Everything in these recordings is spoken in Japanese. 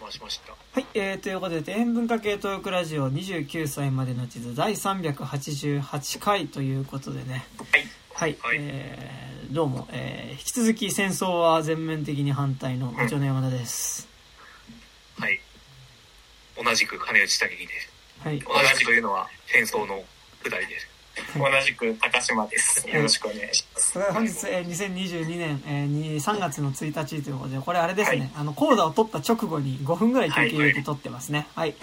回しました。はい、えー、ということで、天文化系トークラジオ29歳までの地図第388回ということでね。はい。はいえー、どうも、えー、引き続き戦争は全面的に反対の部長の山田です。はい。同じく金内武樹です。はい。同じくというのは戦争のくだりです。同じく高島です。よろしくお願いします。本日、えー、2022年、えー、に3月の1日ということで、これあれですね、あの、コーダを取った直後に5分ぐらい休憩入れて撮ってますね。はい、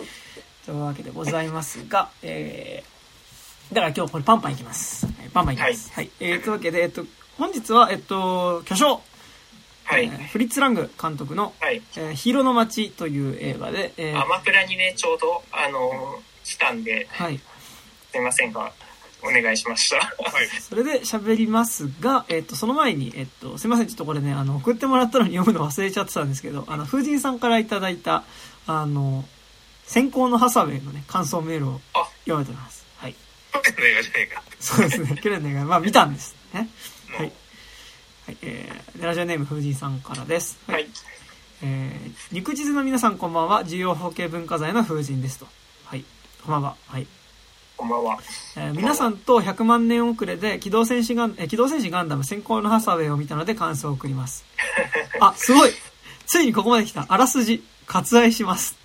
というわけでございますが、えー、だから今日これパンパンいきます。はいパンパンいきます。はい。えー、というわけで、えっと、本日は、えっと、巨匠、はいえ。ーフリッツ・ラング監督の、はい。えー、ヒーローの街という映画で、えーアマプラにね、ちょうど、あの、来たんで、はい。すいませんが、お願いしました。はい。それで喋りますが、えっと、その前に、えっと、すいません、ちょっとこれね、あの、送ってもらったのに読むの忘れちゃってたんですけど、あの、風神さんからいただいた、あの、先行のハサウェイのね、感想メールをあ読めてます。はい。去年の映画じゃないか。そうですね、去年の映画、まあ見たんですね。はい。はい、えー、でラジオネーム風神さんからです。はい。えー、肉地図の皆さんこんばんは、重要法系文化財の風神ですと。はい。こんばんは。はい。こんばんは。えー皆さんと100万年遅れで機動戦士ガン、えー機動戦士ガンダム先行のハサウェイを見たので感想を送ります。あ、すごいついにここまで来た。あらすじ、割愛します。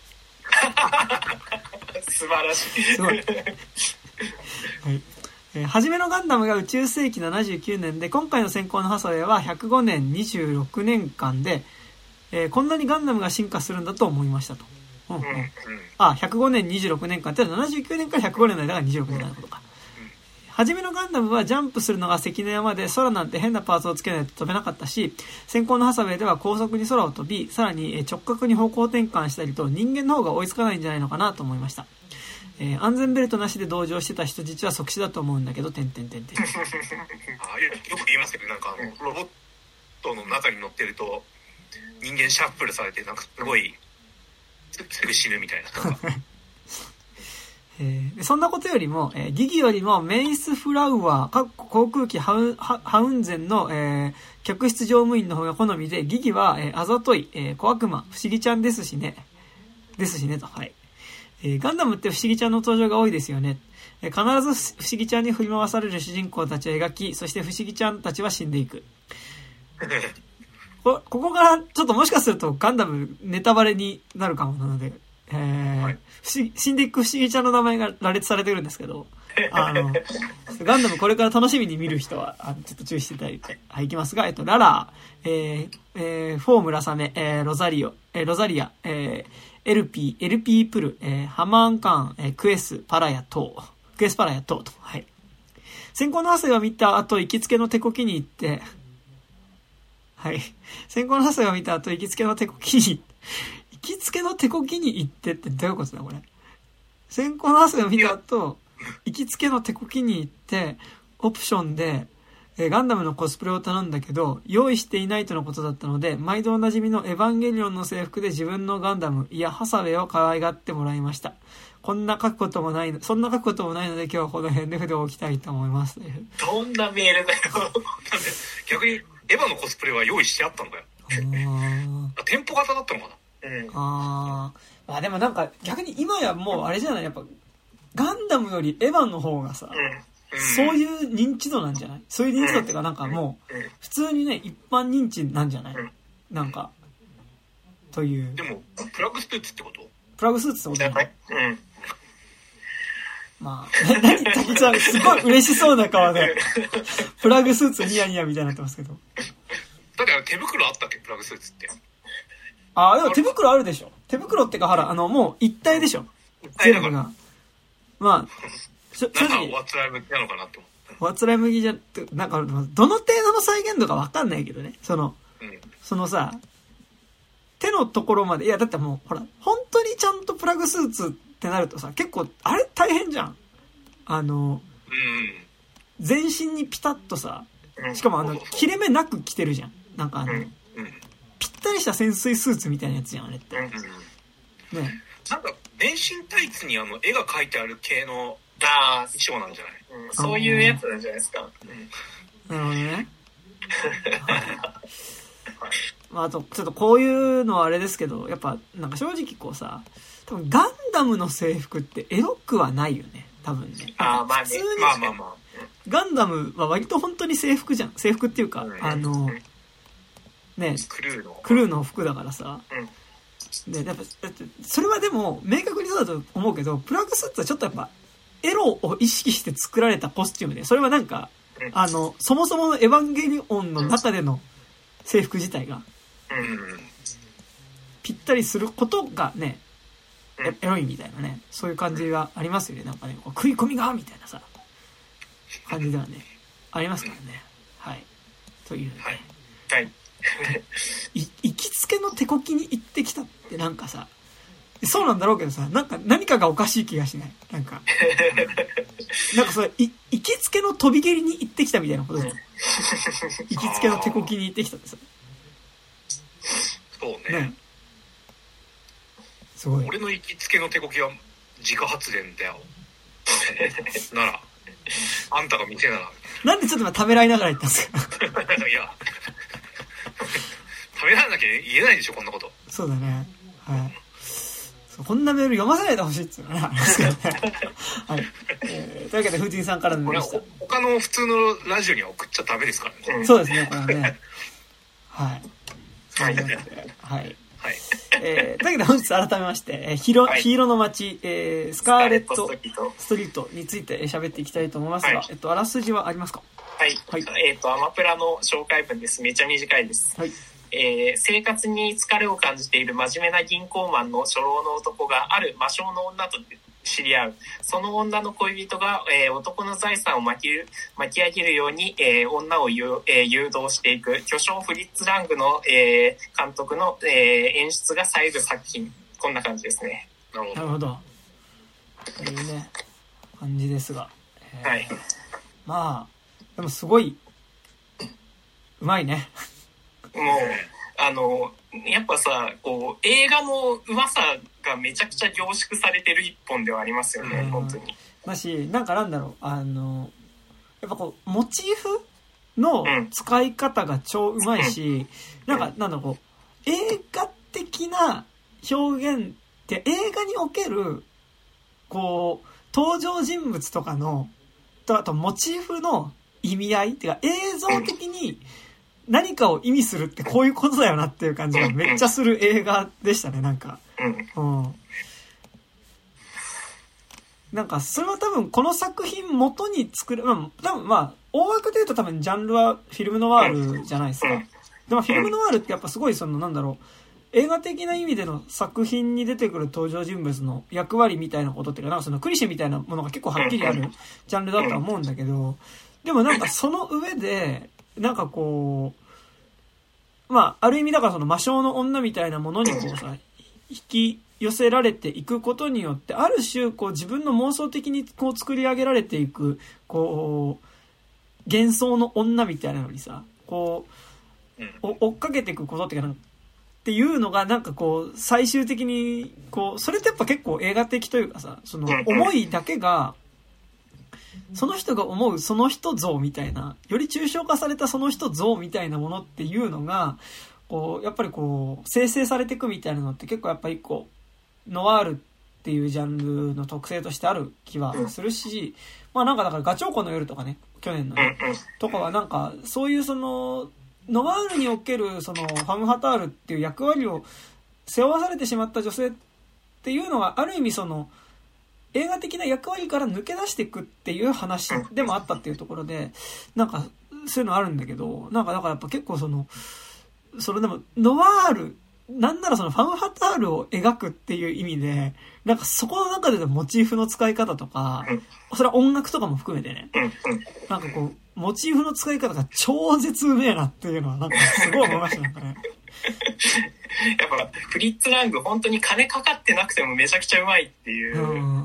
素晴らしい。すごい。はい。えー初めのガンダムが宇宙世紀79年で、今回の先行のハサウェイは105年26年間で、えーこんなにガンダムが進化するんだと思いましたと。うんうん。うん。あ、105年26年間ってのは79年から105年の間が26年なのことか。初めのガンダムはジャンプするのが関の山で空なんて変なパーツをつけないと飛べなかったし、先行のハサウェイでは高速に空を飛び、さらにえー直角に方向転換したりと人間の方が追いつかないんじゃないのかなと思いました。えー安全ベルトなしで同乗してた人質は即死だと思うんだけど、てんてんてんてん。あいやよく言いますけど、なんかあの、ロボットの中に乗ってると、人間シャッフルされて、なんかすごい、すすぐ死ぬみたいな。えーでそんなことよりも、えーギギよりもメイスフラウアー、か航空機ハウハハウンゼンの、えー客室乗務員の方が好みで、ギギは、えーあざとい、えー小悪魔、不思議ちゃんですしね。ですしね、と。はい。えーガンダムって不思議ちゃんの登場が多いですよね。えー必ず不思議ちゃんに振り回される主人公たちを描き、そして不思議ちゃんたちは死んでいく。こここからちょっともしかするとガンダムネタバレになるかもなので、えーはい死んでいく不思議ちゃんの名前が羅列されてるんですけど、あの、ガンダムこれから楽しみに見る人は、あのちょっと注意していただいて、はい、いきますが、えっと、ララー、えーえーフォームラサメ、えーロザリオ、えーロザリア、えーエルピー、エルピープル、えーハマーンカーン、えークエス、パラヤ等、クエスパラヤ等と、はい。先行の汗を見た後、行きつけの手こきに行って、はい。先行のハサを見た後、行きつけの手こきに、行きつけの手こきに行ってってどういうことだ、これ？先行のハサを見た後、行きつけの手こきに行って、オプションで、えーガンダムのコスプレを頼んだけど、用意していないとのことだったので、毎度おなじみのエヴァンゲリオンの制服で自分のガンダム、いや、ハサウェイを可愛がってもらいました。こんな書くこともないの、そんな書くこともないので今日はこの辺で筆を置きたいと思います。どんなメールだよ。逆に、エヴァのコスプレは用意してあったのかよ。店舗型だったのかな。うん。あー。あでもなんか逆に今やもうあれじゃない？やっぱガンダムよりエヴァンの方がさ、そういう認知度なんじゃない？そういう認知度っていうかなんかもううん。うん。普通にね一般認知なんじゃない？うん。なんかという。でも、プラグスーツってこと？プラグスーツってこと？じゃない？うん。まあ な何滝さんすごい嬉しそうな顔でプラグスーツニヤニヤみたいになってますけど。だってあれ手袋あったっけ？プラグスーツって。ああでも手袋あるでしょ。手袋ってかほらあのもう一体でしょ。全部が。まあ正直。なんかワッツライブなのかなって。思っワッツライ麦じゃ、なんか、どの程度の再現度かわかんないけどね。その、た。うん。そのさ、手のところまで、いや、だってもう、ほら、本当にちゃんとプラグスーツってなるとさ、結構、あれ大変じゃん。あの、うん。全身にピタッとさ、うん。しかもあの、切れ目なく着てるじゃん。なんかあの、うん。うん。ぴったりした潜水スーツみたいなやつじゃん、あれって。うん。うん。ね。なんか、全身タイツにあの、絵が描いてある系のああ、衣装なんじゃない？うんそういうやつなんじゃないですか。うん。なるほどね。まあ、あと、ちょっとこういうのはあれですけど、やっぱ、なんか正直こうさ、多分ガンダムの制服ってエロくはないよね。多分ね。あーまあね普通に、まあまあまガンダムは割と本当に制服じゃん。制服っていうか、うんあの、ね、あ、クルーの。クルーの服だからさ。うんで、やっぱ、だって、それはでも、明確にそうだと思うけど、プラグスーツはちょっとやっぱ、エロを意識して作られたコスチュームで、それはなんか、うんあの、そもそものエヴァンゲリオンの中での制服自体が。ぴったりすることがね、うんエエロいみたいなね、そういう感じがありますよね。なんかね、食い込みがみたいなさ、感じではね、ありますからね。はい。というね、はいはい。い行きつけの手こきに行ってきたってなんかさ、そうなんだろうけどさ、なんか何かがおかしい気がしない？なんか、なんかそれ、い行きつけの飛び蹴りに行ってきたみたいなことじゃん。行きつけの手こきに行ってきたってさ。そうね。ね。すごい。俺の行きつけの手こきは自家発電だよ。なら、あんたが店なら。なんでちょっと今ためらいながら言ったんですか？いや、食べられなきゃ言えないでしょ、こんなこと。そうだね。はい。こんなメール読ませないでほしいっていうのはね。はい。えーというわけで、藤井さんからのメールでしは他の普通のラジオには送っちゃダメですからね。た。そうですね、これはね。はい。はいはい。はい。えー、というわけで本日改めまして、えー、ヒロ、はいヒーローの街、えー、スカーレットストリートについてえー喋っていきたいと思いますが、はいえっと、あらすじはありますか？はい。はいえっ、と、アマプラの紹介文です。めちゃ短いです。はい。えー生活に疲れを感じている真面目な銀行マンの初老の男がある魔性の女と知り合う。その女の恋人が、えー男の財産を巻き巻き上げるように、えー女を誘,、えー誘導していく巨匠フリッツ・ラングの、えー監督の、えー演出が冴える作品。こんな感じですね。なるほど。なるほど。というね、感じですが。えーはい。まあ、でもすごい、うまいね。もう、あの、やっぱさ、こう、映画のうまさがめちゃくちゃ凝縮されてる一本ではありますよね、うん本当に。だし、なんかなんだろう、あの、やっぱこう、モチーフのうん使い方が超うまいし、なんか、なんだろう、映画的な表現って、映画における、こう、登場人物とかの、と、あと、モチーフの意味合いっていうか、映像的に何かを意味するってこういうことだよなっていう感じがめっちゃする映画でしたね、なんか。うん。うん。なんか、それは多分この作品元に作る、まあ、多分まあ、大枠で言うと多分ジャンルはフィルムノワールじゃないですか。うんでもフィルムノワールってやっぱすごいその、なんだろう、映画的な意味での作品に出てくる登場人物の役割みたいなことっていうか、なんかそのクリシェみたいなものが結構はっきりあるジャンルだとは思うんだけど、でもなんかその上で、なんかこう、まあ、ある意味だからその魔性の女みたいなものにこうさ、引き寄せられていくことによって、ある種こう自分の妄想的にこう作り上げられていく、こう、幻想の女みたいなのにさ、こう、追っかけていくことっていうかっていうのがなんかこう最終的にこうそれってやっぱ結構映画的というかさそのうん。思いだけがその人が思うその人像みたいなより抽象化されたその人像みたいなものっていうのがこうやっぱりこう生成されていくみたいなのって結構やっぱ一個ノワールっていうジャンルの特性としてある気はするしまあなんかだからガチョウコの夜とかね去年のね。とかはなんか、そういうその、ノワールにおけるその、ファム・ハタールっていう役割を背負わされてしまった女性っていうのは、ある意味その、映画的な役割から抜け出していくっていう話でもあったっていうところで、なんか、そういうのあるんだけど、なんかだからやっぱ結構その、それでも、ノワール、なんならそのファム・ハタールを描くっていう意味で、なんかそこの中でのモチーフの使い方とか、それは音楽とかも含めてね。なんかこう、モチーフの使い方が超絶うめえなっていうのは、なんかすごい思いました、なんかね。やっぱ、フリッツ・ラング、本当に金かかってなくてもめちゃくちゃうまいっていう。う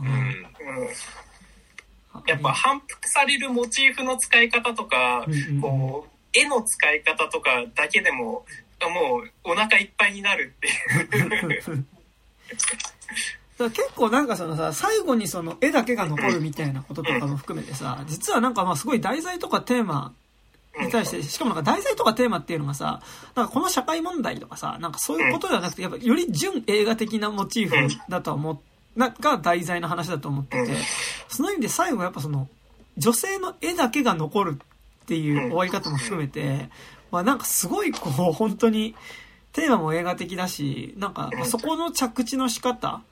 やっぱ反復されるモチーフの使い方とかうんうんうん、こう、絵の使い方とかだけでも、もうお腹いっぱいになるっていう。だから結構なんかそのさ、最後にその絵だけが残るみたいなこととかも含めてさ、実はなんかまあすごい題材とかテーマに対して、しかもなんか題材とかテーマっていうのがさ、なんかこの社会問題とかさ、なんかそういうことではなくて、やっぱより純映画的なモチーフだとは思っ、な、が題材の話だと思ってて、その意味で最後やっぱその、女性の絵だけが残るっていう終わり方も含めて、まあなんかすごいこう、本当に、テーマも映画的だし、なんかそこの着地の仕方、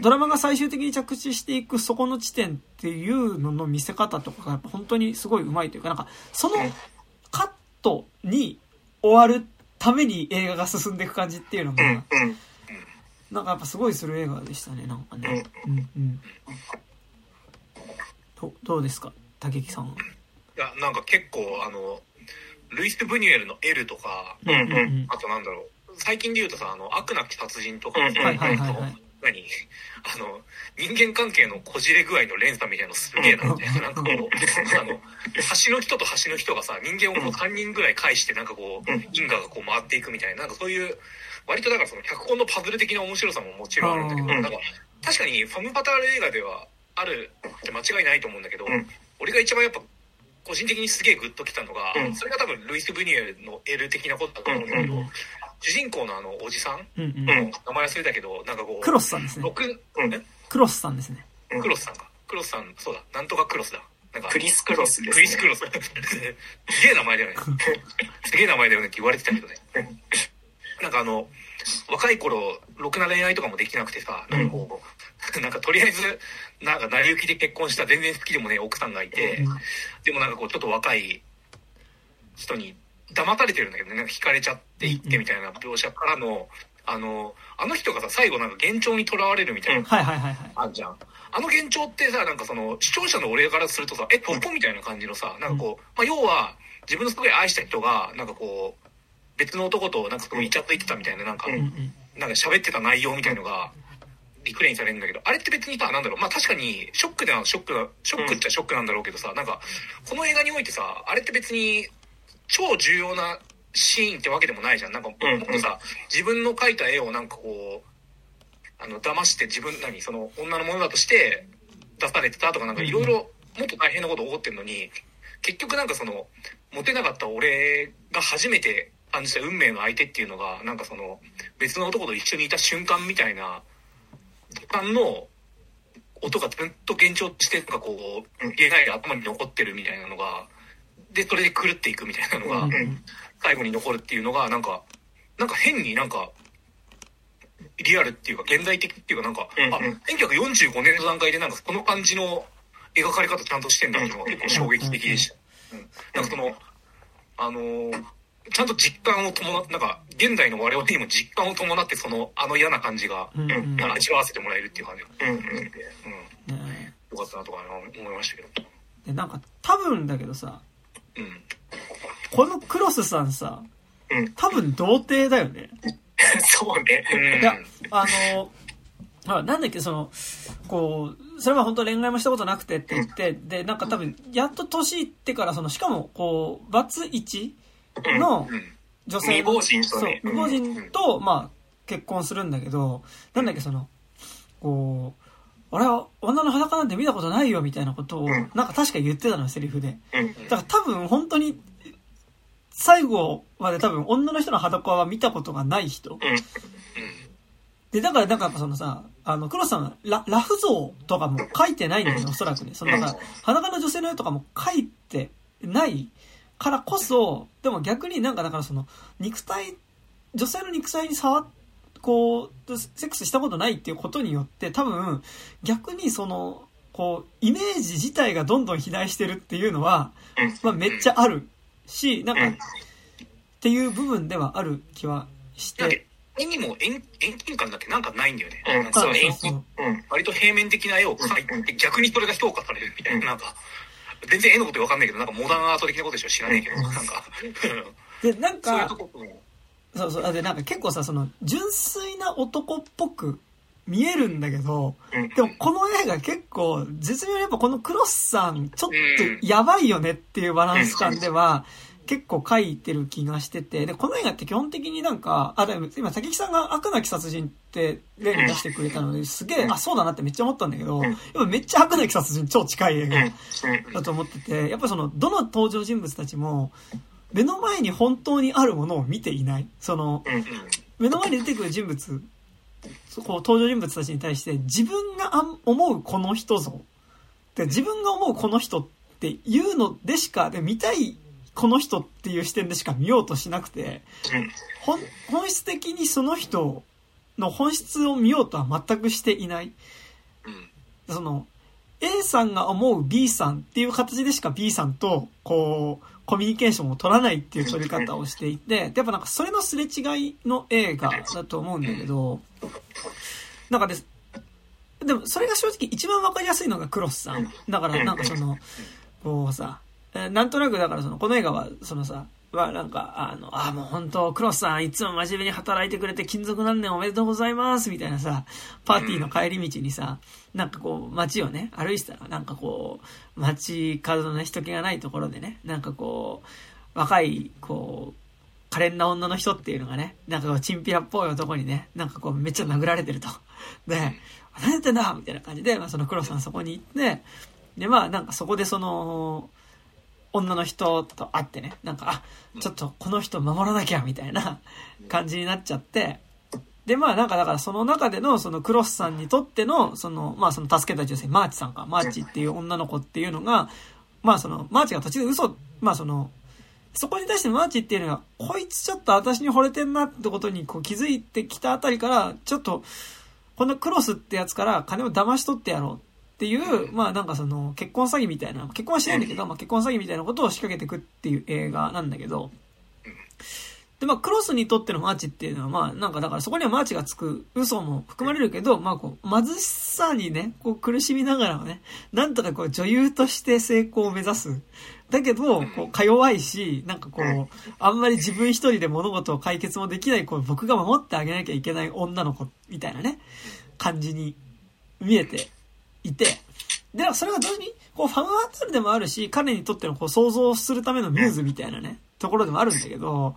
ドラマが最終的に着地していくそこの地点っていうのの見せ方とかがやっぱ本当にすごい上手いというか、なんかそのカットに終わるために映画が進んでいく感じっていうのが、なんかやっぱすごいする映画でしたね、なんかね。うんうん。どどうですか竹木さんは？いやなんか結構あのルイス・ブニュエルの「L」とかうんうんあとなんだろう最近で言うとさ「あの悪なき達人」とか、うんはい。何 あの人間関係のこじれ具合の連鎖みたいなのすげえなみたいななんかこうあの端の人と端の人がさ人間をこう3人ぐらい返してなんかこううん因果がこう回っていくみたいななんかそういう割とだからその脚本のパズル的な面白さももちろんあるんだけどうんなんか確かにファムパタール映画ではあるって間違いないと思うんだけどうん俺が一番やっぱ個人的にすげえグッときたのがうんそれが多分ルイス・ブニュエルの L 的なことだと思うんだけどうんうん主人公のあのおじさんうんうん。うん名前忘れたけどなんかこうクロスさんですね。六うんえ？クロスさんですね。クロスさんか。クロスさん、そうだ。なんとかクロスだ。なんかクリス・クロスですねクリスクロス。すげえ名前だよね。すげえ名前だよねって言われてたけどね。なんかあの、若い頃、ろくな恋愛とかもできなくてさ、なん なんかとりあえず、なんか成り行きで結婚した全然好きでもねえ奥さんがいて、でもなんかこう、ちょっと若い人に騙されてるんだけどね、なんか惹かれちゃっていってみたいな描写からの、あの、あの人がさ、最後なんか幻聴にとらわれるみたいなはいはいはいはい。あんじゃん。あの現状ってさ、なんかその、視聴者の俺からするとさ、え、突破みたいな感じのさ、なんかこう、まあ、要は、自分のすごい愛した人が、なんかこう、別の男となんかすごいイチャついてたみたいな、なんか。なんか喋ってた内容みたいのが、リクレインされるんだけど、あれって別にさ、なんだろう、まあ確かに、ショックではショックだ、ショックっちゃショックなんだろうけどさ、なんか、この映画においてさ、あれって別に、超重要なシーンってわけでもないじゃん。なんか、もうん。っとさ、自分の描いた絵をなんかこう、あの、騙して自分、何、その、女のものだとして出されてたとか、なんかいろいろ、もっと大変なこと起こってるのに、結局なんかその、モテなかった俺が初めて感じた運命の相手っていうのが、なんかその、別の男と一緒にいた瞬間みたいな、時間の音がずっと幻聴して、なんかこう、芸ない頭に残ってるみたいなのが、で、それで狂っていくみたいなのが、うんうん最後に残るっていうのが、なんか、なんか変になんか、リアルっていうか、現代的っていうか、なんか、うんうんあ、1945年の段階でなんかこの感じの描かれ方ちゃんとしてんだっていうのが結構衝撃的でした。うん。なんかその、あのーちゃんと実感を伴って、なんか、現代の我々にも実感を伴って、その、あの嫌な感じが、うんうん味わわせてもらえるっていう感じがうんうんうん。ねよかったなとか思いましたけど。で、なんか多分だけどさ、うん。このクロスさんさ、うん多分童貞だよね。そうね。うん。いや、あの、ほらなんだっけ、その、こう、それは本当恋愛もしたことなくてって言って、で、なんか多分、やっと年いってから、その、しかも、こう、バツイチのうん。女性の、未亡人とね未亡人と、まあ、結婚するんだけど、なんだっけ、その、こう、俺は女の裸なんて見たことないよ、みたいなことを、んなんか確か言ってたのよ、セリフで。うん。だから多分本当に、最後まで多分女の人の裸は見たことがない人。うん。で、だからなんかそのさ、あの、黒さんはララフ像とかも書いてないんだよね、おそらくね。その、だから、裸の女性の絵とかも書いてないからこそ、でも逆になんかだからその、肉体、女性の肉体に触っこう、セックスしたことないっていうことによって、多分、逆にその、こう、イメージ自体がどんどん肥大してるっていうのは、まあめっちゃある。し、なんか、っていう部分ではある気はして、絵にも遠遠近感だってなんかないんだよね。うん。そうねそうそう。うん。割と平面的な絵を描いて、逆にそれが評価されるみたいな、なんか、全然絵のことわかんないけど、なんかモダンアート的なことでしか知らないけど、なんか、で、なんかそういうと、こも、そうそう。あで、なんか結構さ、その、純粋な男っぽく見えるんだけど、うん。でもこの映画結構、絶妙にやっぱこのクロスさん、ちょっとやばいよねっていうバランス感では、結構書いてる気がしてて、で、この映画って基本的になんか、あ、でも今、竹木さんが悪なき殺人って例に出してくれたので、すげえ、あ、そうだなってめっちゃ思ったんだけど、やっぱめっちゃ悪なき殺人超近い映画だと思ってて、やっぱその、どの登場人物たちも、目の前に本当にあるものを見ていない。その、目の前に出てくる人物、こう登場人物たちに対して自分が思うこの人像、で自分が思うこの人っていうのでしか、で見たいこの人っていう視点でしか見ようとしなくて、本質的にその人の本質を見ようとは全くしていない。その、A さんが思う B さんっていう形でしか B さんと、こう、コミュニケーションを取らないっていう取り方をしていて、やっぱなんかそれのすれ違いの映画だと思うんだけど、なんかです、でもそれが正直一番わかりやすいのがクロスさん。だからなんかその、こうさ、なんとなくだからその、この映画は、そのさ、はなんか、あの、あ、もう本当クロスさんいつも真面目に働いてくれて勤続何年おめでとうございますみたいなさ、パーティーの帰り道にさ、なんかこう、街をね、歩いてたら、なんかこう、街角のね、人気がないところでね、なんかこう、若い、こう、可憐な女の人っていうのがね、なんかこう、チンピラっぽい男にね、なんかこう、めっちゃ殴られてると。で、何やってんだみたいな感じで、まあ、その黒さんそこに行って、で、まあ、なんかそこでその、女の人と会ってね、なんか、あ、ちょっとこの人守らなきゃ、みたいな感じになっちゃって、で、まあなんかだからその中でのそのクロスさんにとっての、その、まあその助けた女性、マーチさんか、マーチっていう女の子っていうのが、まあその、マーチが途中で嘘、まあその、そこに対してマーチっていうのが、こいつちょっと私に惚れてんなってことにこう気づいてきたあたりから、ちょっと、このクロスってやつから金を騙し取ってやろうっていう、まあなんかその結婚詐欺みたいな、結婚はしないんだけど、まあ結婚詐欺みたいなことを仕掛けていくっていう映画なんだけど、で、まあ、クロスにとってのマーチっていうのは、まあ、なんかだからそこにはマーチがつく嘘も含まれるけど、まあ、こう、貧しさにね、こう苦しみながらもね、なんとかこう女優として成功を目指す。だけど、こう、か弱いし、なんかこう、あんまり自分一人で物事を解決もできない、こう、僕が守ってあげなきゃいけない女の子みたいなね、感じに見えていて、で、それが同時に、こう、ファムファタールでもあるし、彼にとってのこう、創造するためのミューズみたいなね、ところでもあるんだけど、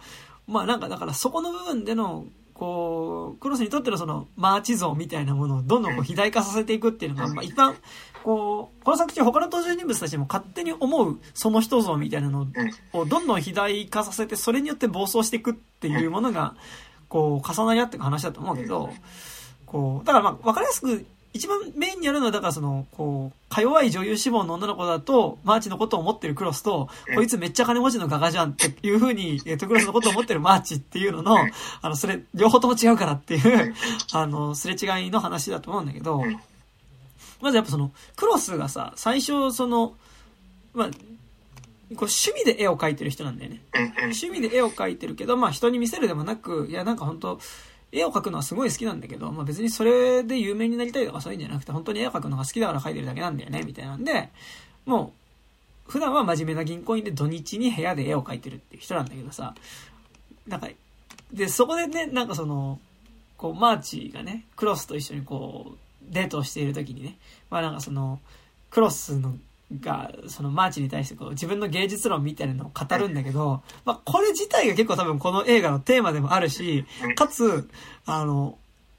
まあなんかだからそこの部分での、こう、クロスにとってのその、マーチ像みたいなものをどんどんこう肥大化させていくっていうのが、まあ一般、こう、この作中他の登場人物たちも勝手に思うその人像みたいなのをどんどん肥大化させて、それによって暴走していくっていうものが、こう、重なり合っていく話だと思うけど、こう、だからまあ、わかりやすく一番メインにあるのは、だからその、こう、か弱い女優志望の女の子だと、マーチのことを思ってるクロスと、こいつめっちゃ金持ちの画家じゃんっていう風に、えっと、クロスのことを思ってるマーチっていうのの、あの、それ、両方とも違うからっていう、あの、すれ違いの話だと思うんだけど、まずやっぱその、クロスがさ、最初その、まあ、こう趣味で絵を描いてる人なんだよね。趣味で絵を描いてるけど、まあ人に見せるでもなく、いやなんか本当絵を描くのはすごい好きなんだけど、まあ別にそれで有名になりたいとかそういうんじゃなくて、本当に絵を描くのが好きだから描いてるだけなんだよね、みたいなんで、もう、普段は真面目な銀行員で土日に部屋で絵を描いてるっていう人なんだけどさ、なんか、で、そこでね、なんかその、こう、マーチがね、クロスと一緒にこう、デートをしている時にね、まあなんかその、クロスのが、そのマーチに対してこう自分の芸術論みたいなのを語るんだけど、まあこれ自体が結構多分この映画のテーマでもあるし、かつ、あの、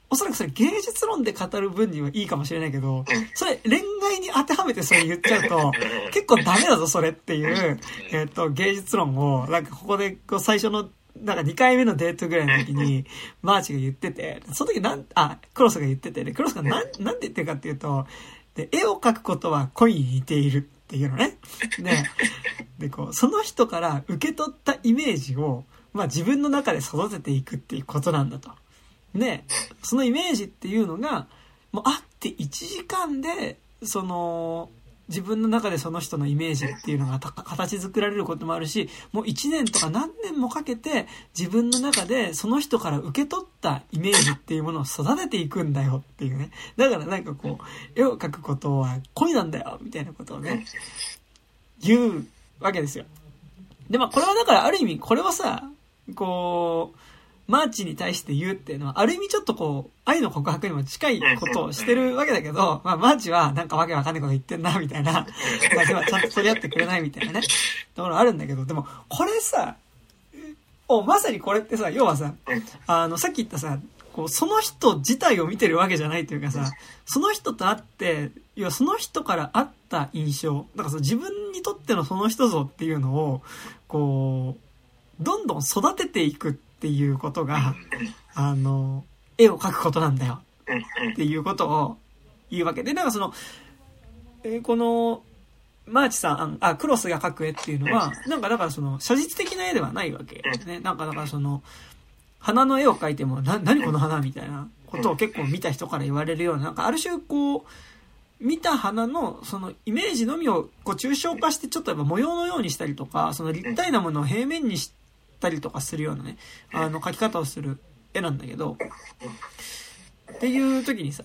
おそらくそれ芸術論で語る分にはいいかもしれないけど、それ恋愛に当てはめてそれ言っちゃうと、結構ダメだぞそれっていう、えっ、と、芸術論を、なんかここでこう最初のなんか2回目のデートぐらいの時に、マーチが言ってて、その時なん、あ、クロスが言ってて、で、クロスがなん、なんで言ってるかっていうと、で、絵を描くことは恋に似ているっていうのね。で、で、こう、その人から受け取ったイメージを、まあ自分の中で育てていくっていうことなんだと。で、そのイメージっていうのが、もうあって1時間で、その、自分の中でその人のイメージっていうのが形作られることもあるし、もう1年とか何年もかけて自分の中でその人から受け取ったイメージっていうものを育てていくんだよっていうね。だからなんかこう、絵を描くことは恋なんだよみたいなことをね、言うわけですよ。で、まあこれはだからある意味これはさ、こう、マーチに対して言うっていうのは、ある意味ちょっとこう、愛の告白にも近いことをしてるわけだけど、まあ、マーチはなんかわけわかんないこと言ってんな、みたいな。まあ、ちゃんと取り合ってくれないみたいなね。ところあるんだけど、でも、これさ、お、まさにこれってさ、要はさ、あの、さっき言ったさ、こう、その人自体を見てるわけじゃないというかさ、その人と会って、要はその人から会った印象、だからさ、自分にとってのその人像っていうのを、こう、どんどん育てていくっていうことが、あの、絵を描くことなんだよっていうことを言うわけで、なんかその、えーこの、マーチさん、あ、クロスが描く絵っていうのは、なんかだからその、写実的な絵ではないわけ。ね。なんかだからその、花の絵を描いても、な、何この花みたいなことを結構見た人から言われるような、なんかある種こう、見た花のそのイメージのみをこう抽象化してちょっとやっぱ模様のようにしたりとか、その立体なものを平面にしたりとかするようなね、あの描き方をする絵なんだけど、っていう時にさ、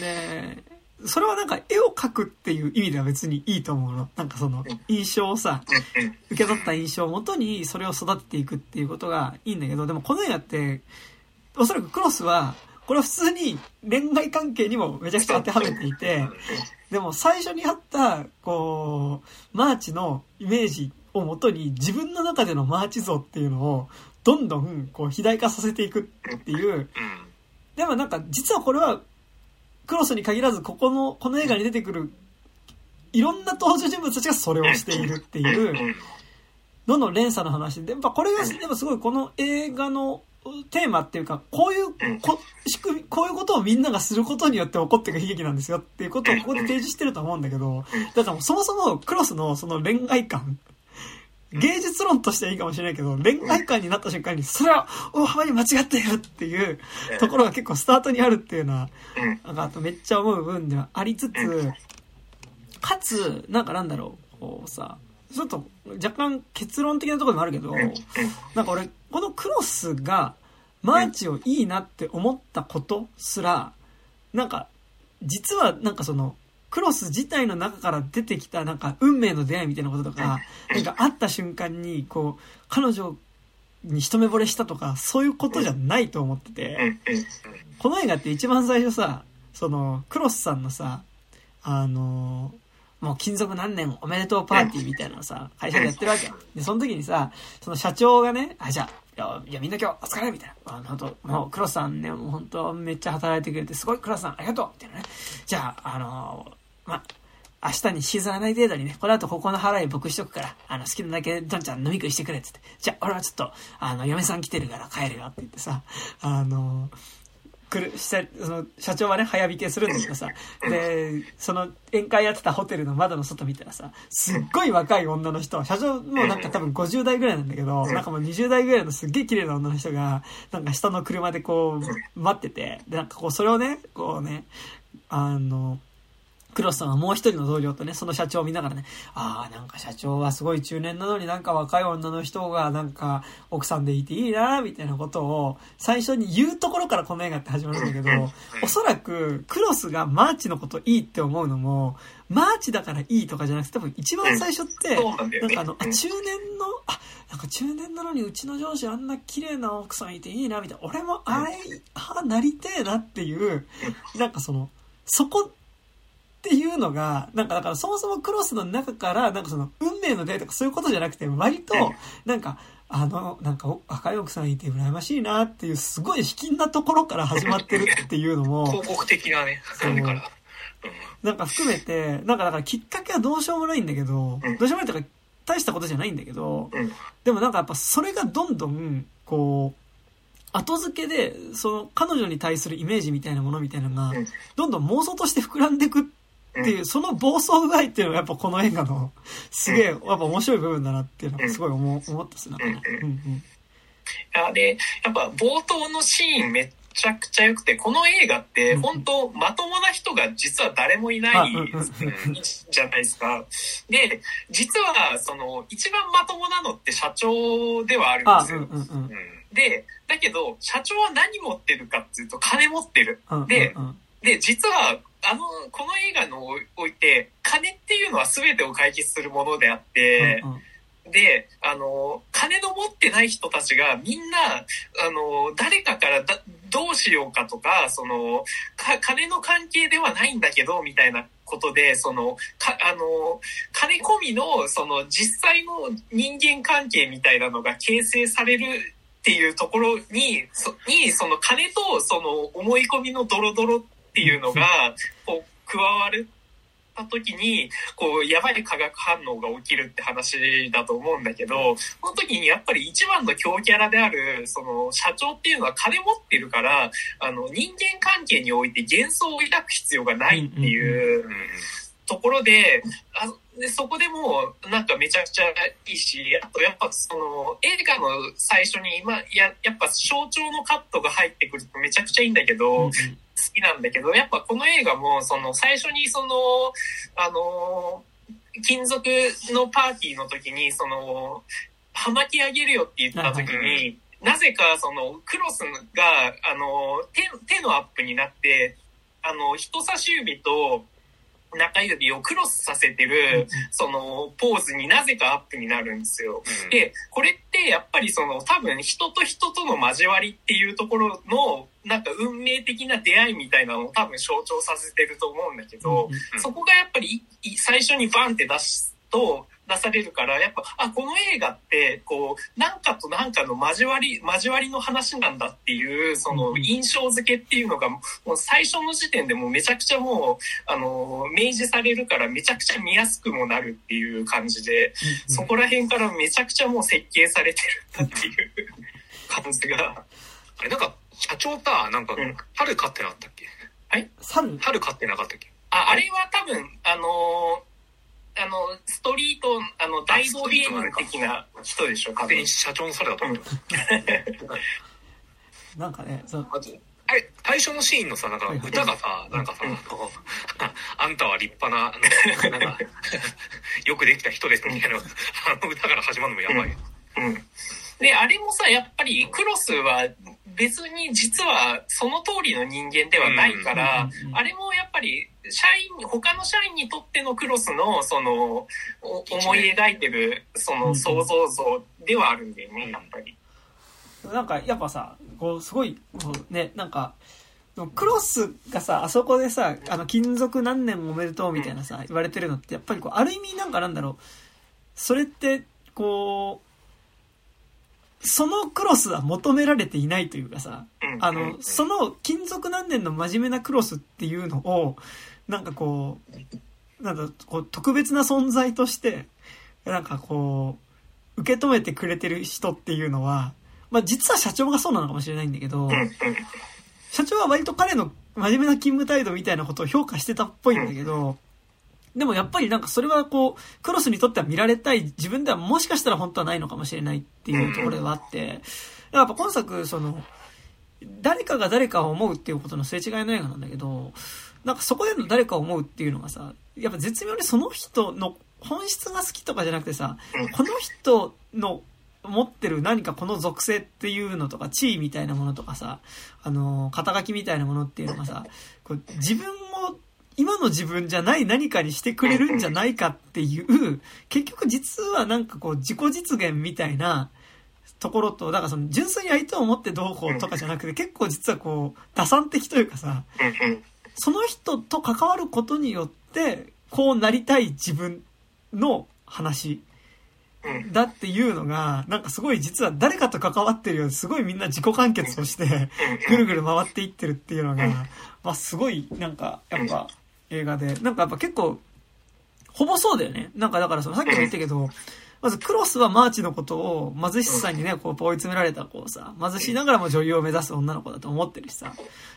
ねそれはなんか絵を描くっていう意味では別にいいと思うの。なんかその印象をさ、受け取った印象をもとにそれを育てていくっていうことがいいんだけど、でもこの映画って、おそらくクロスは、これは普通に恋愛関係にもめちゃくちゃ当てはめていて、でも最初にあった、こう、マーチのイメージをもとに自分の中でのマーチ像っていうのをどんどんこう肥大化させていくっていう、うん。でもなんか実はこれはクロスに限らずここの、この映画に出てくるいろんな登場人物たちがそれをしているっていう。のの連鎖の話。で、やっぱこれが、でもすごいこの映画のテーマっていうか、こういうこ仕組み、こういうことをみんながすることによって起こっていく悲劇なんですよっていうことをここで提示してると思うんだけど、だからそもそもクロスのその恋愛観、芸術論としてはいいかもしれないけど、恋愛観になった瞬間に、それは大幅に間違っているっていうところが結構スタートにあるっていうのは、うん。なんかあとめっちゃ思う部分ではありつつ、かつ、なんかなんだろう、こうさ、ちょっと若干結論的なところでもあるけど、なんか俺、このクロスがマーチをいいなって思ったことすら、なんか、実はなんかその、クロス自体の中から出てきたなんか運命の出会いみたいなこととか、なんか会った瞬間にこう、彼女に一目惚れしたとか、そういうことじゃないと思ってて、この映画って一番最初さ、その、クロスさんのさ、あのもう勤続何年おめでとうパーティーみたいなのさ、会社でやってるわけよ。で、その時にさ、その社長がね、あ、じゃあ、いや、いやみんな今日お疲れみたいな。あ本当もうクロスさんね、もう本当めっちゃ働いてくれて、すごいクロスさんありがとうみたいなね。じゃあ、あのまあ、明日に沈まない程度にね、この後ここの払い僕しとくから、あの、好きなだけどんちゃん飲み食いしてくれっつって。じゃあ、俺はちょっと、あの、嫁さん来てるから帰るよって言ってさ、あの来る、したその、社長はね、早引けするんだけどさ、で、その、宴会やってたホテルの窓の外見たらさ、すっごい若い女の人、社長もなんか多分50代ぐらいなんだけど、なんかもう20代ぐらいのすっげえ綺麗な女の人が、なんか下の車でこう、待ってて、で、なんかこう、それをね、こうね、あの、クロスさんはもう一人の同僚とね、その社長を見ながらね、ああ、なんか社長はすごい中年なのになんか若い女の人がなんか奥さんでいていいな、みたいなことを最初に言うところからこの映画って始まるんだけど、おそらくクロスがマーチのこといいって思うのも、マーチだからいいとかじゃなくて多分一番最初って、なんかあの、あ、中年の、あ、なんか中年なのにうちの上司あんな綺麗な奥さんいていいな、みたいな。俺もあれ、あ、なりてえなっていう、なんかその、そこっていうのが、なんかだからそもそもクロスの中から、なんかその、運命の出会いとかそういうことじゃなくて、割と、なんか、あの、なんか、お若い奥さんいて羨ましいなっていう、すごい卑近なところから始まってるっていうのも、広告的なね、そう。感じから。なんか含めて、なんかだからきっかけはどうしようもないんだけど、うん。どうしようもないとか、大したことじゃないんだけど、うん。でもなんかやっぱそれがどんどん、こう、後付けで、その彼女に対するイメージみたいなものみたいなのがうん、どんどん妄想として膨らんでいくっていう、その暴走具合っていうのがやっぱこの映画の、すげえ、やっぱ面白い部分だなっていうのがすごい思う思ったっす、ね。うんうん。いやで、やっぱ冒頭のシーンめっちゃくちゃ良くて、この映画ってうん本当まともな人が実は誰もいあないじゃないですか。で、実はその一番まともなのって社長ではあるんあ、ですよ。で、だけど社長は何持ってるかっていうと金持ってる。でうんで、実は、あの、この映画のおいて、金っていうのは全てを解決するものであって、うんうん。で、あの、金の持ってない人たちがみんな、あの、誰かからだどうしようかとか、その、か、金の関係ではないんだけど、みたいなことで、その、か、あの、金込みの、その、実際の人間関係みたいなのが形成されるっていうところに、そに、その金と、その、思い込みのドロドロっていうのが、こう、加わるた時に、こう、やばい化学反応が起きるって話だと思うんだけど、その時にやっぱり一番の強キャラである、その、社長っていうのは金持ってるから、あの、人間関係において幻想を抱く必要がないっていううん。ところで、あでそこでもうなんかめちゃくちゃいいし、あとやっぱその映画の最初に、まあ、ややっぱ象徴のカットが入ってくるとめちゃくちゃいいんだけど、好きなんだけど、やっぱこの映画も、その、最初にその、あの、金属のパーティーの時に、その、はまき上げるよって言った時に、なぜかその、クロスが、あの、手、手のアップになって、あの、人差し指と中指をクロスさせてる、その、ポーズになぜかアップになるんですよ。うん。で、これってやっぱりその多分人と人との交わりっていうところのなんか運命的な出会いみたいなのを多分象徴させてると思うんだけど、うんそこがやっぱり最初にバンって出すと出されるから、やっぱ、あ、この映画って、こう、なんかとなんかの交わり、交わりの話なんだっていう、そのうん印象付けっていうのが、もう最初の時点でもうめちゃくちゃもう、あの、明示されるからめちゃくちゃ見やすくもなるっていう感じで、そこら辺からめちゃくちゃもう設計されてるんだっていう 感じが。あれなんか、社長さ、なんかうん、春飼ってなかったっけ？猿春？飼ってなかったっけ？あ、あれは多分、あのーあの、ストリート、あの、大道芸人的な人でしょ、多分勝手に。社長の猿だと思ってまなんかね、そう、あれ、最初のシーンのさ、なんか歌がさ、なんかさ、うんあのあんたは立派な、あのなんか、よくできた人ですみたいな、あの歌から始まるのもやばい。うん。で、あれもさ、やっぱりクロスは別に実はその通りの人間ではないから、あれもやっぱり社員、他の社員にとってのクロスの、その、お思い描いてる、その想像像ではあるんだよね、やっぱり。なんかやっぱさ、こう、すごい、こうね、なんか、クロスがさ、あそこでさ、あの、金属何年もおめでとうみたいなさ、言われてるのって、やっぱりこう、ある意味なんかなんだろう、それって、こう、そのクロスは求められていないというかさ、うんあの、その金属何年の真面目なクロスっていうのを、なんかこう、なんだ、こう、特別な存在として、なんかこう、受け止めてくれてる人っていうのは、まあ実は社長がそうなのかもしれないんだけど。社長は割と彼の真面目な勤務態度みたいなことを評価してたっぽいんだけど、でもやっぱりなんかそれはこう、クロスにとっては見られたい、自分ではもしかしたら本当はないのかもしれないっていうところではあって、やっぱ今作、その、誰かが誰かを思うっていうことのすれ違いの映画なんだけど、なんかそこでの誰かを思うっていうのがさ、やっぱ絶妙にその人の本質が好きとかじゃなくてさうん、この人の持ってる何かこの属性っていうのとか、地位みたいなものとかさ、あの、肩書きみたいなものっていうのがさ、こう自分を今の自分じゃない何かにしてくれるんじゃないかっていう、結局実はなんかこう自己実現みたいなところと、だからその純粋に相手を思ってどうこうとかじゃなくて、結構実はこう打算的というかさ、その人と関わることによって、こうなりたい自分の話だっていうのが、なんかすごい実は誰かと関わってるようすごいみんな自己完結をして、ぐるぐる回っていってるっていうのが、まあすごいなんかやっぱ映画で、なんかやっぱ結構、ほぼそうだよね。なんかだからそのさっきも言ったけど、まずクロスはマーチのことを貧しさにね、こう追い詰められたこうさ、貧しいながらも女優を目指す女の子だと思ってるしさ。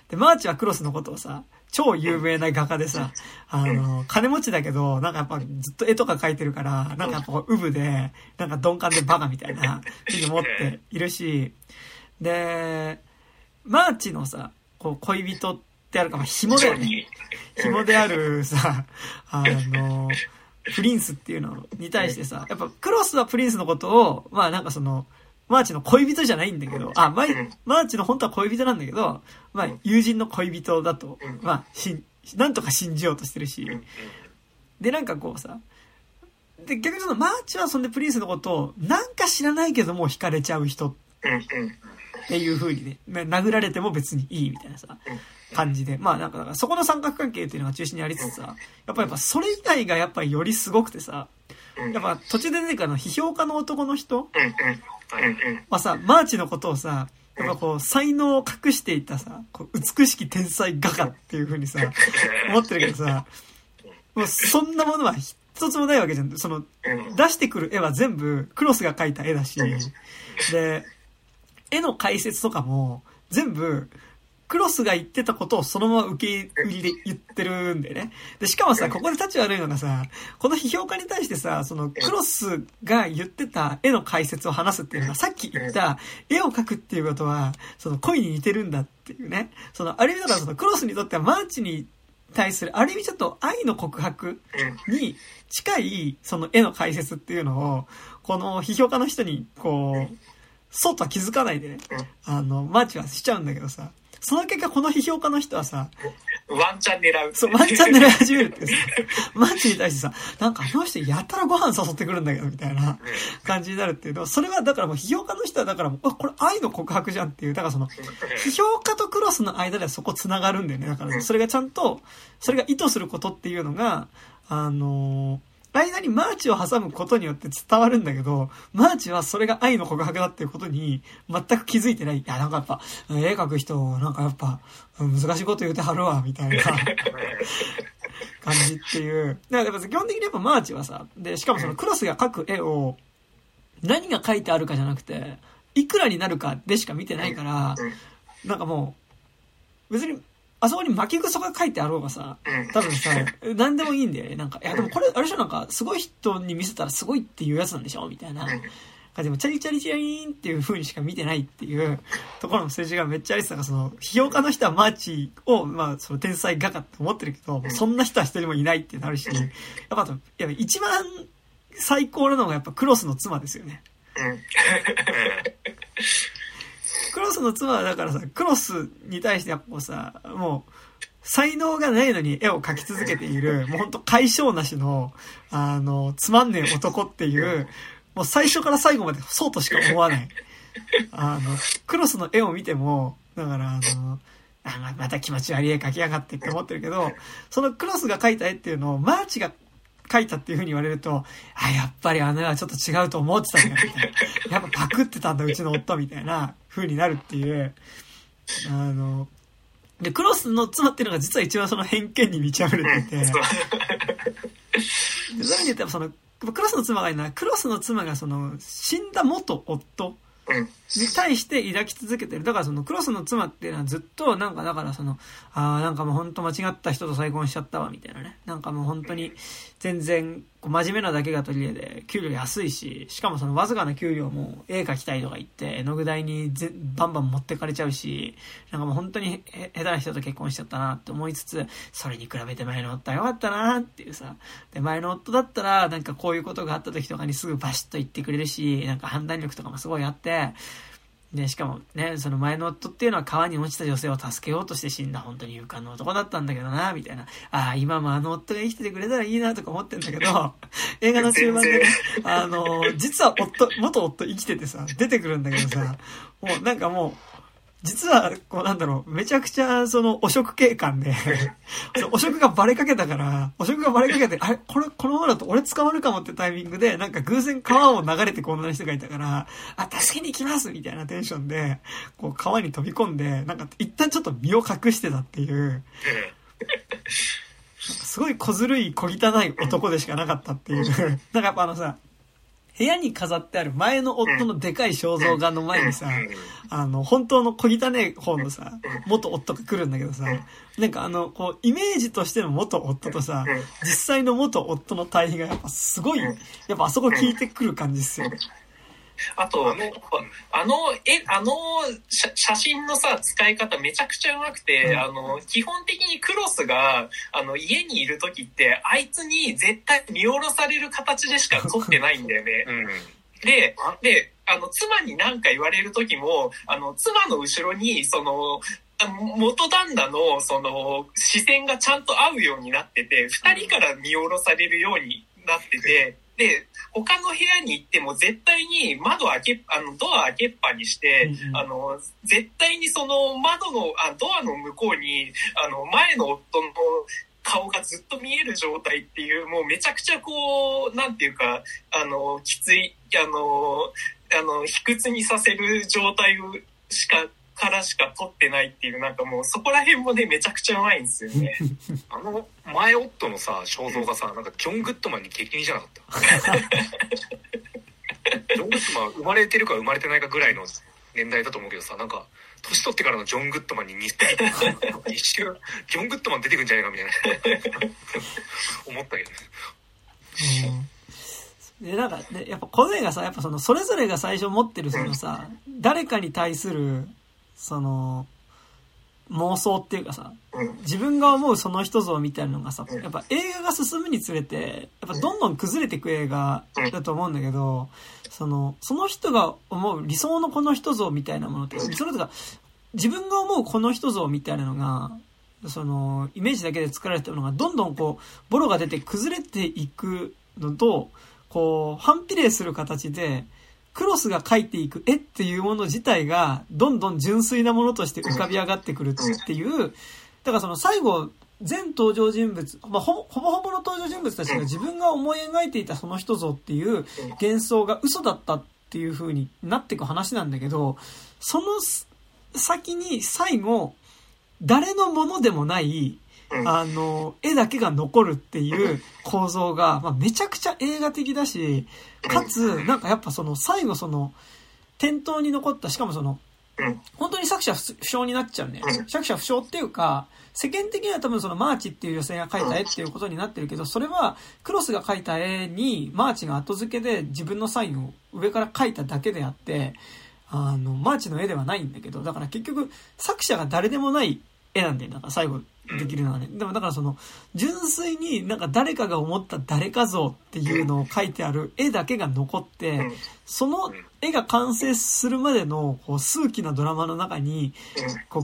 で、マーチはクロスのことをさ、超有名な画家でさ、あの、金持ちだけど、なんかやっぱずっと絵とか描いてるから、なんかやっぱこう、ウブで、なんか鈍感でバカみたいな、ふうに思っているし、で、マーチのさ、こう、恋人ってあるか、まあ、紐だよね。紐であるさ、あの、プリンスっていうのに対してさ、やっぱクロスはプリンスのことを、まあなんかその、マーチの恋人じゃないんだけど、あ、マイマーチの本当は恋人なんだけど、まあ友人の恋人だと、まあしん、なんとか信じようとしてるし、でなんかこうさ、で逆にそのマーチはそんでプリンスのことをなんか知らないけどもう惹かれちゃう人。っていう風にね、殴られても別にいいみたいなさ、感じで。まあなんか、だからそこの三角関係っていうのが中心にありつつさ、やっぱやっぱそれ以外がやっぱりよりすごくてさ、やっぱ途中で出てくるあの批評家の男の人うんうん。うんうん。はさ、マーチのことをさ、やっぱこう、才能を隠していたさ、こう美しき天才画家っていう風にさ、思ってるけどさ、もうそんなものは一つもないわけじゃん。その、うん出してくる絵は全部クロスが描いた絵だし、で、絵の解説とかも全部クロスが言ってたことをそのまま受け売りで言ってるんだよね。で、しかもさ、ここで立ち悪いのがさ、この批評家に対してさ、そのクロスが言ってた絵の解説を話すっていうのは、さっき言った絵を描くっていうことは、その恋に似てるんだっていうね。その、ある意味だからそのクロスにとってはマーチに対する、ある意味ちょっと愛の告白に近いその絵の解説っていうのを、この批評家の人に、こう、そうとは気づかないでね、あの、マーチはしちゃうんだけどさ、その結果この批評家の人はさ、ワンチャン狙う。そう、ワンチャン狙い始めるってさ、マーチに対してさ、なんかあの人やたらご飯誘ってくるんだけど、みたいな感じになるっていうのは、それはだからもう批評家の人はだからもう、あ、これ愛の告白じゃんっていう、だからその、批評家とクロスの間ではそこ繋がるんだよね。だから、それがちゃんと、それが意図することっていうのが、あのー間にマーチを挟むことによって伝わるんだけど、マーチはそれが愛の告白だっていうことに全く気づいてない。いや、なんかやっぱ、絵描く人、なんかやっぱ、難しいこと言うてはるわ、みたいな 感じっていう。だからやっぱ基本的にやっぱマーチはさ、で、しかもそのクロスが描く絵を、何が書いてあるかじゃなくて、いくらになるかでしか見てないから、なんかもう、別に、あそこに巻き草が書いてあろうがさ、多分さ、何でもいいんだよね。なんか、いやでもこれ、あれでしょ？なんか、すごい人に見せたらすごいっていうやつなんでしょ？みたいな。でも、チャリチャリチャリーンっていう風にしか見てないっていうところの数字がめっちゃありてたから、その、批評家の人はマーチを、まあ、その天才画家って思ってるけど、そんな人は一人もいないってなるし、やっぱやっぱ一番最高なのがやっぱクロスの妻ですよね。クロスの妻はだからさ、クロスに対してやっぱさ、もう、才能がないのに絵を描き続けている、もうほんと解消なしの、あの、つまんねえ男っていう、もう最初から最後までそうとしか思わない。あの、クロスの絵を見ても、だからあの、あままた気持ち悪い絵描きやがってって思ってるけど、そのクロスが描いた絵っていうのをマーチが描いたっていう風に言われると、あ、やっぱりあの絵はちょっと違うと思ってたんだよ、みたいな。やっぱパクってたんだ、うちの夫、みたいな風になるっていう、あの、で、クロスの妻っていうのが実は一番その偏見に満ち溢れていて、で、そういう意味で言ったらその、クロスの妻がいいのは、クロスの妻がその、死んだ元夫に対して抱き続けてる。だからそのクロスの妻っていうのはずっとなんかだからその、ああ、なんかもう本当間違った人と再婚しちゃったわみたいなね。なんかもう本当に全然こう真面目なだけが取り柄で、給料安いし、しかもそのわずかな給料も絵描きたいとか言って、絵の具代にぜバンバン持ってかれちゃうし、なんかもう本当に下手な人と結婚しちゃったなって思いつつ、それに比べて前の夫は良かったなっていうさ。で、前の夫だったら、なんかこういうことがあった時とかにすぐバシッと言ってくれるし、なんか判断力とかもすごいあって、で、しかもね、その前の夫っていうのは川に落ちた女性を助けようとして死んだ本当に勇敢な男だったんだけどな、みたいな。ああ、今もあの夫が生きててくれたらいいなとか思ってんだけど、映画の中盤でね、あの、実は夫、元夫生きててさ、出てくるんだけどさ、もうなんかもう、実は、こうなんだろう、めちゃくちゃ、その、汚職警官で、汚職がバレかけたから、汚職がバレかけて、あれ、これ、このままだと俺捕まるかもってタイミングで、なんか偶然川を流れてこう女の人がいたから、あ、助けに行きますみたいなテンションで、こう川に飛び込んで、なんか一旦ちょっと身を隠してたっていう、すごい小ずるい小汚い男でしかなかったっていう。なんかやっぱあのさ、部屋に飾ってある前の夫のでかい肖像画の前にさ、あの、本当の小汚い方のさ、元夫が来るんだけどさ、なんかあの、こう、イメージとしての元夫とさ、実際の元夫の対比がやっぱすごい、やっぱあそこ聞いてくる感じっすよ。あと、あの、あの、え、あの写写真のさ、使い方めちゃくちゃうまくて、うんあの、基本的にクロスが、あの、家にいる時って、あいつに絶対見下ろされる形でしか撮ってないんだよね。うん。で、で、あの、妻に何か言われる時も、あの、妻の後ろに、その、あ元旦那の、その、視線がちゃんと合うようになってて、二人から見下ろされるようになってて、で、他の部屋に行っても絶対に窓開け、あの、ドア開けっぱにして、うんうん。あの、絶対にその窓の、あドアの向こうに、あの、前の夫の顔がずっと見える状態っていう、もうめちゃくちゃこう、なんていうか、あの、きつい、あの、あの、卑屈にさせる状態をしか、からしか撮ってないっていう、なんかもうそこら辺もね、めちゃくちゃうまいんですよね。あの前夫のさ肖像がさなんかジョン・グッドマンに激似じゃなかった？ジョン・グッドマン生まれてるか生まれてないかぐらいの年代だと思うけどさなんか年取ってからのジョン・グッドマンに似て 一瞬ジョン・グッドマン出てくんじゃないかみたいな。思ったけどね。うん。で、なんか、ね、やっぱこの映画さ、やっぱその、それぞれが最初持ってるそのさ、誰かに対する、その、妄想っていうかさ、うん。自分が思うその人像みたいなのがさうん、やっぱ映画が進むにつれて、やっぱどんどん崩れていく映画だと思うんだけど、その、その人が思う理想のこの人像みたいなものって、理想のとか、自分が思うこの人像みたいなのが、その、イメージだけで作られたものがどんどんこう、ボロが出て崩れていくのと、こう、反比例する形で、クロスが描いていく絵っていうもの自体が、どんどん純粋なものとして浮かび上がってくるっていう、だからその最後、全登場人物、まあ、ほぼほぼの登場人物たちが自分が思い描いていたその人像っていう幻想が嘘だったっていう風になっていく話なんだけど、その先に最後、誰のものでもない、あの、絵だけが残るっていう構造が、まあ、めちゃくちゃ映画的だし、かつ、なんかやっぱその最後その、店頭に残った、しかもその、うん。本当に作者不詳になっちゃうねうん。作者不詳っていうか、世間的には多分そのマーチっていう女性が描いた絵っていうことになってるけど、それはクロスが描いた絵にマーチが後付けで自分のサインを上から描いただけであって、あの、マーチの絵ではないんだけど、だから結局作者が誰でもない絵なんだよ。だから最後できるのはね。でもだからその、純粋になんか誰かが思った誰か像っていうのを描いてある絵だけが残って、うん。その絵が完成するまでのこう数奇なドラマの中に、こう、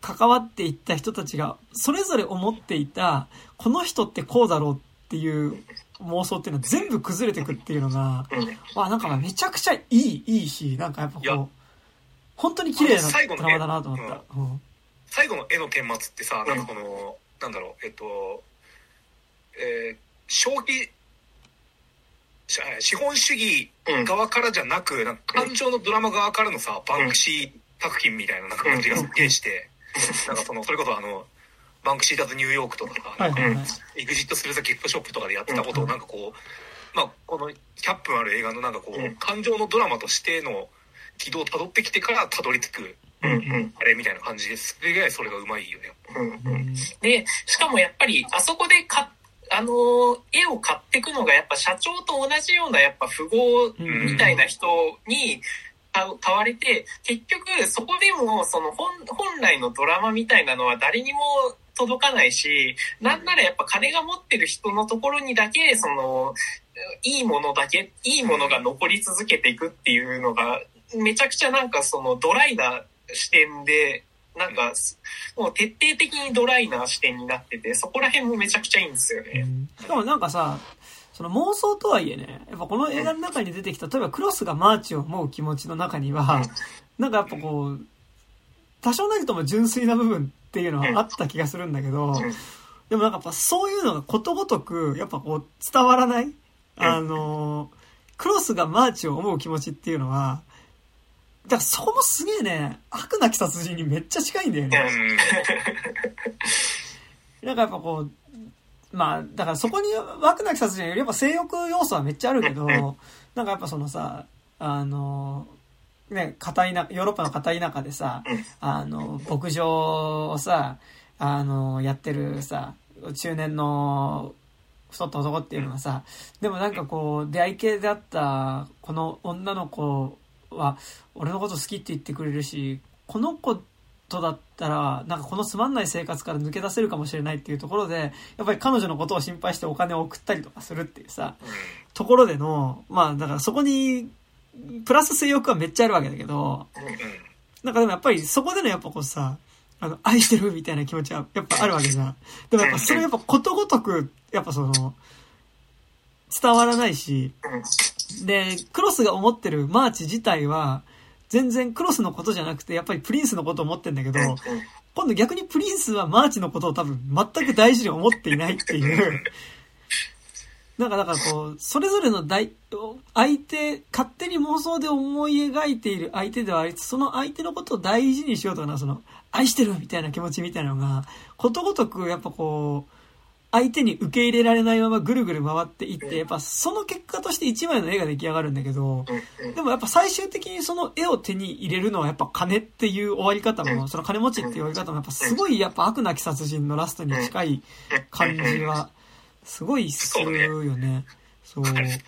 関わっていった人たちが、それぞれ思っていた、この人ってこうだろうっていう妄想っていうのは全部崩れてくっていうのが。わ、なんかめちゃくちゃいい、いいし、なんかやっぱこう、本当に綺麗なドラマだなと思った。うん最後の絵の顛末ってさなんかこの、なんだろうえっとえー消費し資本主義うん。側からじゃなくなんか感情のドラマ側からのさバンクシー作品みたいななんか感じがすっげえしてなんかそのそれこそあのバンクシーだとニューヨークとかさ、はいはいはい。エグジットするザギフトショップとかでやってたことをなんかこう、まあこの100分ある映画のなんかこうん。う感情のドラマとしての軌道をたどってきてからたどり着くうん。うん。あれみたいな感じですげえそれがうまいよねうん。うん。で、しかもやっぱり、あそこでか、あのー絵を買ってくのがやっぱ社長と同じようなやっぱ富豪みたいな人に買う買われて、結局そこでもその本本来のドラマみたいなのは誰にも届かないし、なんならやっぱ金が持ってる人のところにだけ、その、いいものだけ、いいものが残り続けていくっていうのが、めちゃくちゃなんかそのドライな視点で、なんか、もう徹底的にドライな視点になってて、そこら辺もめちゃくちゃいいんですよね。しかもなんかさ、その妄想とはいえね、やっぱこの映画の中に出てきた、例えばクロスがマーチを思う気持ちの中には、なんかやっぱこう、多少なりとも純粋な部分っていうのはあった気がするんだけど、でもなんかやっぱそういうのがことごとく、やっぱこう伝わらない？あの、クロスがマーチを思う気持ちっていうのは、だからそこもすげえね、悪なき殺人にめっちゃ近いんだよね。うんなんかやっぱこう、まあ、だからそこに枠なき殺人よりやっぱ性欲要素はめっちゃあるけど、なんかやっぱそのさ、あの、ね、片田、ヨーロッパの片田舎でさ、うんあの、牧場をさ、あの、やってるさ、中年の太った男っていうのはさ、でもなんかこう、出会い系であった、この女の子は、俺のこと好きって言ってくれるし、この子とだったら、なんかこのつまんない生活から抜け出せるかもしれないっていうところで、やっぱり彼女のことを心配してお金を送ったりとかするっていうさ、ところでの、まあだからそこに、プラス性欲はめっちゃあるわけだけど、なんかでもやっぱりそこでのやっぱこうさ、あの、愛してるみたいな気持ちはやっぱあるわけじゃん。でもやっぱそれやっぱことごとく、やっぱその、伝わらないし、で、クロスが思ってるマーチ自体は、全然クロスのことじゃなくて、やっぱりプリンスのことを思ってんだけど、今度逆にプリンスはマーチのことを多分全く大事に思っていないっていう。なんかだからこう、それぞれの大、相手、勝手に妄想で思い描いている相手ではありつつ、その相手のことを大事にしようとかな、その、愛してるみたいな気持ちみたいなのが、ことごとくやっぱこう、相手に受け入れられないままぐるぐる回っていって、やっぱその結果として一枚の絵が出来上がるんだけど、でもやっぱ最終的にその絵を手に入れるのはやっぱ金っていう終わり方も、その金持ちっていう終わり方もやっぱすごいやっぱ悪なき殺人のラストに近い感じは、すごいするよね。そう。そうだよね。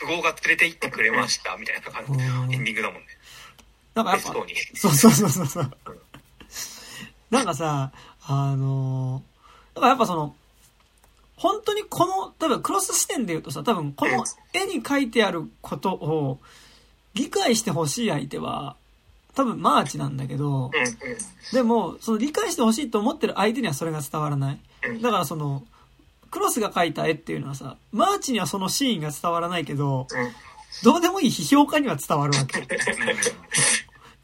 富豪が連れて行ってくれました、みたいな感じうんエンディングだもんね。なんかやっぱ。そうそうそうそうそう。なんかさ、あのー、だからやっぱその、本当にこの、多分クロス視点で言うとさ、多分この絵に書いてあることを理解してほしい相手は、多分マーチなんだけど、うんでも、その理解してほしいと思ってる相手にはそれが伝わらない。うんだからその、クロスが描いた絵っていうのはさ、マーチにはそのシーンが伝わらないけど、うんどうでもいい批評家には伝わるわけ。で、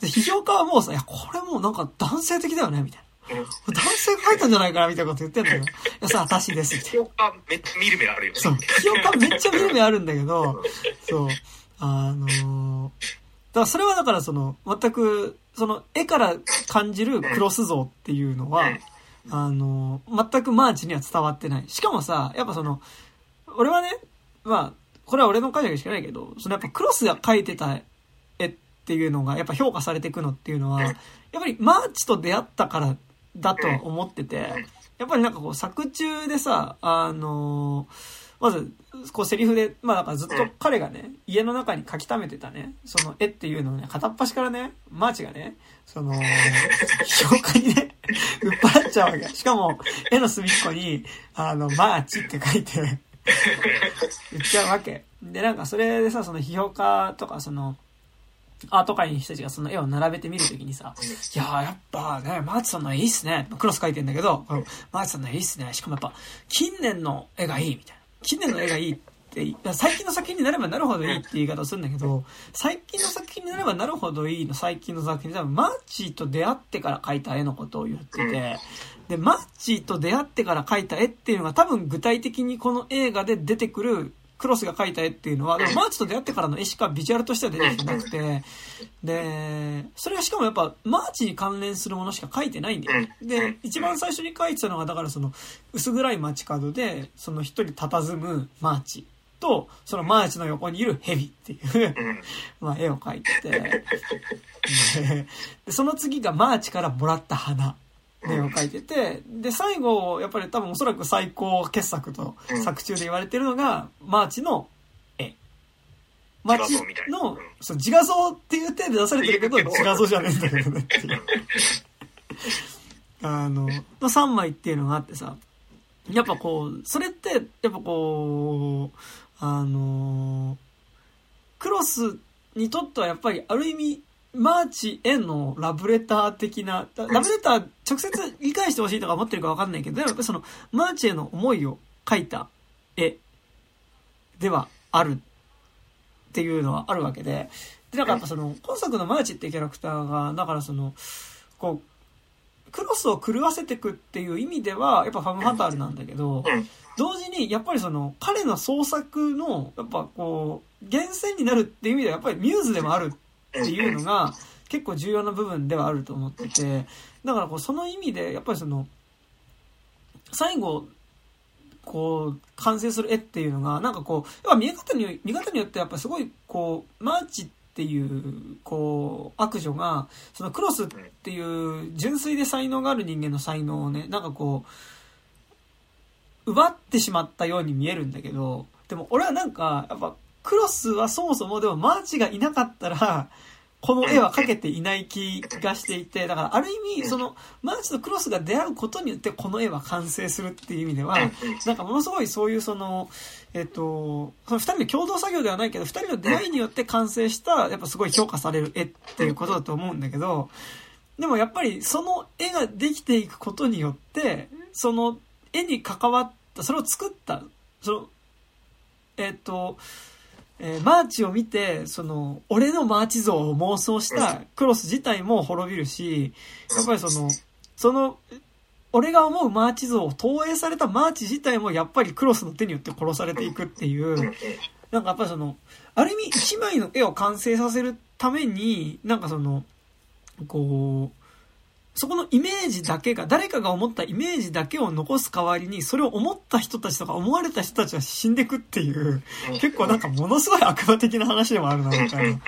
批評家はもうさ、いや、これもうなんか男性的だよね、みたいな。うん男性が描いたんじゃないかな、みたいなこと言ってんだけど、いや、さ、私です、みたいな。評価めっちゃ見る目あるよね。そう、批評家めっちゃ見る目あるんだけど、そう、あのーだからそれはだからその、全く、その絵から感じるクロス像っていうのは、あのー全くマーチには伝わってない。しかもさ、やっぱその、俺はね、まあ、これは俺の解釈しかないけど、そのやっぱクロスが描いてた絵っていうのがやっぱ評価されていくのっていうのは、やっぱりマーチと出会ったからだとは思ってて、やっぱりなんかこう作中でさ、あのーまず、こうセリフで、まあだからずっと彼がね、家の中に書き溜めてたね、その絵っていうのをね、片っ端からね、マーチがね、その、評価にね、売っ払っちゃうわけ。しかも、絵の隅っこに、あの、マーチって書いて、言っちゃうわけ。で、なんかそれでさ、その批評家とか、その、アート界の人たちがその絵を並べてみるときにさ、いやーやっぱね、マーチさんの絵いいっすね。クロス描いてんだけど、うんマーチさんの絵いいっすね。しかもやっぱ、近年の絵がいいみたいな。近年の絵がいいって、最近の作品になればなるほどいいって言い方をするんだけど、最近の作品になればなるほどいいの最近の作品で多分マーチと出会ってから描いた絵のことを言ってて、で、マーチと出会ってから描いた絵っていうのが多分具体的にこの映画で出てくるクロスが描いた絵っていうのは、でもマーチと出会ってからの絵しかビジュアルとしては出てきてなくて、で、それがしかもやっぱマーチに関連するものしか描いてないんだよね。で、一番最初に描いてたのが、だからその薄暗い街角で、その一人佇むマーチ。と、そのマーチの横にいるヘビっていう、うん。まあ絵を描いてて、ででその次がマーチからもらった花。の絵を描いてて、で、最後、やっぱり多分おそらく最高傑作と作中で言われてるのが、マーチの絵。マーチ自画像みたいなのうん、そう、自画像っていう体で出されてるけど、自画像じゃねえんだけどねっていう。あの、の3枚っていうのがあってさ、やっぱこう、それって、やっぱこう、あの、クロスにとってはやっぱりある意味、マーチへのラブレター的な、ラ、ラブレター直接理解してほしいとか思ってるかわかんないけど、でもやっぱりその、マーチへの思いを描いた絵ではあるっていうのはあるわけで、で、なんかやっぱその、今作のマーチっていうキャラクターが、だからその、こう、クロスを狂わせていくっていう意味では、やっぱファム・ファタールなんだけど、うん。同時に、やっぱりその、彼の創作の、やっぱこう、源泉になるっていう意味では、やっぱりミューズでもあるっていうのが、結構重要な部分ではあると思ってて、だからこう、その意味で、やっぱりその、最後、こう、完成する絵っていうのが、なんかこう、やっぱ見え方に、見方によってやっぱすごい、こう、マーチっていう、こう、悪女が、そのクロスっていう純粋で才能がある人間の才能をね、なんかこう、奪ってしまったように見えるんだけど、でも俺はなんか、やっぱ、クロスはそもそもでもマーチがいなかったら、この絵は描けていない気がしていて、だからある意味、その、マーチとクロスが出会うことによってこの絵は完成するっていう意味では、なんかものすごいそういうその、えっと、その二人の共同作業ではないけど、二人の出会いによって完成した、やっぱすごい評価される絵っていうことだと思うんだけど、でもやっぱりその絵ができていくことによって、その絵に関わった、それを作った、その、えっ、と、えーマーチを見て、その、俺のマーチ像を妄想したクロス自体も滅びるし、やっぱりその、その、俺が思うマーチ像を投影されたマーチ自体もやっぱりクロスの手によって殺されていくっていう、なんかやっぱりその、ある意味一枚の絵を完成させるために、なんかその、こう、そこのイメージだけが、誰かが思ったイメージだけを残す代わりに、それを思った人たちとか思われた人たちは死んでくっていう、結構なんかものすごい悪魔的な話でもあるな、みたいな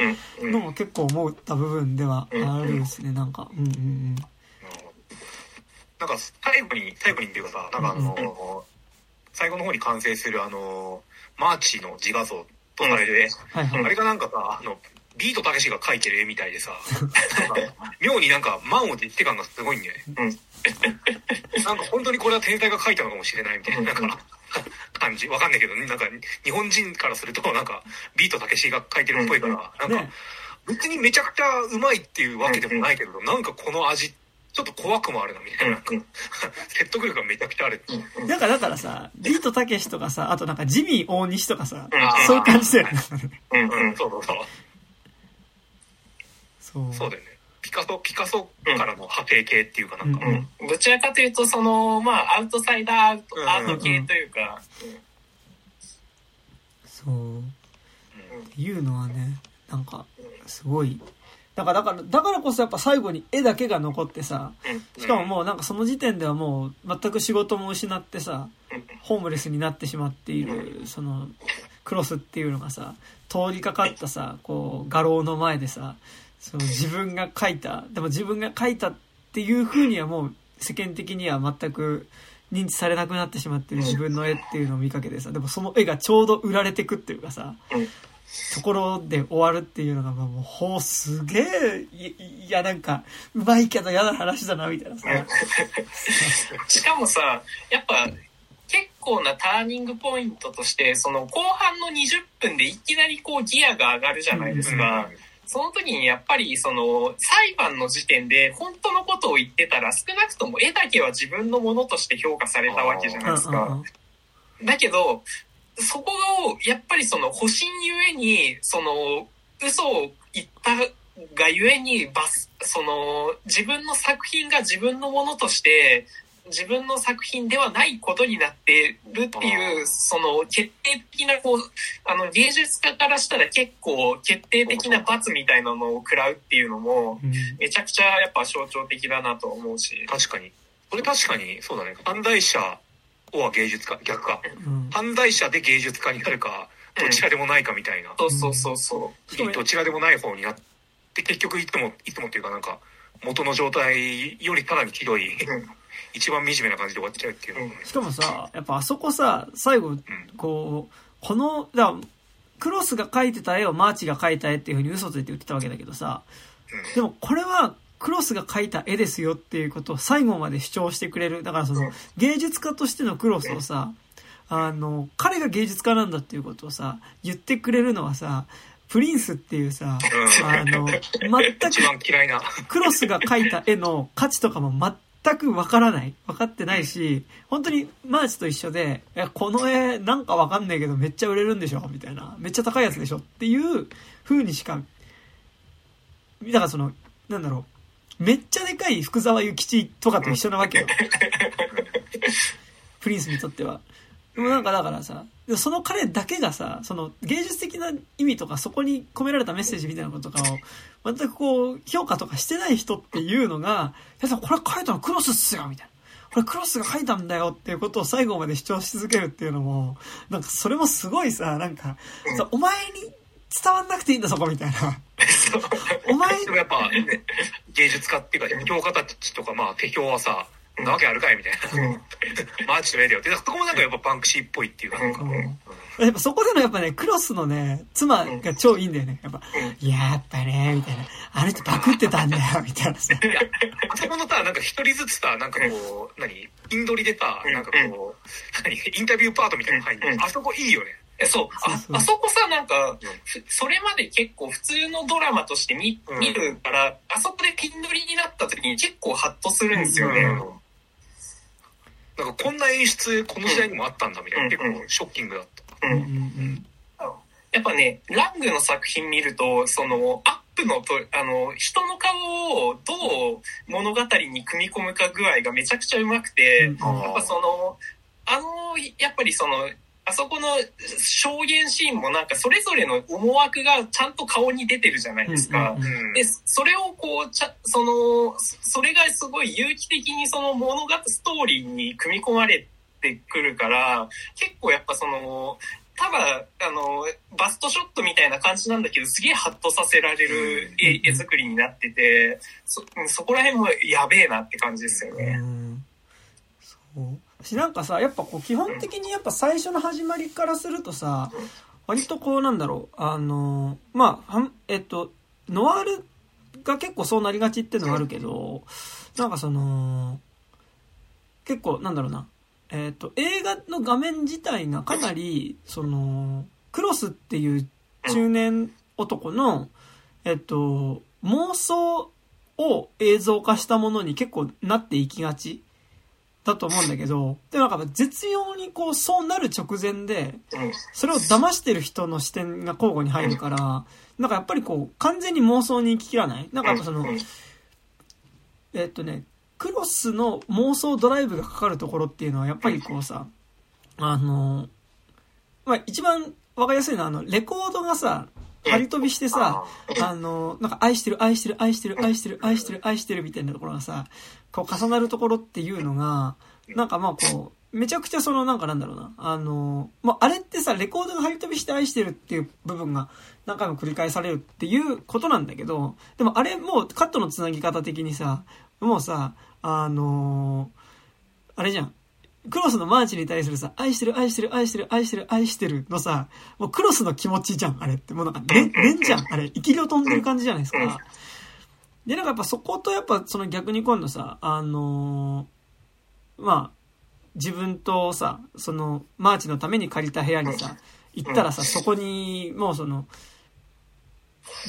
のも結構思った部分ではあるですね、なんか。うんうんうん。なんか最後に、最後にっていうかさ、なんかあの、最後の方に完成するあの、マーチの自画像とされる絵。あれがなんかさ、あの、ビートたけしが描いてる絵みたいでさ、なんか妙になんか満を持して感がすごいんだよね。なんか本当にこれは天才が描いたのかもしれないみたいな、なんか、感じ。わかんないけどね。なんか、日本人からすると、なんか、ビートたけしが描いてるっぽいから、なんかね、別にめちゃくちゃうまいっていうわけでもないけど、なんかこの味、ちょっと怖くもあるな、みたいな。なんか説得力がめちゃくちゃある。だから、だからさ、ビートたけしとかさ、あとなんかジミー大西とかさ、うんそういう感じだよね。うんうんうん、そうそうそう。そう。そうだよね。ピカソ、ピカソからの派生系っていうかなんか、うん。うん。どちらかというと、その、まあ、アウトサイダーアウトうん。アート系というか、そう。っていうのはね、なんか、すごい。だから、だから、だからこそやっぱ最後に絵だけが残ってさ、しかももうなんかその時点ではもう全く仕事も失ってさ、ホームレスになってしまっている、その、クロスっていうのがさ、通りかかったさ、こう、画廊の前でさ、その自分が描いた、でも自分が描いたっていう風にはもう世間的には全く認知されなくなってしまってる自分の絵っていうのを見かけてさ、でもその絵がちょうど売られてくっていうかさ、うんところで終わるっていうのが、まあもう、ほう、すげえ、いいや、なんか、うまいけど嫌な話だな、みたいなさ。しかもさ、やっぱ、結構なターニングポイントとして、その後半の20分でいきなりこうギアが上がるじゃないですか。その時にやっぱりその裁判の時点で本当のことを言ってたら少なくとも絵だけは自分のものとして評価されたわけじゃないですか。だけど、そこを、やっぱりその保身ゆえに、その、嘘を言ったがゆえに、バス、その、自分の作品が自分のものとして、自分の作品ではないことになってるっていう、その決定的な、こう、あの、芸術家からしたら結構決定的な罰みたいなのを食らうっていうのも、うんめちゃくちゃやっぱ象徴的だなと思うし。確かに。これ確かに、そうだね。犯罪者は芸術家、逆か。うん犯罪者で芸術家になるか、どちらでもないかみたいな。そうそうそうそう。しかもどちらでもない方になって、結局いつも、いつもっていうかなんか、元の状態よりさらにひどい、うん一番惨めな感じで終わっちゃうっていうのがね。しかもさ、やっぱあそこさ、最後、こう、この、だクロスが描いてた絵をマーチが描いた絵っていうふうに嘘ついて言ってたわけだけどさ、でもこれはクロスが描いた絵ですよっていうことを最後まで主張してくれる。だからその芸術家としてのクロスをさ、あの、彼が芸術家なんだっていうことをさ、言ってくれるのはさ、プリンスっていうさ、あの、全 一く。クロスが描いた絵の価値とかも全くわからない。分かってないし、本当にマーチと一緒で、いや、この絵なんかわかんないけどめっちゃ売れるんでしょ？みたいな。めっちゃ高いやつでしょ？っていう風にしか、だからその、なんだろう。めっちゃでかい福沢諭吉とかと一緒なわけよ。プリンスにとっては。でもなんかだからさ、その彼だけがさ、その芸術的な意味とかそこに込められたメッセージみたいなこととかを全くこう評価とかしてない人っていうのが、いやさ、これ書いたのクロスっすよみたいな。これクロスが書いたんだよっていうことを最後まで主張し続けるっていうのも、なんかそれもすごいさ、なんか、さお前に伝わんなくていいんだそこみたいな。お前、でもやっぱ、ね芸術家っていうか、評価たちとか、まあ、手評はさ、なわけあるかいみたいな。マーチの絵だよって。そこもなんかやっぱバンクシーっぽいっていうか、なん。か、うん。やっぱそこでのやっぱね、クロスのね、妻が超いいんだよね。やっぱ、やっぱね、みたいな。あの人パクってたんだよ、みたいなさ。いや、あそこのさ、なんか一人ずつさ、なんかこう、何インドリでさ、なんかこう、何インタビューパートみたいなの入っあそこいいよね。えそう。あそうそう。あそこさなんかふそれまで結構普通のドラマとして見うん。見るから、あそこでピン取りになった時に結構ハッとするんですよね。うんなんかこんな演出、この時代にもあったんだみたいな。うん結構ショッキングだった。うんうんうんやっぱね、ラングの作品見ると、その、アップのと、あの、人の顔をどう物語に組み込むか具合がめちゃくちゃうまくて、うんやっぱその、あの、やっぱりその、あそこの証言シーンもなんかそれぞれの思惑がちゃんと顔に出てるじゃないですか。うんうんうんで、それをこう、ちゃ、その、そそれがすごい有機的にその物語、ストーリーに組み込まれてくるから、結構やっぱその、ただ、あの、バストショットみたいな感じなんだけど、すげえハッとさせられる絵絵作りになってて、そ、そこら辺もやべえなって感じですようね。んそうしなんかさやっぱこう基本的にやっぱ最初の始まりからするとさ割とこうなんだろうあのまあえっとノワールが結構そうなりがちっていうのはあるけどなんかその結構なんだろうなえっと映画の画面自体がかなりそのクロスっていう中年男のえっと妄想を映像化したものに結構なっていきがち。だと思うんだけど、でもなんか絶妙にこうそうなる直前で、うん。それを騙してる人の視点が交互に入るから、なんかやっぱりこう完全に妄想に行ききらない？なんかやっぱその、うん。えっとね、クロスの妄想ドライブがかかるところっていうのはやっぱりこうさ、あの、まあ一番わかりやすいのはあの、レコードがさ、張り飛びしてさ、あの、なんか愛してる愛してる愛してる愛してる愛してる愛してるみたいなところがさ、こう重なるところっていうのが、なんかまあこう、めちゃくちゃそのなんかなんだろうな、あの、まああれってさ、レコードが張り飛びして愛してるっていう部分が何回も繰り返されるっていうことなんだけど、でもあれもうカットのつなぎ方的にさ、もうさ、あのあれじゃん。クロスのマーチに対するさ、愛してる、愛してる、愛してる、愛してる、愛してるのさ、もうクロスの気持ちじゃん、あれって。もうなんか、ね、念じゃん、あれ。生き霊飛んでる感じじゃないですか。で、なんかやっぱそことやっぱその逆に今度さ、あのーまあ、自分とさ、その、マーチのために借りた部屋にさ、行ったらさ、そこに、もうその、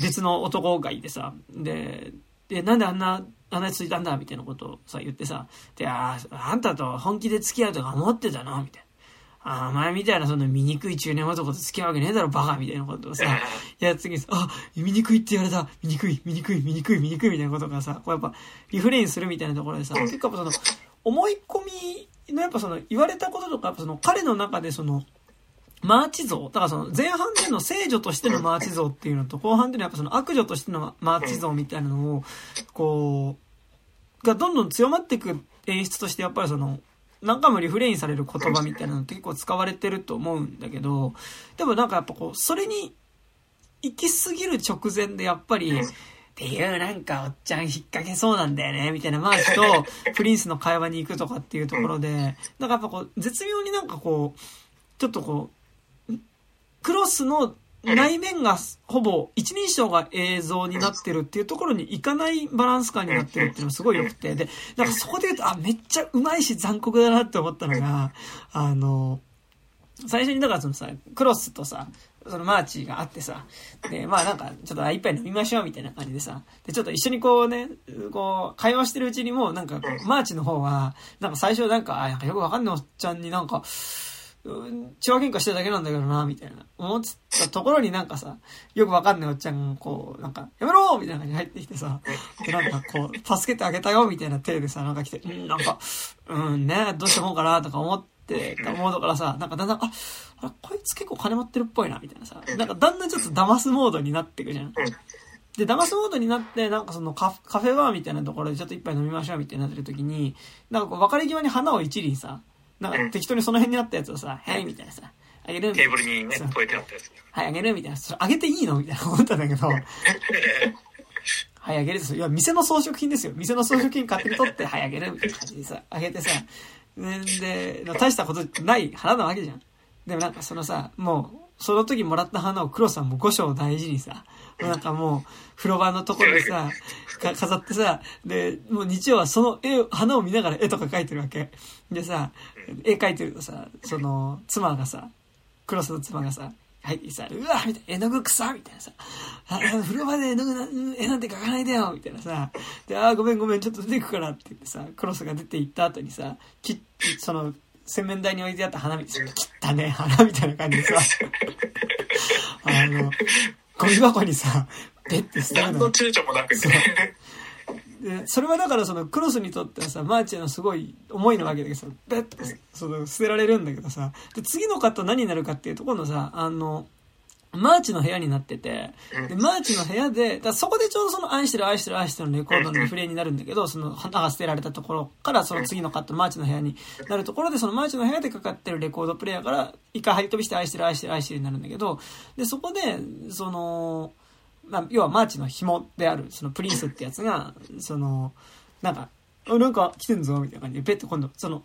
別の男がいてさ、で、で、なんであんな、あんなやついたんだみたいなことをさ、言ってさ、で、ああ、あんたと本気で付き合うとか思ってたのみたいな。ああ、お前みたいなその醜い中年男と付き合うわけねえだろ、バカみたいなことをさ、いや、次にさ、あ、醜いって言われた、醜い、醜い、醜い、醜いみたいなことがさ、こうやっぱ、リフレインするみたいなところでさ、結構その、思い込みのやっぱその、言われたこととか、その、彼の中でその、マーチ像だからその前半での聖女としてのマーチ像っていうのと後半でのやっぱその悪女としてのマーチ像みたいなのをこうがどんどん強まっていく演出としてやっぱりその何回もリフレインされる言葉みたいなのって結構使われてると思うんだけどでもなんかやっぱこうそれに行き過ぎる直前でやっぱりっていうなんかおっちゃん引っ掛けそうなんだよねみたいなマーチと プリンスの会話に行くとかっていうところでなんかやっぱこう絶妙になんかこうちょっとこうクロスの内面がほぼ一人称が映像になってるっていうところにいかないバランス感になってるっていうのがすごい良くて、で、なんかそこで言うと、あ、めっちゃうまいし残酷だなって思ったのが、あの、最初にだからそのさ、クロスとさ、そのマーチがあってさ、で、まあなんか、ちょっとあ一杯飲みましょうみたいな感じでさ、で、ちょっと一緒にこうね、こう、会話してるうちにもうなんか、マーチの方は、なんか最初なんか、あ、なんかよくわかんないおっちゃんになんか、うん血話喧嘩してるだけなんだけどな、みたいな。思ってたところになんかさ、よくわかんないおっちゃんがこう、なんか、やめろみたいな感じで入ってきてさ、で、なんかこう、助けてあげたよみたいな体でさ、なんか来て、うん、なんか、うんね、どうしてもんかな、とか思ってたモードからさ、なんかだんだん、あ、あれ、こいつ結構金持ってるっぽいな、みたいなさ、なんかだんだんちょっと騙すモードになっていくじゃん。で、騙すモードになって、なんかそのカフカフェバーみたいなところでちょっと一杯飲みましょうみたいになってる時に、なんかこう別れ際に花を一輪さ、なんか適当にその辺にあったやつをさ、はいみたいなさ、あげるみたいな。テーブルにね、そう添えてあったやつ。はい、あげるみたいな。それあげていいのみたいな思ったんだけど、はい、あげるですいや、店の装飾品ですよ。店の装飾品勝手に取って、はい、あげるみたいな感じでさ、あげてさ、ねで、大したことない花なわけじゃん。でもなんかそのさ、もう、その時もらった花を黒さんも五章大事にさ、なんかもう、風呂場のところでさ、か飾ってさ、で、もう日曜はその絵を、花を見ながら絵とか描いてるわけ。でさ、絵描いてるとさ、その、妻がさ、クロスの妻がさ、入ってさ、うわみたいな、絵の具草みたいなさ、あ風呂場で絵の具な、絵なんて描かないでよみたいなさ、で、あーごめんごめん、ちょっと出てくからって言ってさ、クロスが出て行った後にさ、きその、洗面台に置いてあった花見てさ、切ったね、花みたいな感じでさ、あの、ゴミ箱にさ、ペッて捨てるの何の。躊躇もなくね。で、それはだからそのクロスにとってはさ、マーチへのすごい思いなわけだけどさ、ペッてその捨てられるんだけどさ、で、次のカット何になるかっていうところのさ、あの、マーチの部屋になってて、で、マーチの部屋で、だそこでちょうどその愛してる愛してる愛してるのレコードのリフレインになるんだけど、その花が捨てられたところからその次のカット、マーチの部屋になるところで、そのマーチの部屋でかかってるレコードプレイヤーから一回針飛びして愛してる愛してる愛してるになるんだけど、で、そこで、その、まあ、要はマーチの紐である、そのプリンスってやつが、その、なんか、あなんか来てんぞ、みたいな感じで、ペッて今度、その、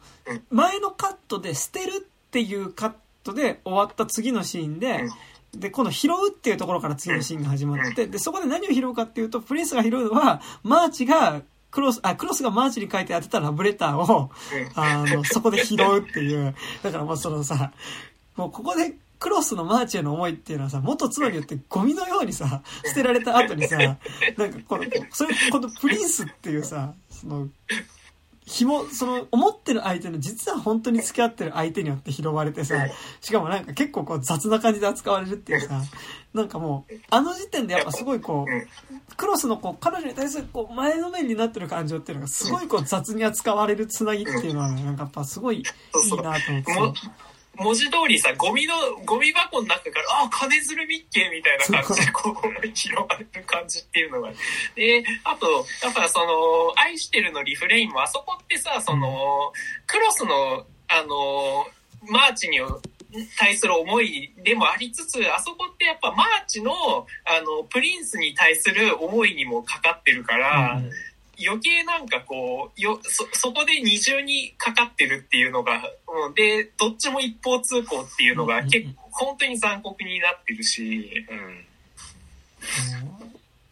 前のカットで捨てるっていうカットで終わった次のシーンで、で、今度拾うっていうところから次のシーンが始まって、で、そこで何を拾うかっていうと、プリンスが拾うのは、マーチが、クロス、あ、クロスがマーチに書いて宛てたラブレターを、あの、そこで拾うっていう。だからもうそのさ、もうここでクロスのマーチへの思いっていうのはさ、元妻によってゴミのようにさ、捨てられた後にさ、なんかこの、それ、このプリンスっていうさ、その、紐、その、思ってる相手の、実は本当に付き合ってる相手によって拾われてさ、しかもなんか結構こう雑な感じで扱われるっていうさ、なんかもう、あの時点でやっぱすごいこう、クロスのこう、彼女に対するこう、前のめりになってる感情っていうのがすごいこう雑に扱われるつなぎっていうのはね、なんかやっぱすごいいいなと思っても文字通りさ、ゴミの、ゴミ箱の中から、あ、金づるみっけみたいな感じで、こう、広がる感じっていうのが。で、あと、やっぱその、愛してるのリフレインも、あそこってさ、その、クロスの、あの、マーチに対する思いでもありつつ、あそこってやっぱマーチの、あの、プリンスに対する思いにもかかってるから、うん余計なんかこう、よ、そ、そこで二重にかかってるっていうのが、うんで、どっちも一方通行っていうのが結構、本当に残酷になってるし、うん。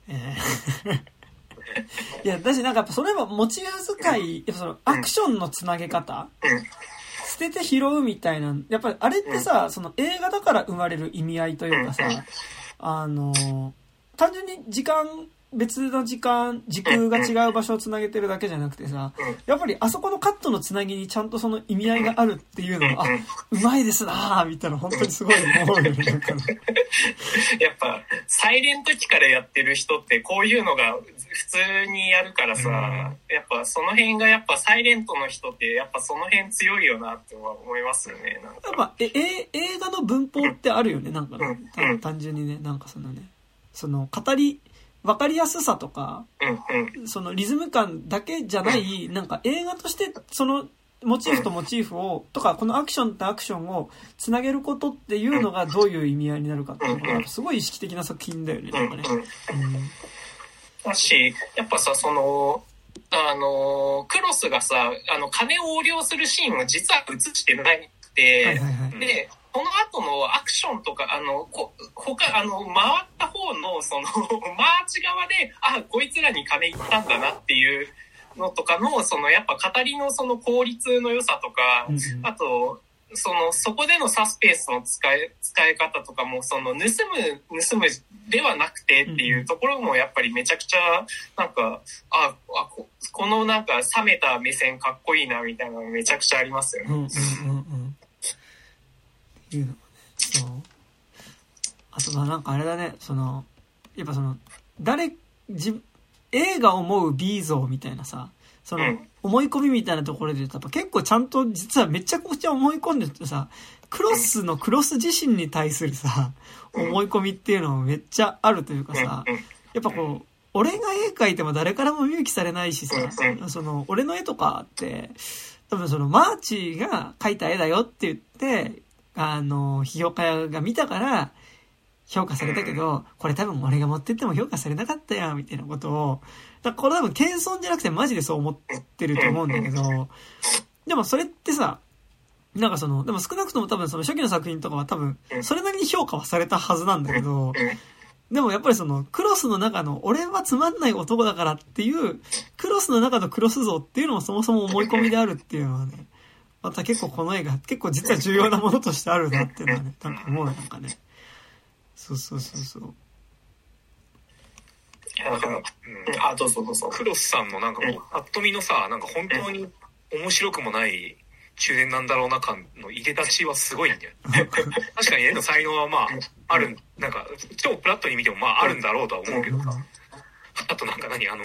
えー。いや、だしなんかやっぱそれは持ち扱い、やっぱそのアクションのつなげ方、うん。捨てて拾うみたいな、やっぱりあれってさ、その映画だから生まれる意味合いというかさ、あの、単純に時間、別の時間、時空が違う場所をつなげてるだけじゃなくてさ、やっぱりあそこのカットのつなぎにちゃんとその意味合いがあるっていうのが、あ、うまいですなぁ、みたいな本当にすごい思うよね。なんかねやっぱ、サイレント期からやってる人ってこういうのが普通にやるからさ、やっぱその辺がやっぱサイレントの人ってやっぱその辺強いよなっては思いますよね。なんか。やっぱ、え、え、映画の文法ってあるよね、なんかね。単純にね、なんかそのね、その、語り、わかりやすさとか。そのリズム感だけじゃない、なんか映画として、その、モチーフとモチーフを、とか、このアクションとアクションをつなげることっていうのがどういう意味合いになるかっていうのが、すごい意識的な作品だよね、うなんんかね。だし、やっぱさ、その、あの、クロスがさ、あの、金を横領するシーンを実は映してなくはいて、はいはい。で、この後のアクションとか、あの、こ他、あの、回った方の、その、マーチ側で、あ、こいつらに金いったんだなっていうのとかの、その、やっぱ語りのその効率の良さとかうん、うんあと、その、そこでのサスペンスの使い、使い方とかも、その、盗む、盗むではなくてっていうところも、やっぱりめちゃくちゃ、なんか、あ、あここのなんか、冷めた目線かっこいいな、みたいなのめちゃくちゃありますよね。うんうんうんうん。っていうのもね、そう。あとはなんかあれだね、その、やっぱその、誰、じ、映画思う B 像みたいなさ、そのうん、思い込みみたいなところで言うと、やっぱ結構ちゃんと実はめちゃくちゃ思い込んでてさ、クロスのクロス自身に対するさ、思い込みっていうのもめっちゃあるというかさ、やっぱこう、俺が絵描いても誰からも見向きされないしさう、その、俺の絵とかって、多分その、マーチが描いた絵だよって言って、あの、批評家が見たから、評価されたけど、これ多分俺が持ってっても評価されなかったよ、みたいなことを、だからこれ多分謙遜じゃなくてマジでそう思ってると思うんだけど、でもそれってさ、なんかその、でも少なくとも多分その初期の作品とかは多分、それなりに評価はされたはずなんだけど、でもやっぱりその、クロスの中の、俺はつまんない男だからっていう、クロスの中のクロス像っていうのもそもそも思い込みであるっていうのはね、また結構この映画、結構実は重要なものとしてあるなっていうのはね、なんか思うなんかね。そうそうそうそう。いやだから、うんあ、どうぞどうぞ。クロスさんのなんかもう、ぱっと見のさ、なんか本当に面白くもない中年なんだろうな感の入れ出しはすごいんだよ。確かに絵の才能はまあ、ある、なんか、超フラットに見てもまああるんだろうとは思うけどさ。あとなんか何あの、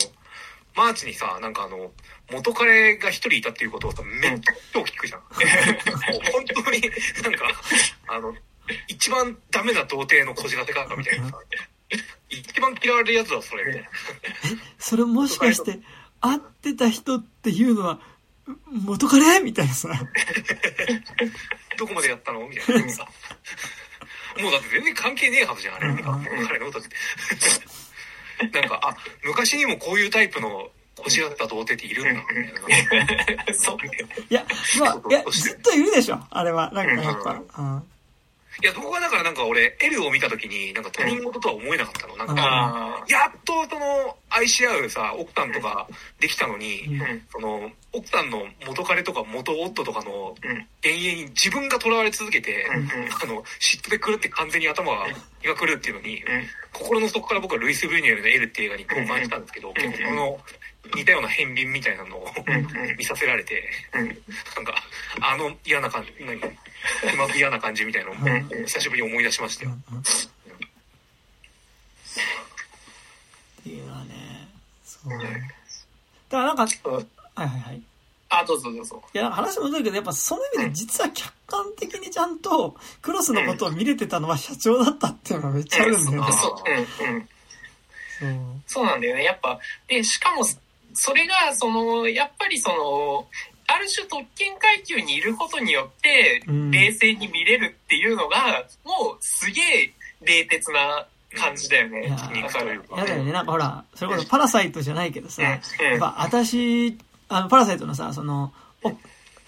マーチにさ、なんかあの、元彼が一人いたっていうことをさ、めっちゃ超聞くじゃん。本当に、なんか、あの、一番ダメな童貞のこじらせ方みたいなさ、一番嫌われるやつはそれみたいな。それもしかして、会ってた人っていうのは、元彼？みたいなさ。どこまでやったの？みたいなさ。もうだって全然関係ねえはずじゃん、あれ。うん彼のことって。なんか、あ、昔にもこういうタイプのこじらせた童貞っているんだ、みたいな。そうね。いや、まあ、いや、ずっといるでしょ、あれは。なんかやっぱ。うんいや、そこがだからなんか俺、エルを見た時に、なんか他人事とは思えなかったの。なんか、あやっとその、愛し合うさ、奥さんとかできたのに、うん。その、奥さんの元彼とか元夫とかの、うん。永遠に自分が囚われ続けて、うんうんあの、嫉妬で狂って完全に頭が、狂うっていうのに、うん。心の底から僕はルイス・ブリュニエルのエルっていう映画に共感したんですけど、ん結構その、似たような片鱗みたいなのを見させられて、うん。なんか、あの嫌な感じ、何気まず嫌な感じみたいなのをうん久しぶりに思い出しましたよ。うんっていうのはね、そう。だからなんか、うんはいはいはい。あ、どうぞどうぞ。いや、話戻るけど、やっぱその意味で実は客観的にちゃんとクロスのことを見れてたのは社長だったっていうのがめっちゃあるんだよね。そう。そうなんだよね。やっぱ、で、しかも、それが、その、やっぱりその、ある種特権階級にいることによって、うん。冷静に見れるっていうのが、もうすげえ冷徹な感じだよね。いやだよね。なんかほら、それこそパラサイトじゃないけどさ、やうん。っぱ私、あの、パラサイトのさ、その、お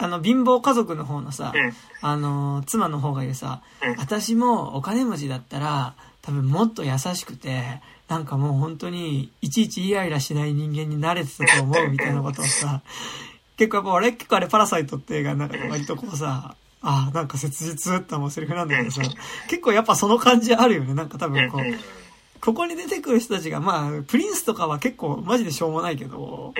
あの、貧乏家族の方のさ、うん。あの、妻の方が言うさ、うん。私もお金持ちだったら、多分もっと優しくて、なんかもう本当に、いちいちイライラしない人間になれてたと思うみたいなことをさ、結構やっぱ俺結構あれパラサイトって映画の中で割とこうさ、ああ、なんか切実って思うセリフなんだけどさ、結構やっぱその感じあるよね。なんか多分こう、ここに出てくる人たちが、まあ、プリンスとかは結構マジでしょうもないけど、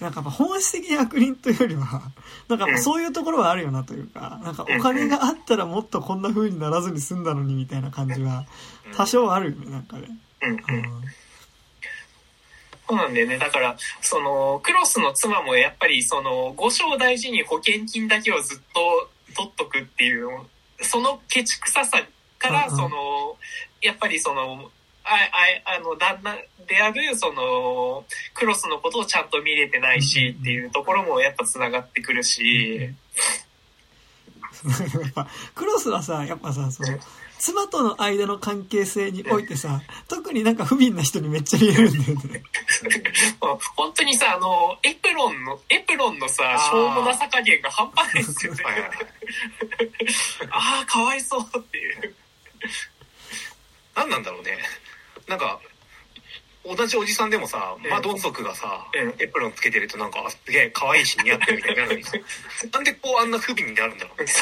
なんかやっぱ本質的に悪人というよりは、なんかそういうところはあるよなというか、なんかお金があったらもっとこんな風にならずに済んだのにみたいな感じは多少あるよね、なんかね。うん。そうなんだよね。だから、その、クロスの妻もやっぱり、その、五章大事に保険金だけをずっと取っとくっていう、そのケチくささから、その、やっぱりその、あ、あ、あの、旦那である、その、クロスのことをちゃんと見れてないしっていうところもやっぱ繋がってくるし、クロスはさ、やっぱさ、その、妻との間の関係性においてさ、特になんか不憫な人にめっちゃ見えるんだよね。本当にさ、あの、エプロンの、エプロンのさ、しょうもなさ加減が半端ないですよね。はいはいはい ああ、かわいそうっていう。何なんだろうね。なんか、同じおじさんでもさ、うんマドン族がさ、うんエプロンつけてるとなんか、あすげえ可愛いし似合ってるみたいになるのにさ、なんでこうあんな不憫になるんだろうね。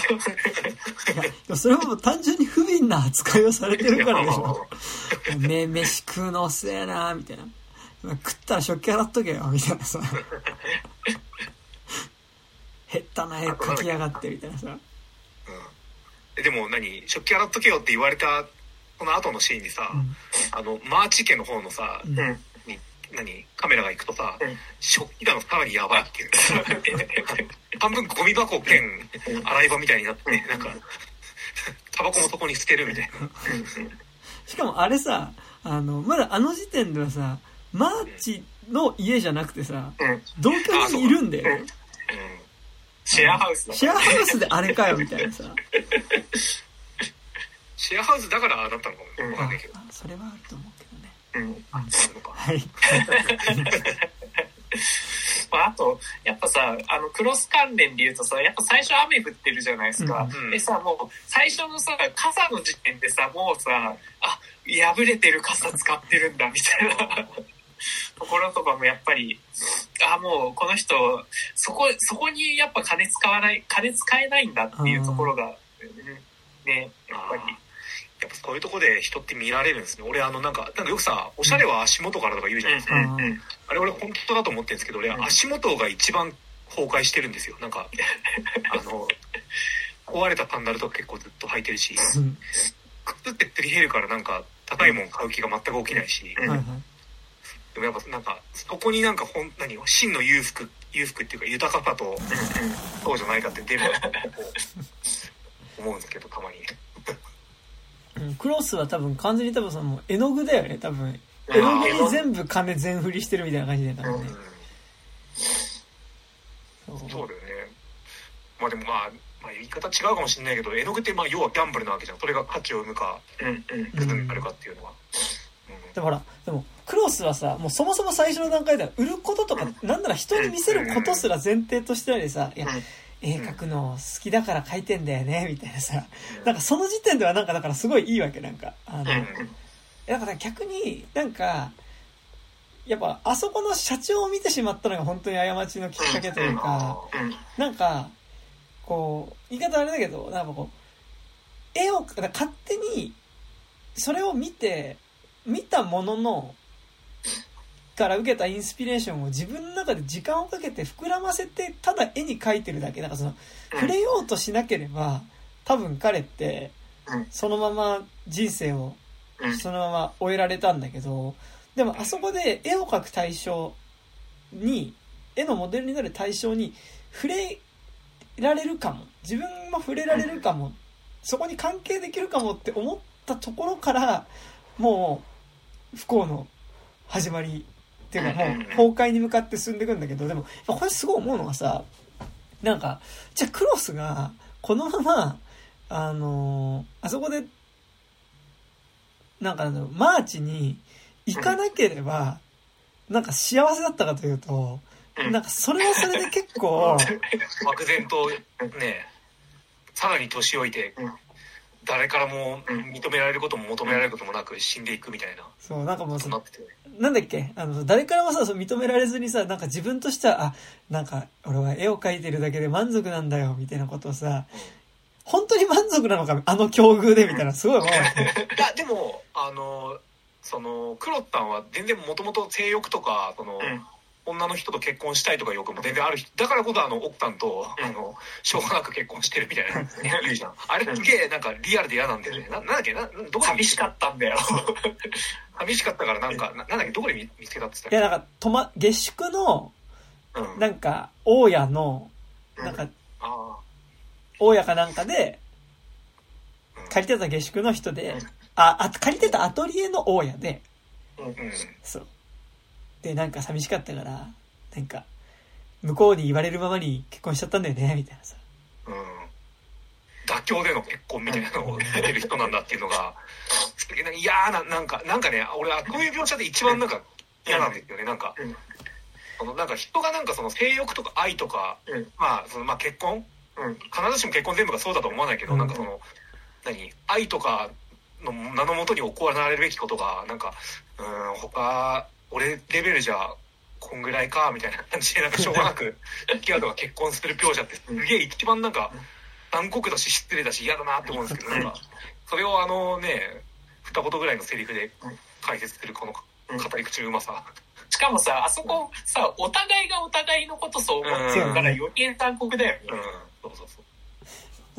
いや、それはもう単純に不憫な扱いをされてるからでしょ。め、飯食うの遅えなみたいな。食ったら食器洗っとけよ、みたいなさ。減ったな絵描きやがって、みたいなさ。うん、でも何？食器洗っとけよって言われたこの後のシーンにさ、うん。あのマーチ家の方のさ、うん。うん。に何？カメラが行くとさ、うん。食器がのさらにやばいっていう。半分ゴミ箱兼洗い場みたいになって、なんかタバコもそこに捨てるみたいな。しかもあれさ、あの、まだあの時点ではさ、マーチの家じゃなくてさ、うん。同居人にいるんだよね。シェアハウスだ。シェアハウスであれかよ、みたいなさ。シェアハウスだからああなったのかもわかんないけど、あそれはあると思うけどね。うん。あそうなのかはい。まあ、あと、やっぱさ、あの、クロス関連で言うとさ、やっぱ最初雨降ってるじゃないですか。うんうんでさ、もう、最初のさ、傘の時点でさ、もうさ、あ、破れてる傘使ってるんだ、みたいな ところとかもやっぱり、あ、もう、この人、そこ、そこにやっぱ金使わない、金使えないんだっていうところが、うん。ね、やっぱり。やっぱそういうとこで人って見られるんですね。俺あのなんかなんかよくさおしゃれは足元からとか言うじゃないですか、うん。うん。うん。あれ俺本当だと思ってるんですけど俺うん。足元が一番崩壊してるんですよ。なんか、あの、壊れたサンダルとか結構ずっと履いてるし、うん。靴ってすり減るからなんか高いもん買う気が全く起きないし、はいはい。でもやっぱなんか、そこになんかほん、何を、真の裕福、裕福っていうか豊かさと、そうじゃないかって出る思うんですけど、たまに。うんクロスは多分完全に多分そのもう絵の具だよね、多分。絵の具に全部金全振りしてるみたいな感じだよ多分ね。そうそうだよね。まあでもまあ、まあ言い方違うかもしれないけど、絵の具ってまあ要はギャンブルなわけじゃん。それが価値を生むか、うんうん。クズになるかっていうのは。でもほら、でも、クロスはさ、もうそもそも最初の段階では売ることとか、なんなら人に見せることすら前提としてありさ、いや、絵描くの好きだから描いてんだよね、みたいなさ、なんかその時点ではなんかだからすごいいいわけ、なんか。あの、うん。だから逆になんか、やっぱあそこの社長を見てしまったのが本当に過ちのきっかけというか、うん。なんか、こう、言い方あれだけど、なんかこう、絵を、勝手に、それを見て、見たものの、から受けたインスピレーションを自分の中で時間をかけて膨らませて、ただ絵に描いてるだけ。なんかその、触れようとしなければ、多分彼ってうん、そのまま人生をうんそのまま終えられたんだけど、でもあそこで絵を描く対象に、絵のモデルになる対象に触れられるかも。自分も触れられるかも。そこに関係できるかもって思ったところから、もう、不幸の始まりっていうかもう崩壊に向かって進んでいくんだけど、でも、これすごい思うのがさ、なんか、じゃあクロスが、このまま、あのーあそこでなんかあの、マーチに行かなければ、なんか幸せだったかというと、うん。なんかそれはそれで結構、漠然とね、さらに年老いてうん、誰からも認められることも求められることもなく死んでいくみたいな、そう、なんかもうなってて。なんだっけ？あの、誰からもさ、そう認められずにさ、なんか自分としては、あ、なんか、俺は絵を描いてるだけで満足なんだよ、みたいなことをさ、本当に満足なのか、あの境遇で、みたいな、すごい思う。いや、でも、あの、その、クロッタンは全然もともと性欲とか、その、うん女の人と結婚したいとか欲も全然ある人だからこそあの奥さんと、うん。あのしょうがなく結婚してるみたいな言う じゃん。あれすげえなんかリアルで嫌なんだよね。ななんだっけ？などこで寂しかったんだよ。寂しかったからなんかななんだっけ？どこで見見つけたっていや、言っなんか、とま、下宿の、なんか、大家の、なんか、あ大家かなんかで、借りてた下宿の人でうん、あ、あ、借りてたアトリエの大家で、うん。そう。で、なんか寂しかったから、なんか、向こうに言われるままに結婚しちゃったんだよね、みたいなさ。うん。妥協での結婚みたいなのをやってる人なんだっていうのが、すげえなんか嫌な、なんか、なんかね、俺はこういう描写で一番なんか嫌なんですよね、なんか。うん。そのなんか人がなんかその性欲とか愛とか、うん。まあ、そのまあ結婚？うん。必ずしも結婚全部がそうだと思わないけど、うん。なんかその、何？愛とかの名のもとに行われるべきことが、なんか、うん、他、俺レベルじゃ、こんぐらいか、みたいな感じで、なんかしょうがなく、付き合うとか結婚する描写ってすげえ一番なんか、残酷だし失礼だし嫌だなって思うんですけど、なんか、それをあのね、二言ぐらいのセリフで解説するこの語り口のうまさ。しかもさ、あそこさ、お互いがお互いのことそう思ってるから余計残酷だよね。うん、そうそうそう。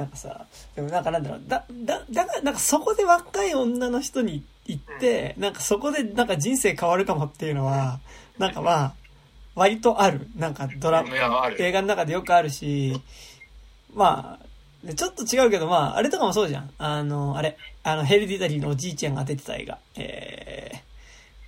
なんかさ、でもなんかなんだろう、だ、だ、だから、なんかそこで若い女の人に行って、なんかそこでなんか人生変わるかもっていうのは、なんかまあ、割とある。なんかドラいや、ある。映画の中でよくあるし、まあ、でちょっと違うけど、まあ、あれとかもそうじゃん。あの、あれ、あの、ヘルディタリーのおじいちゃんが出てた映画。え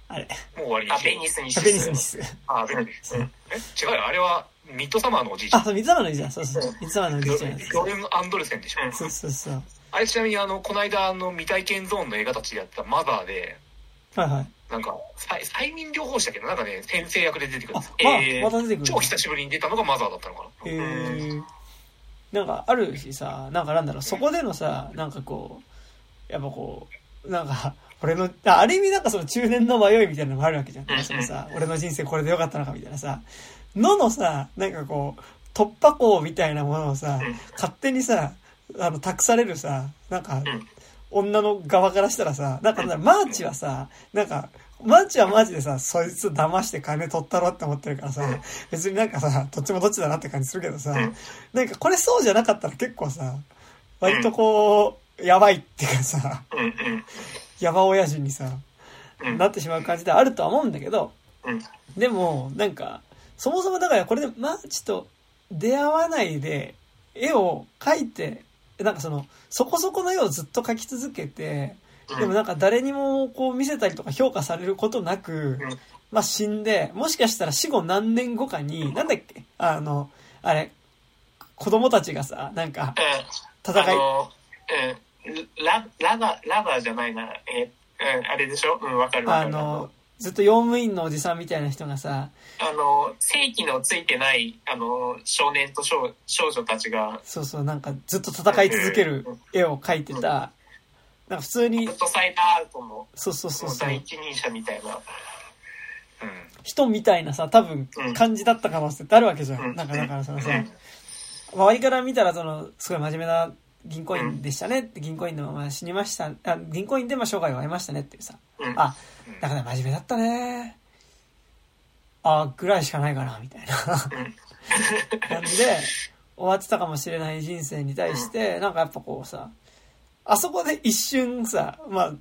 ー、あれ、もう終わりにあ、しようベニスにベニスにす。あ、ベニス。うんえ違うよ、あれは、ミッドサマーのおじいちゃあ、ん。そう、三つ葉のおじいちゃん。そうそう。三つ葉のおじいちゃん。ロレン・アンドルセンでしょ。うんそうそうそう。あれちなみに、あの、この間、あの、未体験ゾーンの映画たちでやったマザーで、はいはい。なんか、催催眠療法士だけど、なんかね、先生役で出てくるんあですよ。、まあ、えーまた出てくる。超久しぶりに出たのがマザーだったのかな。へーなんかあるしさ、なんかなんだろう、そこでのさ、なんかこう、やっぱこう、なんか、俺の、あある意味なんかその中年の迷いみたいなのもあるわけじゃんそのさ、俺の人生これでよかったのかみたいなさ、ののさ、なんかこう、突破口みたいなものをさうん、勝手にさ、あの、託されるさ、なんかん、女の側からしたらさ、なんかマーチはさ、なんか、マッチはマジでさ、そいつ騙して金取ったろって思ってるからさ、別になんかさ、どっちもどっちだなって感じするけどさ、なんかこれそうじゃなかったら結構さ、割とこう、やばいっていうかさ。やば親父にさ、うん。なってしまう感じであるとは思うんだけど、うん。でも、なんか、そもそもだからこれでマーチと出会わないで絵を描いて、なんかその、そこそこの絵をずっと描き続けて、でもなんか誰にもこう見せたりとか評価されることなくうん、まあ死んで、もしかしたら死後何年後かに、なんだっけあの、あれ、子供たちがさ、なんか、戦い、あの、うん、ラ、ラガ、ラガーじゃないな。え、うん、あれでしょ？うん、わかるわかる。あの、ずっと用務員のおじさんみたいな人がさ、あの、正規のついてない、あの、少年と少少女たちが、そうそう、なんかずっと戦い続ける絵を描いてた、なんか普通にフッ、トサイドアウトのそうそうそうそう。第、一人者みたいな。うん。人みたいなさ、多分うん。感じだった可能性ってあるわけじゃ。うん。んなんかだからさうん、周りから見たらその、すごい真面目な銀行員でしたねって、銀行員のまま死にました、あ銀行員でまあ生涯を終えましたねっていうさ、うん。あ、だから真面目だったね。あ、ぐらいしかないかな、みたいな感じで終わってたかもしれない人生に対して、なんかやっぱこうさ、あそこで一瞬さ、まあ、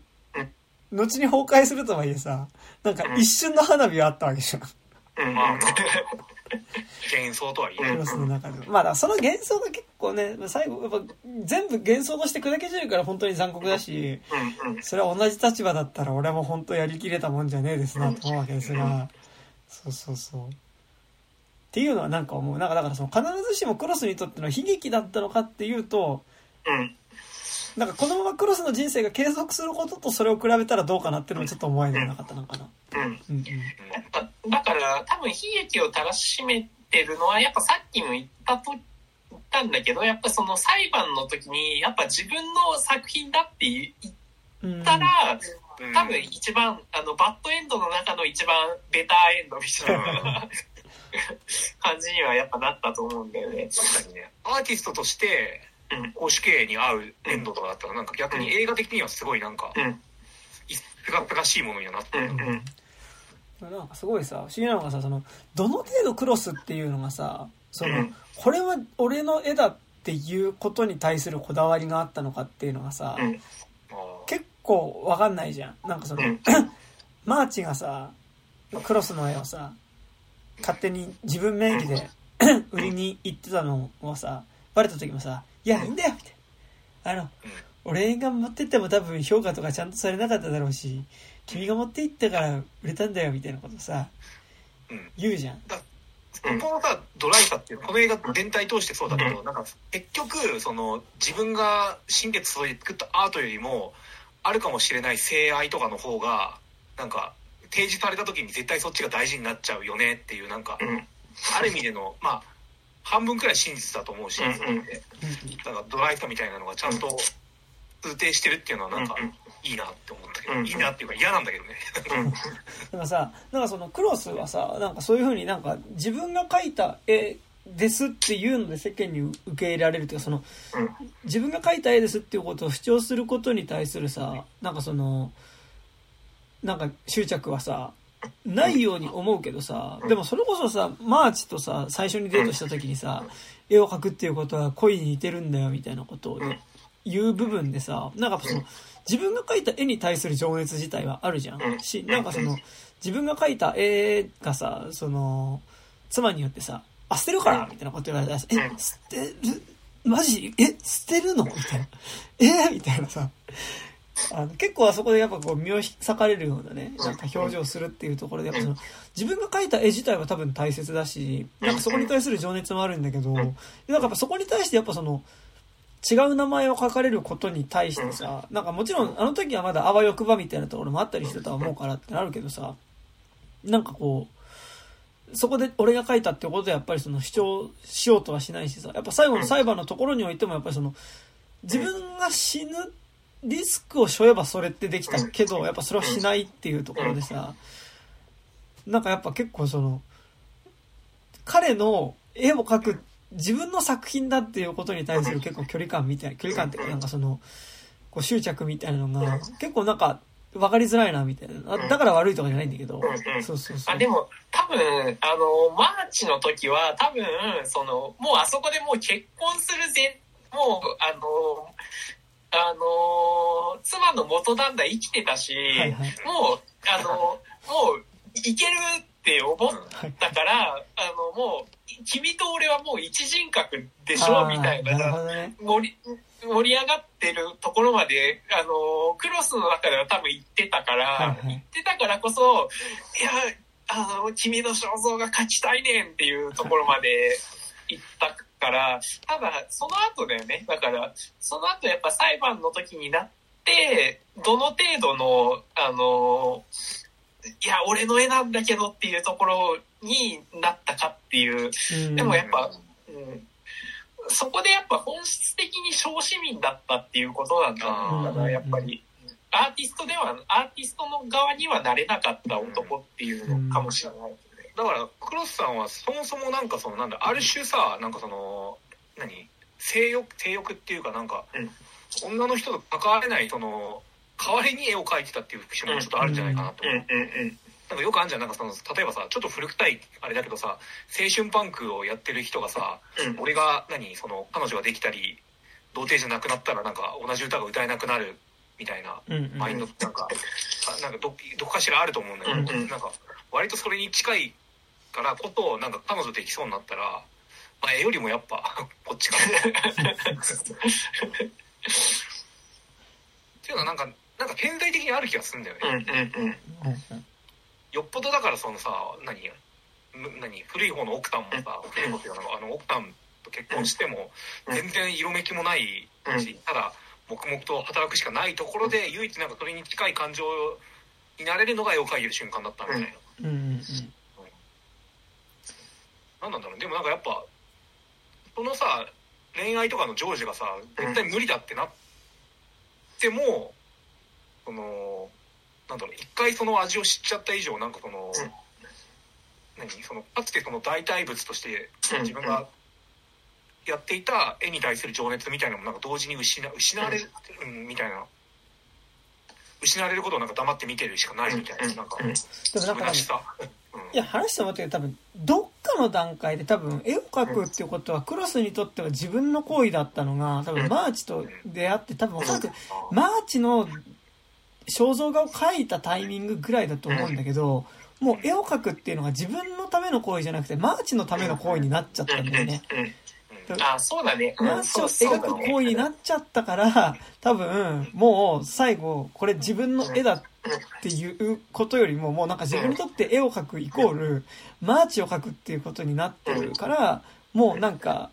後に崩壊するとはいえさ、なんか一瞬の花火はあったわけじゃん。うん。まあ幻想とはいえ。クロスの中でも。まあその幻想が結構ね、最後、やっぱ全部幻想として砕け散るから本当に残酷だし。それは同じ立場だったら俺も本当やりきれたもんじゃねえですなと思うわけですが、そうそうそう。っていうのはなんか思う。なんかだからその必ずしもクロスにとっての悲劇だったのかっていうと、うん。なんかこのままクロスの人生が継続することとそれを比べたらどうかなっていうのもちょっと思えなかったのかな。うん。うんうん。だだから、多分悲劇をたらしめてるのは、やっぱさっきも言ったと、言ったんだけど、やっぱその裁判の時に、やっぱ自分の作品だって言うんったら、うん多分一番、あの、バッドエンドの中の一番ベターエンドみたいな感じにはやっぱなったと思うんだよね。確かにね、アーティストとしてうん、公主刑に合うエンドとかだったら、なんか逆に映画的にはすごいなんか、うん。すがすがしいものにはなってうん。る。うん。なんかすごいさ、不思議なのがさ、その、どの程度クロスっていうのがさ、その、うんこれは俺の絵だっていうことに対するこだわりがあったのかっていうのがさ、構わかんないじゃん。なんかその、うん マーチがさ、クロスの絵をさ、勝手に自分名義で売りに行ってたのをさ、バレた時もさ、いや、いいんだよみたいな。あの、俺が持ってっても多分評価とかちゃんとされなかっただろうし、君が持って行ったから売れたんだよみたいなことさ、うん言うじゃん。このさ、ドライさっていうのこの映画全体通してそうだけど、なんか結局、その自分が心血注いで作ったアートよりも、あるかもしれない性愛とかの方が、なんか提示された時に絶対そっちが大事になっちゃうよねっていう、なんか、うん。ある意味での、まあ、半分くらい真実だと思うし、うんそれってなんかドライさみたいなのがちゃんと通底してるっていうのはなんかうんいいなって思ったけど、うんいいなっていうか嫌なんだけどね。うん。だからさ、なんかそのクロスはさ、なんかそういうふうになんか自分が描いた絵ですっていうので世間に受け入れられるっていうか、その、自分が描いた絵ですっていうことを主張することに対するさ、なんかその、なんか執着はさ、ないように思うけどさ、でもそれこそさ、マーチとさ、最初にデートした時にさ、絵を描くっていうことは恋に似てるんだよみたいなことを言う部分でさ、なんかその、自分が描いた絵に対する情熱自体はあるじゃん。し、なんかその、自分が描いた絵がさ、その、妻によってさ、あ、捨てるからみたいなこと言われたらさ、え、捨てる？マジ？え、捨てるの？みたいな。えみたいなさ。あの結構あそこでやっぱこう身を引き裂かれるようなね、なんか表情をするっていうところで、やっぱその、自分が描いた絵自体は多分大切だし、なんかそこに対する情熱もあるんだけど、なんかやっぱそこに対してやっぱその、違う名前を書かれることに対してさ、なんかもちろんあの時はまだあわよくばみたいなところもあったりしてたと思うからってなるけどさ、なんかこう、そこで俺が書いたってことでやっぱりその主張しようとはしないしさ、やっぱ最後の裁判のところにおいてもやっぱりその、自分が死ぬリスクを背負えばそれってできたけど、やっぱそれをしないっていうところでさ、なんかやっぱ結構その、彼の絵を描く自分の作品だっていうことに対する結構距離感みたいな、距離感っていうかなんかその、こう執着みたいなのが、結構なんか、わかりづらいな、みたいな。あだから悪いとかじゃないんだけどうんう。んそうそうそう。あでも、多分、あの、マーチの時は、多分、その、もうあそこでもう結婚する前、もう、あの、あの、妻の元旦那生きてたし、はいはい。もう、あの、もう、いけるって思ったから、あの、もう、君と俺はもう一人格でしょみたいななね。盛り、盛り上がってるところまで、あの、クロスの中では多分行ってたから、行ってたからこそ、いや、あの、君の肖像が勝ちたいねんっていうところまで行ったから、ただ、その後だよね。だから、その後やっぱ裁判の時になって、どの程度の、あの、いや、俺の絵なんだけどっていうところになったかっていう。うん。でもやっぱ、うん、そこでやっぱ本質的に小市民だったっていうことなんだあな、やっぱり。アーティストでは、アーティストの側にはなれなかった男っていうのかもしれない、ね。だから、クロスさんはそもそもなんかその、なんだ、ある種さ、なんかその、何？性欲、性欲っていうかなんか、女の人と関われない、その、代わりに絵を描いてたっていう節もちょっとあるんじゃないかなと思う。うんうんうん。なんかよくあるじゃん、なんかその、例えばさ、ちょっと古くたい、あれだけどさ、青春パンクをやってる人がさ、うん。俺が何、その、彼女ができたり、童貞じゃなくなったらなんか同じ歌が歌えなくなるみたいなうんうんマインドなんか、あなんかどどこかしらあると思うんだけど、うんうん。なんか割とそれに近いからことなんか彼女できそうになったら、まあ、絵よりもやっぱ こっちかな。っていうのはなんかなんか潜在的にある気がするんだよね、うん。うんうん。うんよっぽどだからそのさ何む何古い方の奥さんもさ古い方っていうかあの奥さんと結婚してもうん。全然色めきもないし、ただ黙々と働くしかないところで唯一なんかそれに近い感情になれるのが絵を描いてる瞬間だったみたいな、うん。うん。なんなんだろう。でもなんかやっぱそのさ恋愛とかの成就がさ絶対無理だってなっても、そのなんだろう一回その味を知っちゃった以上なんかその、うん。何？そのかつてその代替物としてうん。自分がやっていた絵に対する情熱みたいなのもなんか同時に失失われる、うん、みたいな。失われることをなんか黙って見てるしかないみたいな、なん。かうん。なんか虚しさ、うん。いや、話してもらったけど、多分、どっかの段階で多分、絵を描くっていうことは、クロスにとっては自分の行為だったのが、多分、マーチと出会って、多分、おそらく、マーチの肖像画を描いたタイミングぐらいだと思うんだけど、もう絵を描くっていうのが自分のための行為じゃなくて、マーチのための行為になっちゃったんだよね。あ、そうだね。うんマーチを描く行為になっちゃったから、多分、もう最後、これ自分の絵だっていうことよりも、もうなんか自分にとって絵を描くイコール、マーチを描くっていうことになってるから、もうなんか、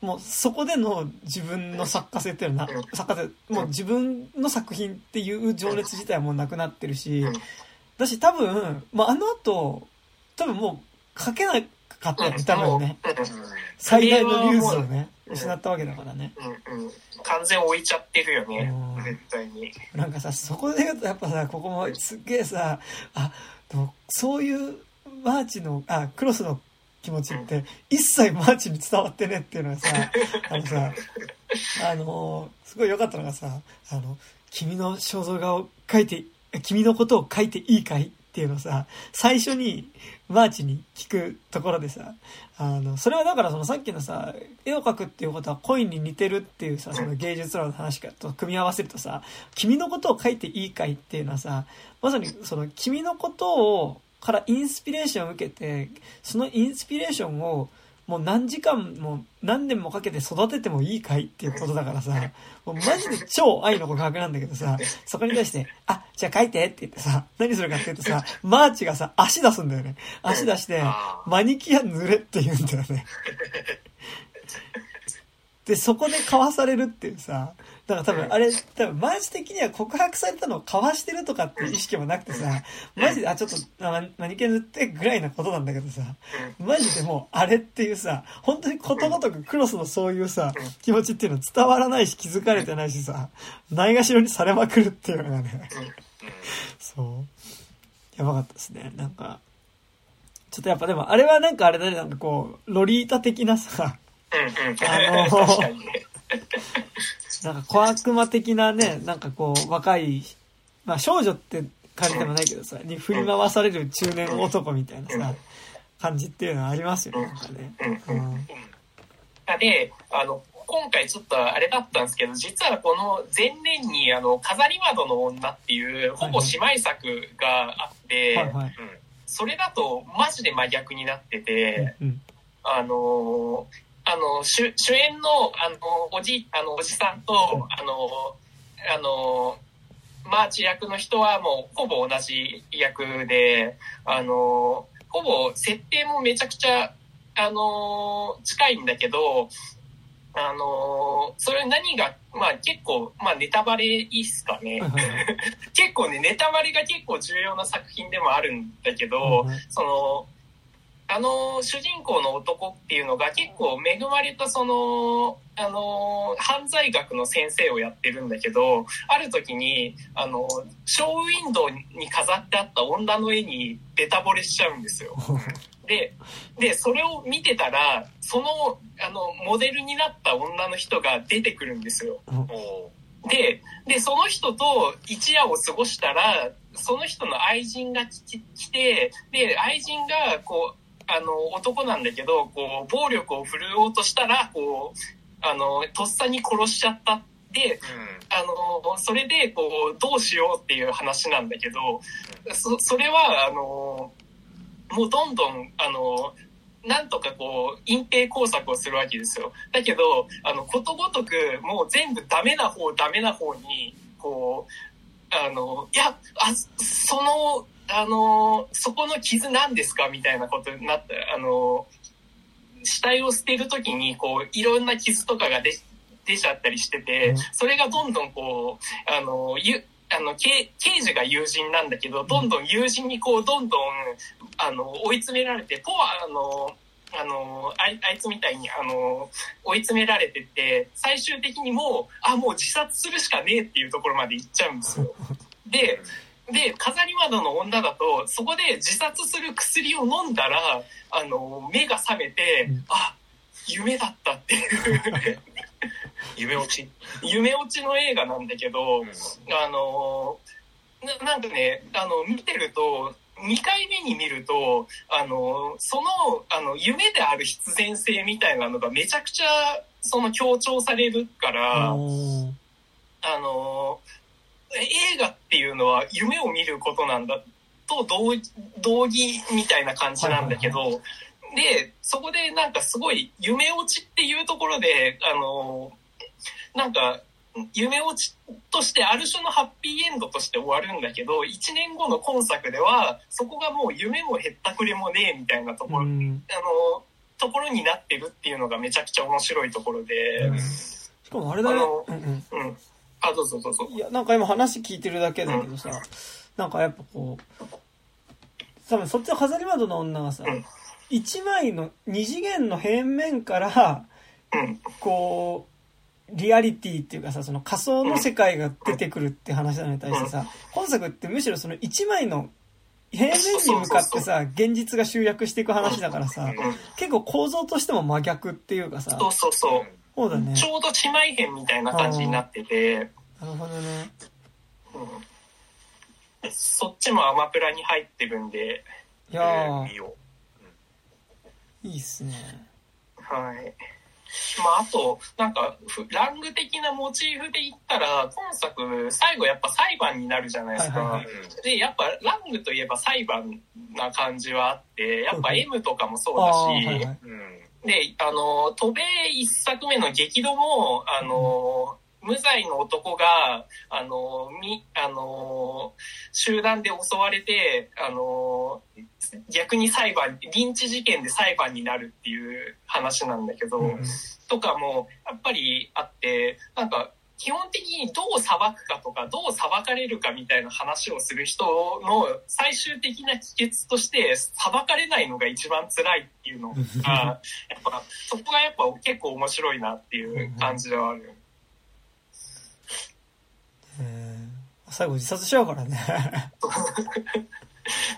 もうそこでの自分の作家性っていうのはな、作家性、もう自分の作品っていう情熱自体はもうなくなってるし、だし多分、まあ、あの後、多分もう描けなかったよね、多分ね。最大のリューズをね、うん失ったわけだからね。完全置いちゃってるよねうん。絶対に。なんかさ、そこで言うとやっぱさ、ここもすっげえさ、あ、そういうマーチの、あ、クロスの気持ちって一切マーチに伝わってねっていうのがさ、あのさ、あのーすごい良かったのがさ、あの、君の肖像画を描いて、君のことを描いていいかいっていうのをさ、最初にマーチに聞くところでさ、あの、それはだからそのさっきのさ、絵を描くっていうことはコインに似てるっていうさ、その芸術論の話かと組み合わせるとさ、君のことを描いていいかいっていうのはさ、まさにその君のことを、からインスピレーションを受けて、そのインスピレーションをもう何時間も何年もかけて育ててもいいかいっていうことだからさ、もうマジで超愛の告白なんだけどさ、そこに対して、あ、じゃあ書いてって言ってさ、何するかっていうとさ、マーチがさ、足出すんだよね。足出して、マニキュア塗れって言うんだよね。で、そこで交わされるっていうさ、だから多分あれ、多分マーチ的には告白されたのを交わしてるとかっていう意識もなくてさ、マジで、あ、ちょっとママニキュア塗ってぐらいなことなんだけどさ、マジでもうあれっていうさ、本当にことごとくクロスのそういうさ、気持ちっていうの伝わらないし気づかれてないしさ、ないがしろにされまくるっていうのがね、そう。やばかったですね。なんか、ちょっとやっぱでもあれはなんかあれだね、なんかこう、ロリータ的なさ。あの。なんか小悪魔的なね、なんかこう、若いまあ少女って感じでもないけどさ、に振り回される中年男みたいなさ、感じっていうのはありますよね、なんかね。うんうんうん。で、あの、今回ちょっとあれだったんですけど、実はこの前年に、あの、飾り窓の女っていう、ほぼ姉妹作があって、はいはい。それだとマジで真逆になってて、うん。あのあの、主主演の、あの、おじ、あの、おじさんと、あの、あの、マーチ役の人はもうほぼ同じ役で、あの、ほぼ設定もめちゃくちゃ、あの、近いんだけど、あの、それ何が、まあ結構、まあネタバレいいっすかね。結構ね、ネタバレが結構重要な作品でもあるんだけど、その、あの、主人公の男っていうのが結構恵まれたその、あの、犯罪学の先生をやってるんだけど、ある時に、あの、ショーウィンドウに飾ってあった女の絵にベタ惚れしちゃうんですよ。で、で、それを見てたら、その、あの、モデルになった女の人が出てくるんですよ。おで、で、その人と一夜を過ごしたら、その人の愛人が来来て、で、愛人が、こう、あの、男なんだけど、こう、暴力を振るおうとしたら、こう、あの、とっさに殺しちゃったで、あの、それで、こう、どうしようっていう話なんだけど、そ、それは、あの、もうどんどん、あの、なんとかこう、隠蔽工作をするわけですよ。だけど、あの、ことごとく、もう全部ダメな方、ダメな方に、こう、あの、いや、あ、その、あの、そこの傷なんですか？みたいなことになって、あの、死体を捨てるときに、こう、いろんな傷とかが出、出ちゃったりしててうん、それがどんどんこう、あの、ゆ、あの、刑刑事が友人なんだけど、どん。どん友人にこう、どんどん、あの、追い詰められて、とは、あの、あの、あいあいつみたいに、あの、追い詰められてって、最終的にもう、あ、もう自殺するしかねえっていうところまで行っちゃうんですよ。で、で、飾り窓の女だと、そこで自殺する薬を飲んだら、あの、目が覚めて、うん。あ、夢だったっていう、夢落ち。夢落ちの映画なんだけど、あのななんかね、あの、見てると、2回目に見ると、あの、その、あの、夢である必然性みたいなのがめちゃくちゃ、その強調されるから、あの、映画っていうのは夢を見ることなんだと同同義みたいな感じなんだけど、で、そこでなんかすごい夢落ちっていうところで、あの、なんか、夢落ちとしてある種のハッピーエンドとして終わるんだけど、1年後の今作では、そこがもう夢もへったくれもねえみたいなところ、うん。あの、ところになってるっていうのがめちゃくちゃ面白いところで、うん。しかもあれだね。あの。うんうん。うん。あ、どうぞどうぞ。いや、なんか今話聞いてるだけだけどさ、なんかやっぱこう、多分そっちの飾り窓の女がさうん、一枚の二次元の平面から、うん。こう、リアリティっていうかさ、その仮想の世界が出てくるって話なのに対してさ、今作ってむしろその一枚の平面に向かってさ、現実が集約していく話だからさ、うん。結構構造としても真逆っていうかさ、そうそうそう。そうだね。ちょうど姉妹編みたいな感じになってて、なるほどね。うん、そっちもアマプラに入ってるんで、いやー見、よいいっすね。はい。まあ、あと、なんか、ふラング的なモチーフで言ったら、今作、最後やっぱ裁判になるじゃないですか。はいはう。で、やっぱラングといえば裁判な感じはあって、やっぱうん M とかもそうあだし、あー、はいはい。うん。で、あの、渡米一作目の激怒も、あの、無罪の男が、あの、み、あの、集団で襲われて、あの、逆に裁判、リンチ事件で裁判になるっていう話なんだけど、うん。とかも、やっぱりあって、なんか、基本的にどう裁くかとか、どう裁かれるかみたいな話をする人の最終的な帰結として、裁かれないのが一番辛いっていうのが、やっぱ、そこがやっぱ結構面白いなっていう感じではある。えー最後自殺しちゃうからね。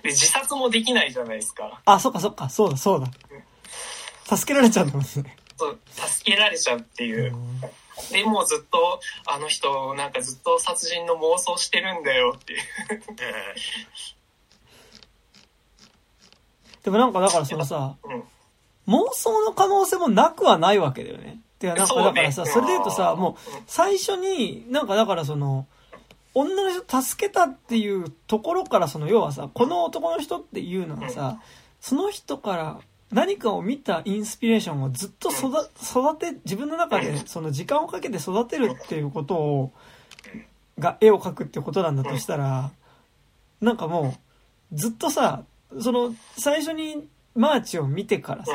で、自殺もできないじゃないですか。あ、そっかそっか、そうだそうだ。助けられちゃうんだもんね。そう助けられちゃうっていうう。んでもうずっとあの人なんかずっと殺人の妄想してるんだよっていう。でもなんかだからそのさ、うん。妄想の可能性もなくはないわけだよね。てかなんかだからさ、それで言うとさ、もう最初に、なんかだからその、女の人助けたっていうところからその要はさ、この男の人っていうのはさ、その人から何かを見たインスピレーションをずっと育育て、自分の中でその時間をかけて育てるっていうことを、が絵を描くってことなんだとしたら、なんかもう、ずっとさ、その最初にマーチを見てからさ、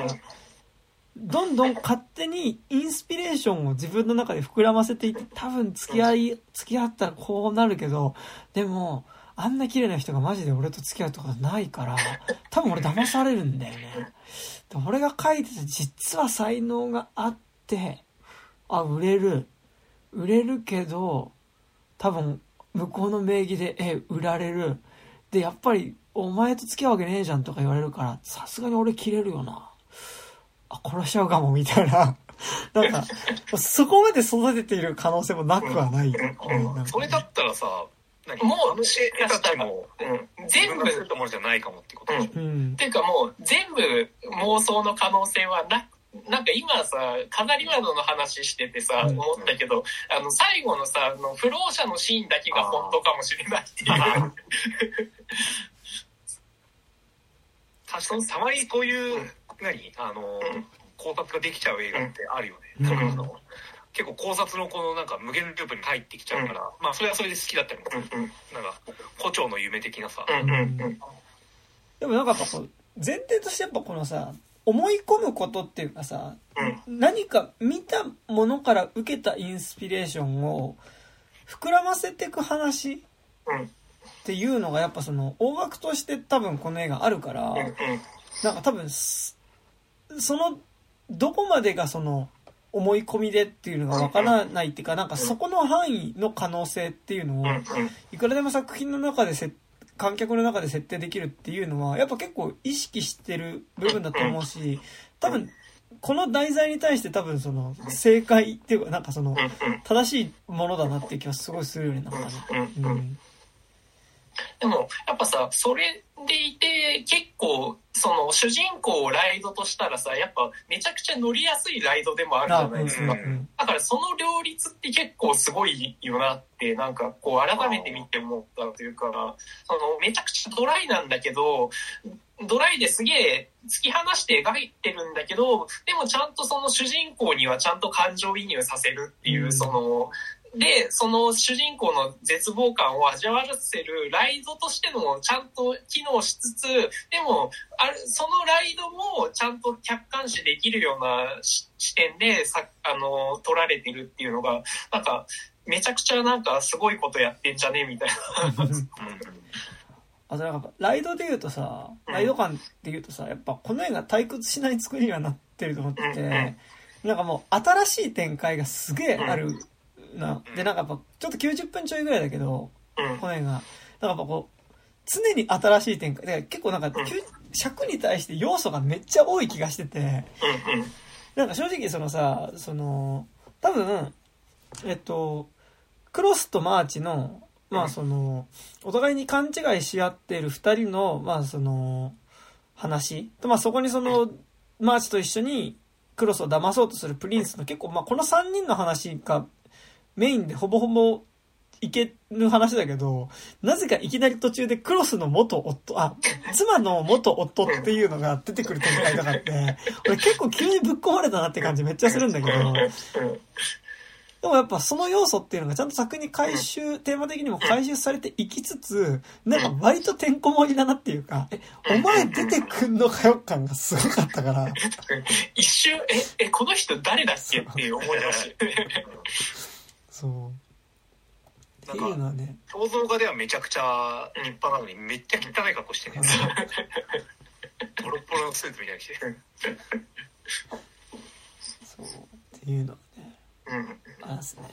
どんどん勝手にインスピレーションを自分の中で膨らませていって、多分付き合い、付き合ったらこうなるけど、でも、あんな綺麗な人がマジで俺と付き合うとかないから、多分俺騙されるんだよね。で俺が書いてて実は才能があって、あ、売れる。売れるけど、多分向こうの名義で絵売られる。で、やっぱりお前と付き合うわけねえじゃんとか言われるから、さすがに俺切れるよな。あ、殺しちゃうかも、みたいな。なんか、そこまで育てている可能性もなくはない。うんなんかそれだったらさ、何もうあの絵たちも、う全部ったものじゃないかもってことでしょ？うん。っ。ていうかもう全部妄想の可能性はななんか今さ飾り窓の話しててさうん。思ったけど、あの最後のさあの不老者のシーンだけが本当かもしれないっていう。確かにたまにこういう、うん。何？あの、うん。考察ができちゃう映画ってあるよね。うん結構考察のこのなんか無限ループに入ってきちゃうから、まあそれはそれで好きだったりもする。うんうんなんか、胡蝶の夢的なさ。うんうんうん。でもなんかやっぱこう、前提としてやっぱこのさ、思い込むことっていうかさ、うん。何か見たものから受けたインスピレーションを膨らませていく話っうん。ていうのがやっぱその大枠として多分この映画あるから、うん。なんか多分すそのどこまでがその思い込みでっていうのがわからないっていうかなんかそこの範囲の可能性っていうのをいくらでも作品の中でせ観客の中で設定できるっていうのはやっぱ結構意識してる部分だと思うし多分この題材に対して多分その正解っていうかなんかその正しいものだなっていう気はすごいするよねなんかね。うんでもやっぱさそれでいて結構その主人公をライドとしたらさやっぱめちゃくちゃ乗りやすいライドでもあるじゃないですか。うんうんだからその両立って結構すごいよなってなんかこう改めて見て思ったというかそのめちゃくちゃドライなんだけどドライですげえ突き放して描いてるんだけどでもちゃんとその主人公にはちゃんと感情移入させるっていううんその。で、その主人公の絶望感を味わわせるライドとしてのちゃんと機能しつつ、でも、あるそのライドもちゃんと客観視できるようなし視点でさ、あの、撮られてるっていうのが、なんか、めちゃくちゃなんかすごいことやってんじゃねみたいな。う んあとなんかライドで言うとさ、うん。ライド感で言うとさ、やっぱこの映画退屈しない作りにはなってると思ってて、なんかもう新しい展開がすげえあるな。で、なんかやっぱちょっと90分ちょいぐらいだけど、うんこの映画。なんかやっぱこう、常に新しい展開。で結構なんか、尺に対して要素がめっちゃ多い気がしてて。なんか正直そのさ、その、多分、えっと、クロスとマーチの、まあその、お互いに勘違いし合っている二人の、まあその、話と、まあそこにその、マーチと一緒にクロスを騙そうとするプリンスの結構、まあこの三人の話がメインでほぼほぼいける話だけど、なぜかいきなり途中でクロスの元夫、あ、妻の元夫っていうのが出てくる展開とかって、俺結構急にぶっ込まれたなって感じめっちゃするんだけど、でもやっぱその要素っていうのがちゃんと作に回収、テーマ的にも回収されていきつつ、なんか割とてんこ盛りだなっていうか、え、お前出てくんのかよ感がすごかったから、一瞬、え、え、この人誰だっけって思いまし。そう。っていうのはね、肖像画ではめちゃくちゃ立派なのにめっちゃ汚い格好してね。ポロポロのスーツみたいにして。そう。っていうのはね、うんありますね。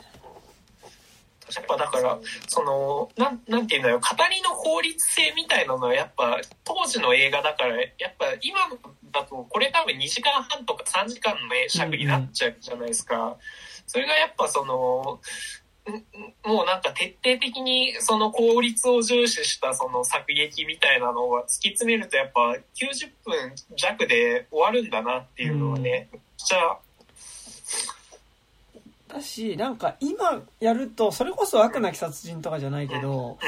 やっぱだから、その、なん、なんていうんだろう、語りの法律性みたいなのはやっぱ当時の映画だから、やっぱ今のだと、これ多分2時間半とか3時間の尺になっちゃうじゃないですか。それがやっぱその、もうなんか徹底的にその効率を重視したその作劇みたいなのを突き詰めるとやっぱ90分弱で終わるんだなっていうのはね、めっちゃ。だし、なんか今やると、それこそ悪なき殺人とかじゃないけど、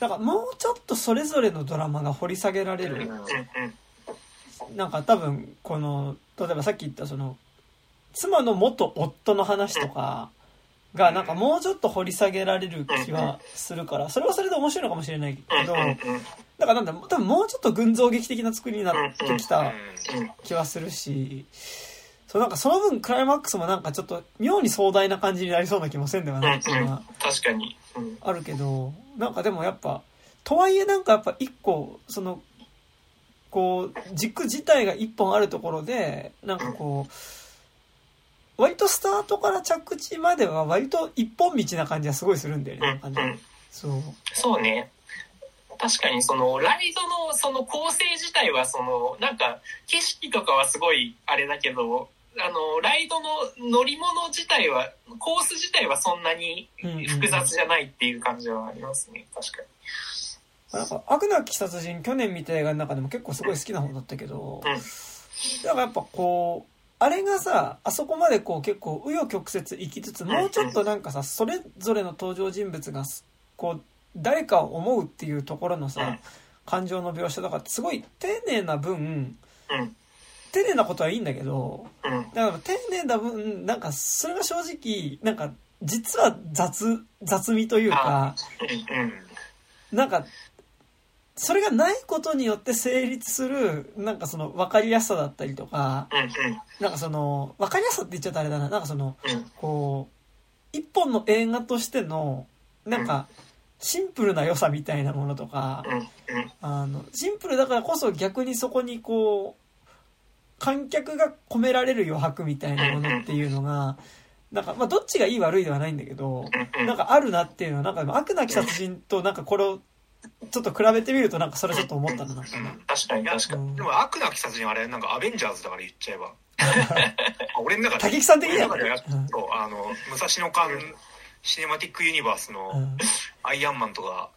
なんかもうちょっとそれぞれのドラマが掘り下げられる。なんか多分、この、例えばさっき言ったその、妻の元夫の話とかが、なんかもうちょっと掘り下げられる気はするから、それはそれで面白いのかもしれないけど、だからなんだ、多分もうちょっと群像劇的な作りになってきた気はするし、そうなんかその分クライマックスもなんかちょっと妙に壮大な感じになりそうな気もせんではないっていうのは確かに。あるけど、なんかでもやっぱ、とはいえなんかやっぱ一個、その、こう、軸自体が一本あるところで、なんかこう、割とスタートから着地までは割と一本道な感じはすごいするんだよね、なんかね。そう。そうね。確かにそのライドのその構成自体はそのなんか景色とかはすごいあれだけどあのライドの乗り物自体はコース自体はそんなに複雑じゃないっていう感じはありますね確かに。なんか、悪なき殺人、去年見た映画の中でも結構すごい好きな方だったけど、うんだからやっぱこう、あれがさ、あそこまでこう結構紆余曲折行きつつ、もうちょっとなんかさ、それぞれの登場人物がす、こう、誰かを思うっていうところのうん。さ、感情の描写だから、すごい丁寧な分、うん。丁寧なことはいいんだけど、うん。だから丁寧な分、なんかそれが正直、なんか実は雑、雑味というか、なんか、それがないことによって成立する、なんかその分かりやすさだったりとか、うんなんかその、分かりやすさって言っちゃったらあれだな、なんかその、うん。こう、一本の映画としての、なんか、シンプルな良さみたいなものとか、あの、シンプルだからこそ逆にそこにこう、観客が込められる余白みたいなものっていうのが、なんか、まあ、どっちがいい悪いではないんだけど、うんなんかあるなっていうのは、なんか悪なき殺人となんかこれを、ちょっと比べてみるとなんかそれちょっと思ったな、なんかね。確かに確かに。うん。でも悪なき殺人はあれなんかアベンジャーズだから言っちゃえば。俺の中で竹木さん的には。そうあの武蔵野間シネマティックユニバースのうん。アイアンマンとか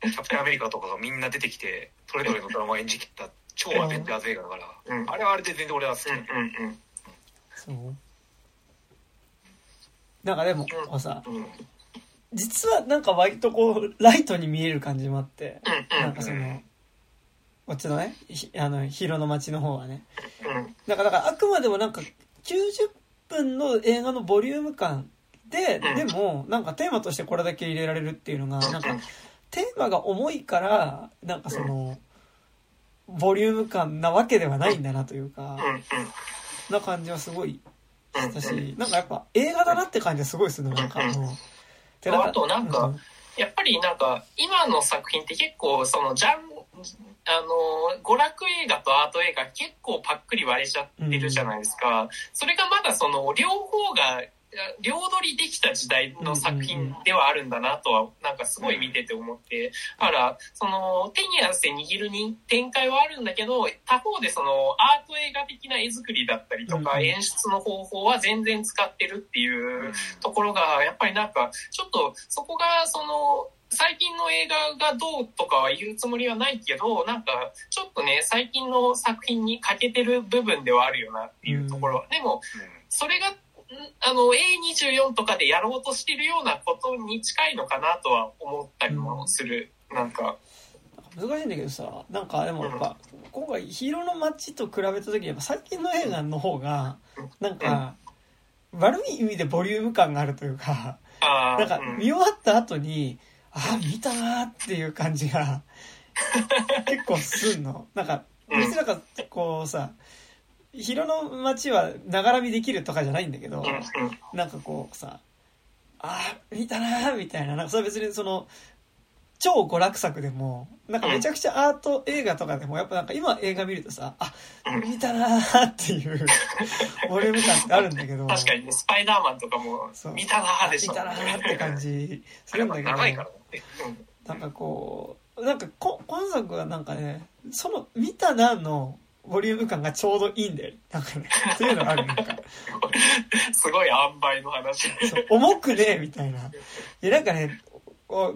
キャプテンアメリカとかがみんな出てきてそれぞれのドラマを演じきった超アベンジャーズ映画だから、うん。あれはあれで全然俺は好き、うんうんそう。なんかでも、こうさ、うんうん実はなんか割とこう、ライトに見える感じもあって、うんなんかその、こっちのね、ひあの、ヒーローの街の方はね。うんだから、だからあくまでもなんか、90分の映画のボリューム感で、うん。でも、なんかテーマとしてこれだけ入れられるっていうのが、なんか、テーマが重いから、なんかその、ボリューム感なわけではないんだなというか、な感じはすごいうんしたし、なんかやっぱ映画だなって感じはすごいするの、なんかもう。であとなんかうん。やっぱりなんか今の作品って結構そのジャンあの娯楽映画とアート映画結構パックリ割れちゃってるじゃないですか、それがまだその両方が両取りできた時代の作品ではあるんだなとはなんかすごい見てて思って。だからその手に汗握るに展開はあるんだけど他方でそのアート映画的な絵作りだったりとかうん演出の方法は全然使ってるっていうところがやっぱりなんかちょっとそこがその最近の映画がどうとかは言うつもりはないけどなんかちょっとね最近の作品に欠けてる部分ではあるよなっていうところ、でもそれがんあの A24 とかでやろうとしてるようなことに近いのかなとは思ったりもする、なんか難しいんだけどさ、なんかでもやっぱ、今回ヒーローの街と比べた時にやっぱ最近の映画の方が、なんか、悪い意味でボリューム感があるというか、なんかうん。見終わった後に、ああ、見たなーっていう感じが 結構すんの。なんか、うん。別になんかこうさ、ヒロの街はながら見できるとかじゃないんだけど、なんかこうさ、ああ、見たなーみたいな、なんかそれ別にその、超娯楽作でも、なんかめちゃくちゃアート映画とかでも、やっぱなんか今映画見るとさ、あ、うん。見たなーっていう、ボリューム感ってあるんだけど、確かにねスパイダーマンとかも見たなーでしょ。見たなーって感じするんだけど、長いからね、なんかこう、なんかこ今作はなんかね、その見たなのボリューム感がちょうどいいんだよね。なんかね、そういうのがある、なんか。すごい塩梅の話。そう重くねえみたいな。いや、なんかね、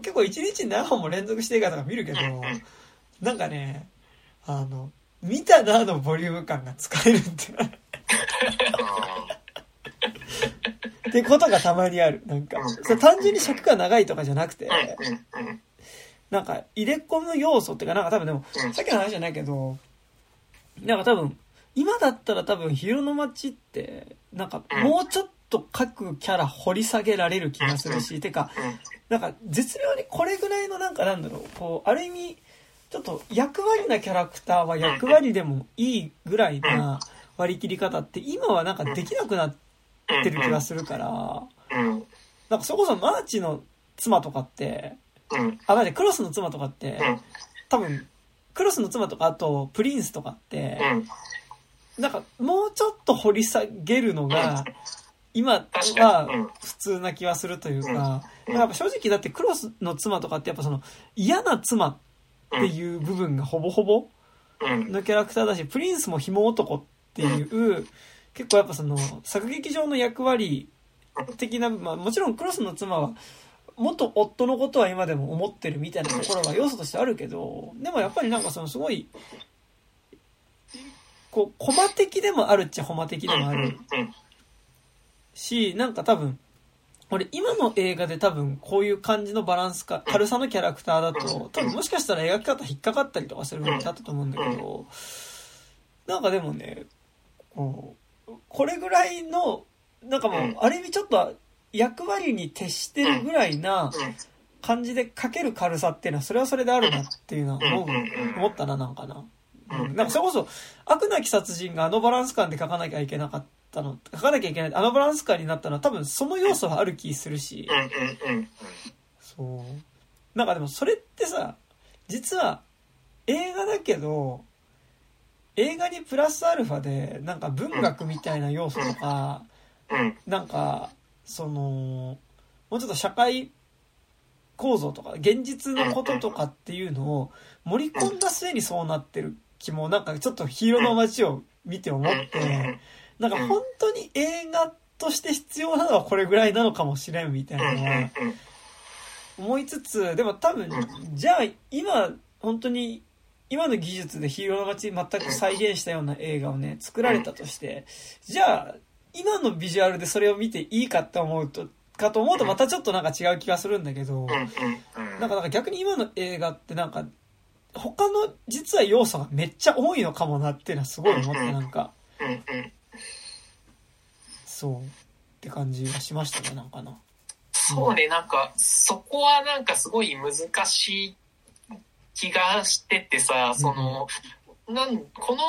結構一日に何本も連続して映画とか見るけど、なんかね、あの、見たなのボリューム感が使えるんだよ。ってことがたまにある。なんか、それ単純に尺が長いとかじゃなくて、なんか入れ込む要素っていうか、なんか多分でも、うんさっきの話じゃないけど、なんか多分、今だったら多分、ヒロの街って、なんかもうちょっと各キャラ掘り下げられる気がするし、てか、うん。なんか絶妙にこれぐらいのなんかなんだろう、こう、ある意味、ちょっと役割なキャラクターは役割でもいいぐらいな割り切り方って今はなんかできなくなってる気がするから、うん。なんかそこそマーチの妻とかって、うん。あ、待って、クロスの妻とかってうん、多分、クロスの妻とかあとプリンスとかって、うん。なんかもうちょっと掘り下げるのが、今は普通な気はするというか、うん。やっぱ正直だってクロスの妻とかってやっぱその嫌な妻っていう部分がほぼほぼうん。のキャラクターだし、プリンスも紐男っていう、結構やっぱその作劇上の役割的な、まあもちろんクロスの妻は元夫のことは今でも思ってるみたいなところが要素としてあるけど、でもやっぱりなんかそのすごい、こう、コマ的でもあるっちゃコマ的でもあるうんし、なんか多分、俺今の映画で多分こういう感じのバランスか、軽さのキャラクターだと、多分もしかしたら描き方引っかかったりとかする部分だったと思うんだけど、なんかでもね、こう、これぐらいの、なんかもう、ある意味ちょっと役割に徹してるぐらいな感じで描ける軽さっていうのは、それはそれであるなっていうのは思う、思ったな、なんかな。うん。なんかそれこそ、悪なき殺人があのバランス感で書かなきゃいけなかったの、書かなきゃいけない、あのバランス感になったのは多分その要素はある気するし、そう。なんかでもそれってさ、実は映画だけど、映画にプラスアルファで、なんか文学みたいな要素とか、うん。なんか、その、もうちょっと社会構造とか、現実のこととかっていうのを盛り込んだ末にそうなってる気も、なんかちょっとヒーローの街を見て思って、なんか本当に映画として必要なのはこれぐらいなのかもしれんみたいなのは思いつつ、でも多分、じゃあ今、本当に、今の技術でヒーローの街全く再現したような映画をね、作られたとして、じゃあ、今のビジュアルでそれを見ていいかって思うと、かと思うとまたちょっとなんか違う気がするんだけど、なんかなんか逆に今の映画ってなんか、他の実は要素がめっちゃ多いのかもなっていうのはすごい思って、なんか、そう、って感じがしましたね、なんかな。そうね、なんか、そこはなんかすごい難しい気がしててさ、その、なん、この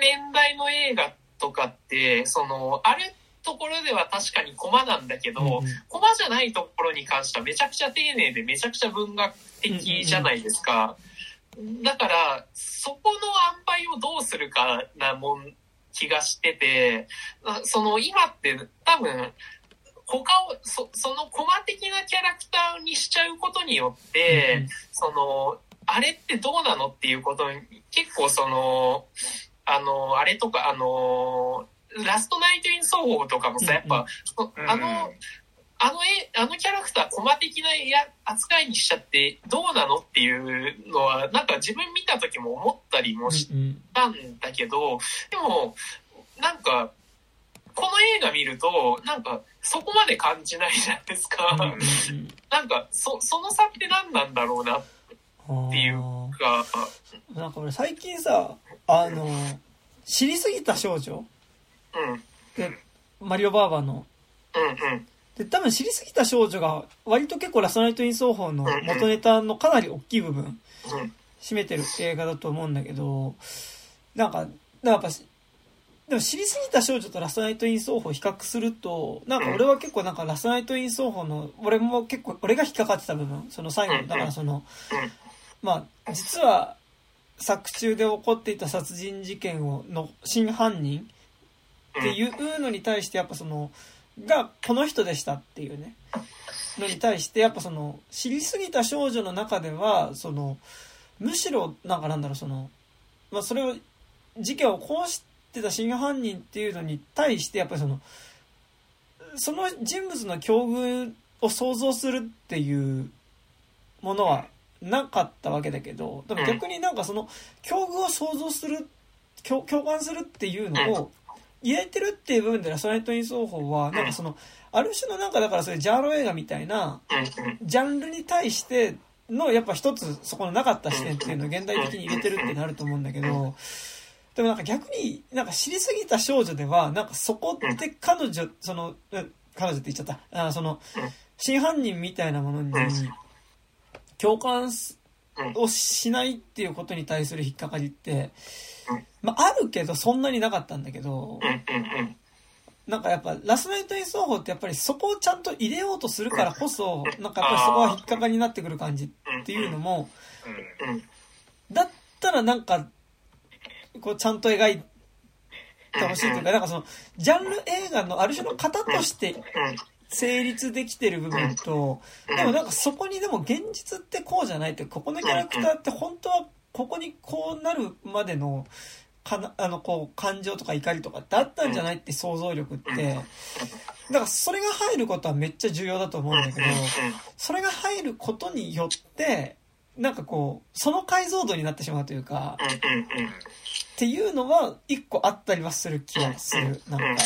年代の映画とかって、その、あるところでは確かにコマなんだけど、うんコマじゃないところに関してはめちゃくちゃ丁寧でめちゃくちゃ文学的じゃないですか。だから、そこの塩梅をどうするかなもん気がしてて、あその今って多分、他を、そそのコマ的なキャラクターにしちゃうことによって、その、あれってどうなのっていうことに、結構その、あの、あれとか、あの、ラストナイト・イン・ソーホとかもさ、やっぱ、そあの、あの絵、あのキャラクター、コマ的なや扱いにしちゃってどうなのっていうのは、なんか自分見た時も思ったりもしうんたんだけど、でも、なんか、この映画見ると、なんか、そこまで感じないじゃないですか。うんなんか、そ、その差って何なんだろうな、うんっていうあが、ーなんか俺最近さ、あの、知りすぎた少女？うん、うん、で、マリオバーバーの。うん、で、多分知りすぎた少女が割と結構ラストナイト・イン・奏法の元ネタのかなり大きい部分うん、占めてる映画だと思うんだけど、なんか、なんかやっぱ、でも知りすぎた少女とラストナイト・イン奏法を比較すると、なんか俺は結構なんかラストナイト・イン奏法の、俺も結構、俺が引っかかってた部分、その最後、だからその、まあ、実は作中で起こっていた殺人事件を、の真犯人っていうのに対してやっぱその、がこの人でしたっていうね、のに対してやっぱその、知りすぎた少女の中では、その、むしろ、なんかなんだろう、その、まあそれを事件を起こしてた真犯人っていうのに対して、やっぱりその、その人物の境遇を想像するっていうものはなかったわけだけど、でも逆になんかその境遇を想像する、共共感するっていうのを入れてるっていう部分でラストナイト・イン奏法は、なんかその、ある種のなんかだからそういうジャーロ映画みたいな、ジャンルに対しての、やっぱ一つそこのなかった視点っていうのを現代的に入れてるってなると思うんだけど、でもなんか逆になんか知りすぎた少女では、なんかそこって彼女、その、うん彼女って言っちゃった。あその、真犯人みたいなものに共感すをしないっていうことに対する引っかかりって、まああるけどそんなになかったん。だけど、なんかやっぱ、ラスナイト・イン奏法ってやっぱりそこをちゃんと入れようとするからこそ、なんかやっぱりそこは引っかかりになってくる感じっていうのも、だったらなんか、こうちゃんと描いてほしいというか、なんかその、ジャンル映画のある種の型として成立できてる部分と、でもなんかそこにでも現実ってこうじゃないって、ここのキャラクターって本当はここにこうなるまでの、かな、あの、こう、感情とか怒りとかってあったんじゃないって想像力って、だからそれが入ることはめっちゃ重要だと思うんだけど、それが入ることによって、なんかこう、その解像度になってしまうというか、っていうのは一個あったりはする気がする。なん。か。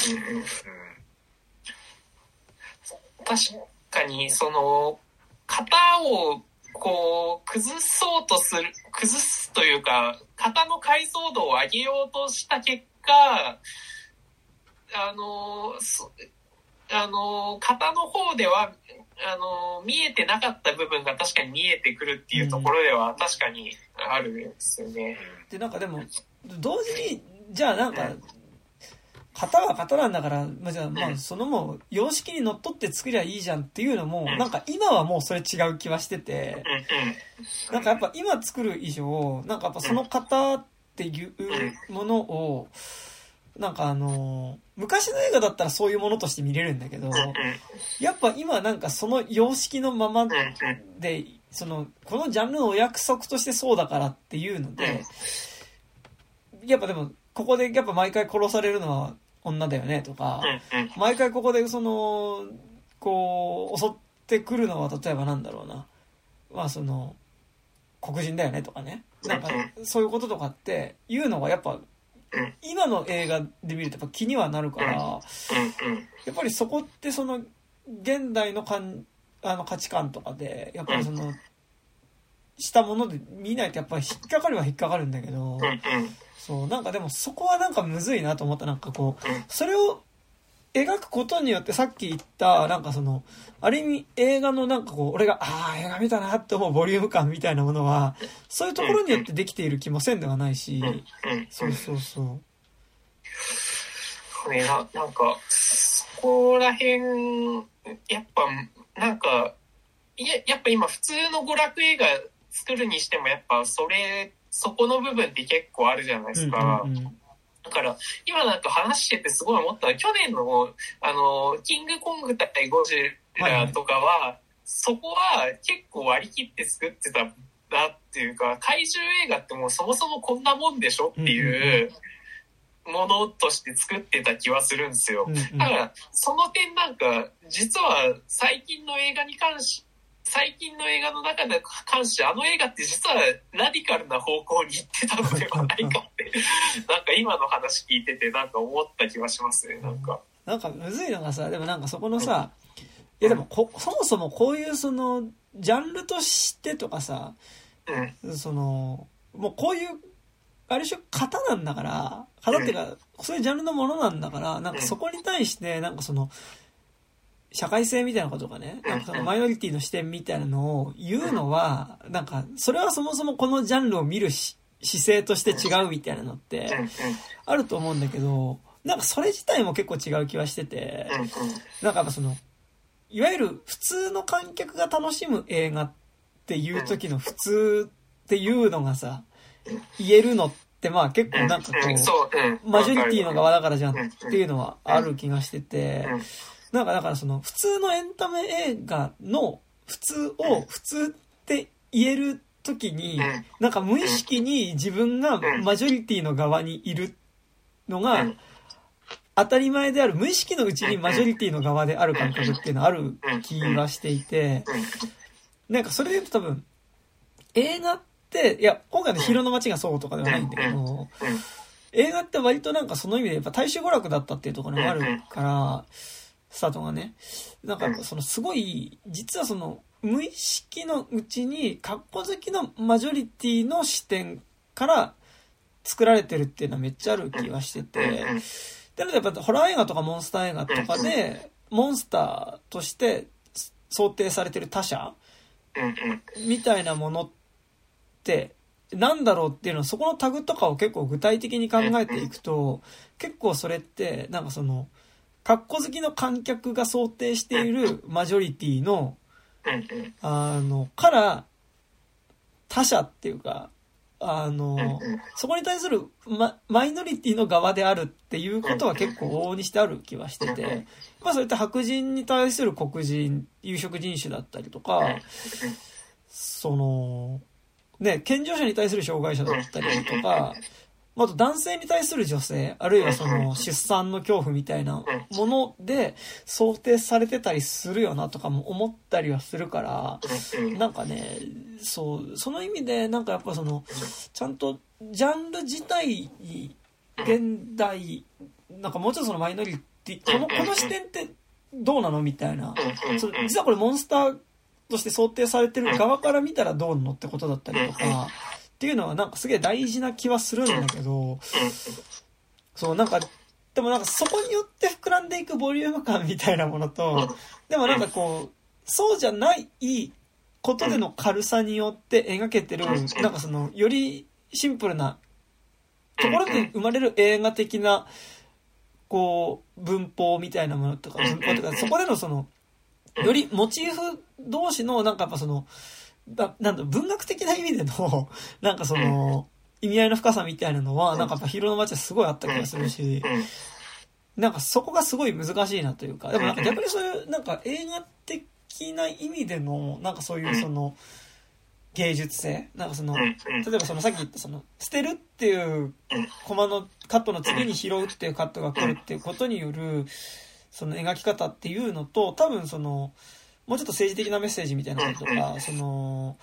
確かにその型をこう崩そうとする崩すというか型の解像度を上げようとした結果あのそあの型の方ではあの見えてなかった部分が確かに見えてくるっていうところでは確かにあるんですよね。で、なんかでも、同時に、じゃあなんか、型は型なんだから、まあ、じゃあ、まあ、そのもう、様式にのっとって作りゃいいじゃんっていうのも、なんか今はもうそれ違う気はしてて、うんなんかやっぱ今作る以上、なんかやっぱその型っていうものを、なんかあの、昔の映画だったらそういうものとして見れるんだけど、やっぱ今なんかその様式のままで、その、このジャンルのお約束としてそうだからっていうので、やっぱでも、ここでやっぱ毎回殺されるのは女だよねとか、毎回ここでその、こう、襲ってくるのは例えばなんだろうな。まあその、黒人だよねとかね。なんか、そういうこととかっていうのがやっぱ、今の映画で見るとやっぱ気にはなるから、やっぱりそこってその、現代のかんあの価値観とかで、やっぱりその、したもので見ないとやっぱり引っかかるは引っかかるんだけど、そう、なんかでもそこはなんかむずいなと思った。なんかこううん、それを描くことによってさっき言った、なんかその、ある意味映画のなんかこう、俺が、ああ、映画見たなって思うボリューム感みたいなものは、そういうところによってできている気もせんではないし、そうそうそう。ね、ななんか、そこら辺、やっぱ、なんか、いや、やっぱ今普通の娯楽映画作るにしても、やっぱそれ、そこの部分って結構あるじゃないですか。うんうんうんだから、今なんか話しててすごい思ったのは、去年の、あの、キングコング対ゴジラとかは、そこは結構割り切って作ってたなっていうか、怪獣映画ってもうそもそもこんなもんでしょっていうものとして作ってた気はするんですよ。だから、その点なんか、実は最近の映画に関し、最近の映画の中で関して、あの映画って実はラディカルな方向に行ってたのではないかって、なんか今の話聞いててなんか思った気はしますね、なんか。なんかむずいのがさ、でもなんかそこのさ、いやでもこ、そもそもこういうその、ジャンルとしてとかさ、うん。その、もうこういう、ある種型なんだから、型っていうか、そういうジャンルのものなんだから、なんかそこに対して、なんかその、社会性みたいなことがね、なんかそのマイノリティの視点みたいなのを言うのは、なんか、それはそもそもこのジャンルを見るし姿勢として違うみたいなのって。あると思うんだけど、なんかそれ自体も結構違う気はしてて、うん。なんかその、いわゆる普通の観客が楽しむ映画っていう時の普通っていうのがさ、言えるのってまあ結構なんかこうマジョリティの側だからじゃんっていうのはある気がしててうん、なんかだからその普通のエンタメ映画の普通を普通って言える時にうん、なんか無意識に自分がマジョリティの側にいるのがうん、当たり前である、無意識のうちにマジョリティの側である感覚っていうのはある気がしていて、なんかそれで言うと多分、映画って、いや、今回のヒロの街がそうとかではないんだけど、映画って割となんかその意味でやっぱ大衆娯楽だったっていうところがあるから、スタートがね。なんかそのすごい、実はその無意識のうちに、格好好きのマジョリティの視点から作られてるっていうのはめっちゃある気がしてて、なのでやっぱホラー映画とかモンスター映画とかで、モンスターとして想定されてる他者みたいなものって、なんだろうっていうのは、そこのタグとかを結構具体的に考えていくと、結構それって、なんかその、格好好きの観客が想定しているマジョリティの、あの、から、他者っていうか、あの、そこに対するママイノリティの側であるっていうことは結構往々にしてある気はしてて、まあそういった白人に対する黒人、有色人種だったりとか、その、ね、健常者に対する障害者だったりとか、あと男性に対する女性、あるいはその出産の恐怖みたいなもので想定されてたりするよなとかも思ったりはするから、なんかね、そう、その意味でなんかやっぱその、ちゃんとジャンル自体に現代、なんかもうちょっとそのマイノリティ、この、この視点ってどうなのみたいな。実はこれモンスターとして想定されてる側から見たらどうなのってことだったりとか、っていうのはなんかすげえ大事な気はするんだけど、そうなんか、でもなんかそこによって膨らんでいくボリューム感みたいなものと、でもなんかこう、そうじゃないことでの軽さによって描けてる、なんかその、よりシンプルなところで生まれる映画的な、こう、文法みたいなものとか、文法とか、そこでのその、よりモチーフ同士の、なんかやっぱその、だなんだ、文学的な意味での、なんかその、意味合いの深さみたいなのは、なんかやっぱヒロの街はすごいあった気がするし、なんかそこがすごい難しいなというか、でもなんか逆にそういう、なんか映画的な意味での、なんかそういうその、芸術性なんかその、例えばそのさっき言ったその、捨てるっていうコマのカットの次に拾うっていうカットが来るっていうことによる、その描き方っていうのと、多分その、もうちょっと政治的なメッセージみたいなこととか、その、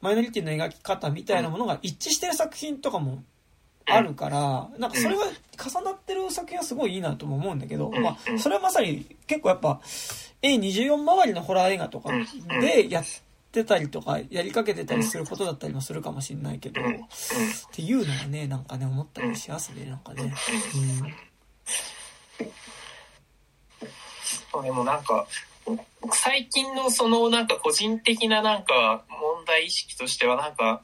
マイノリティの描き方みたいなものが一致してる作品とかもあるから、なんかそれが重なってる作品はすごいいいなとも思うんだけど、まあ、それはまさに結構やっぱ A24 周りのホラー映画とかでやってたりとか、やりかけてたりすることだったりもするかもしれないけど、っていうのがね、なんかね、思ったりしますね、なんかね。でもなんか、最近のそのなんか個人的ななんか問題意識としてはなんか、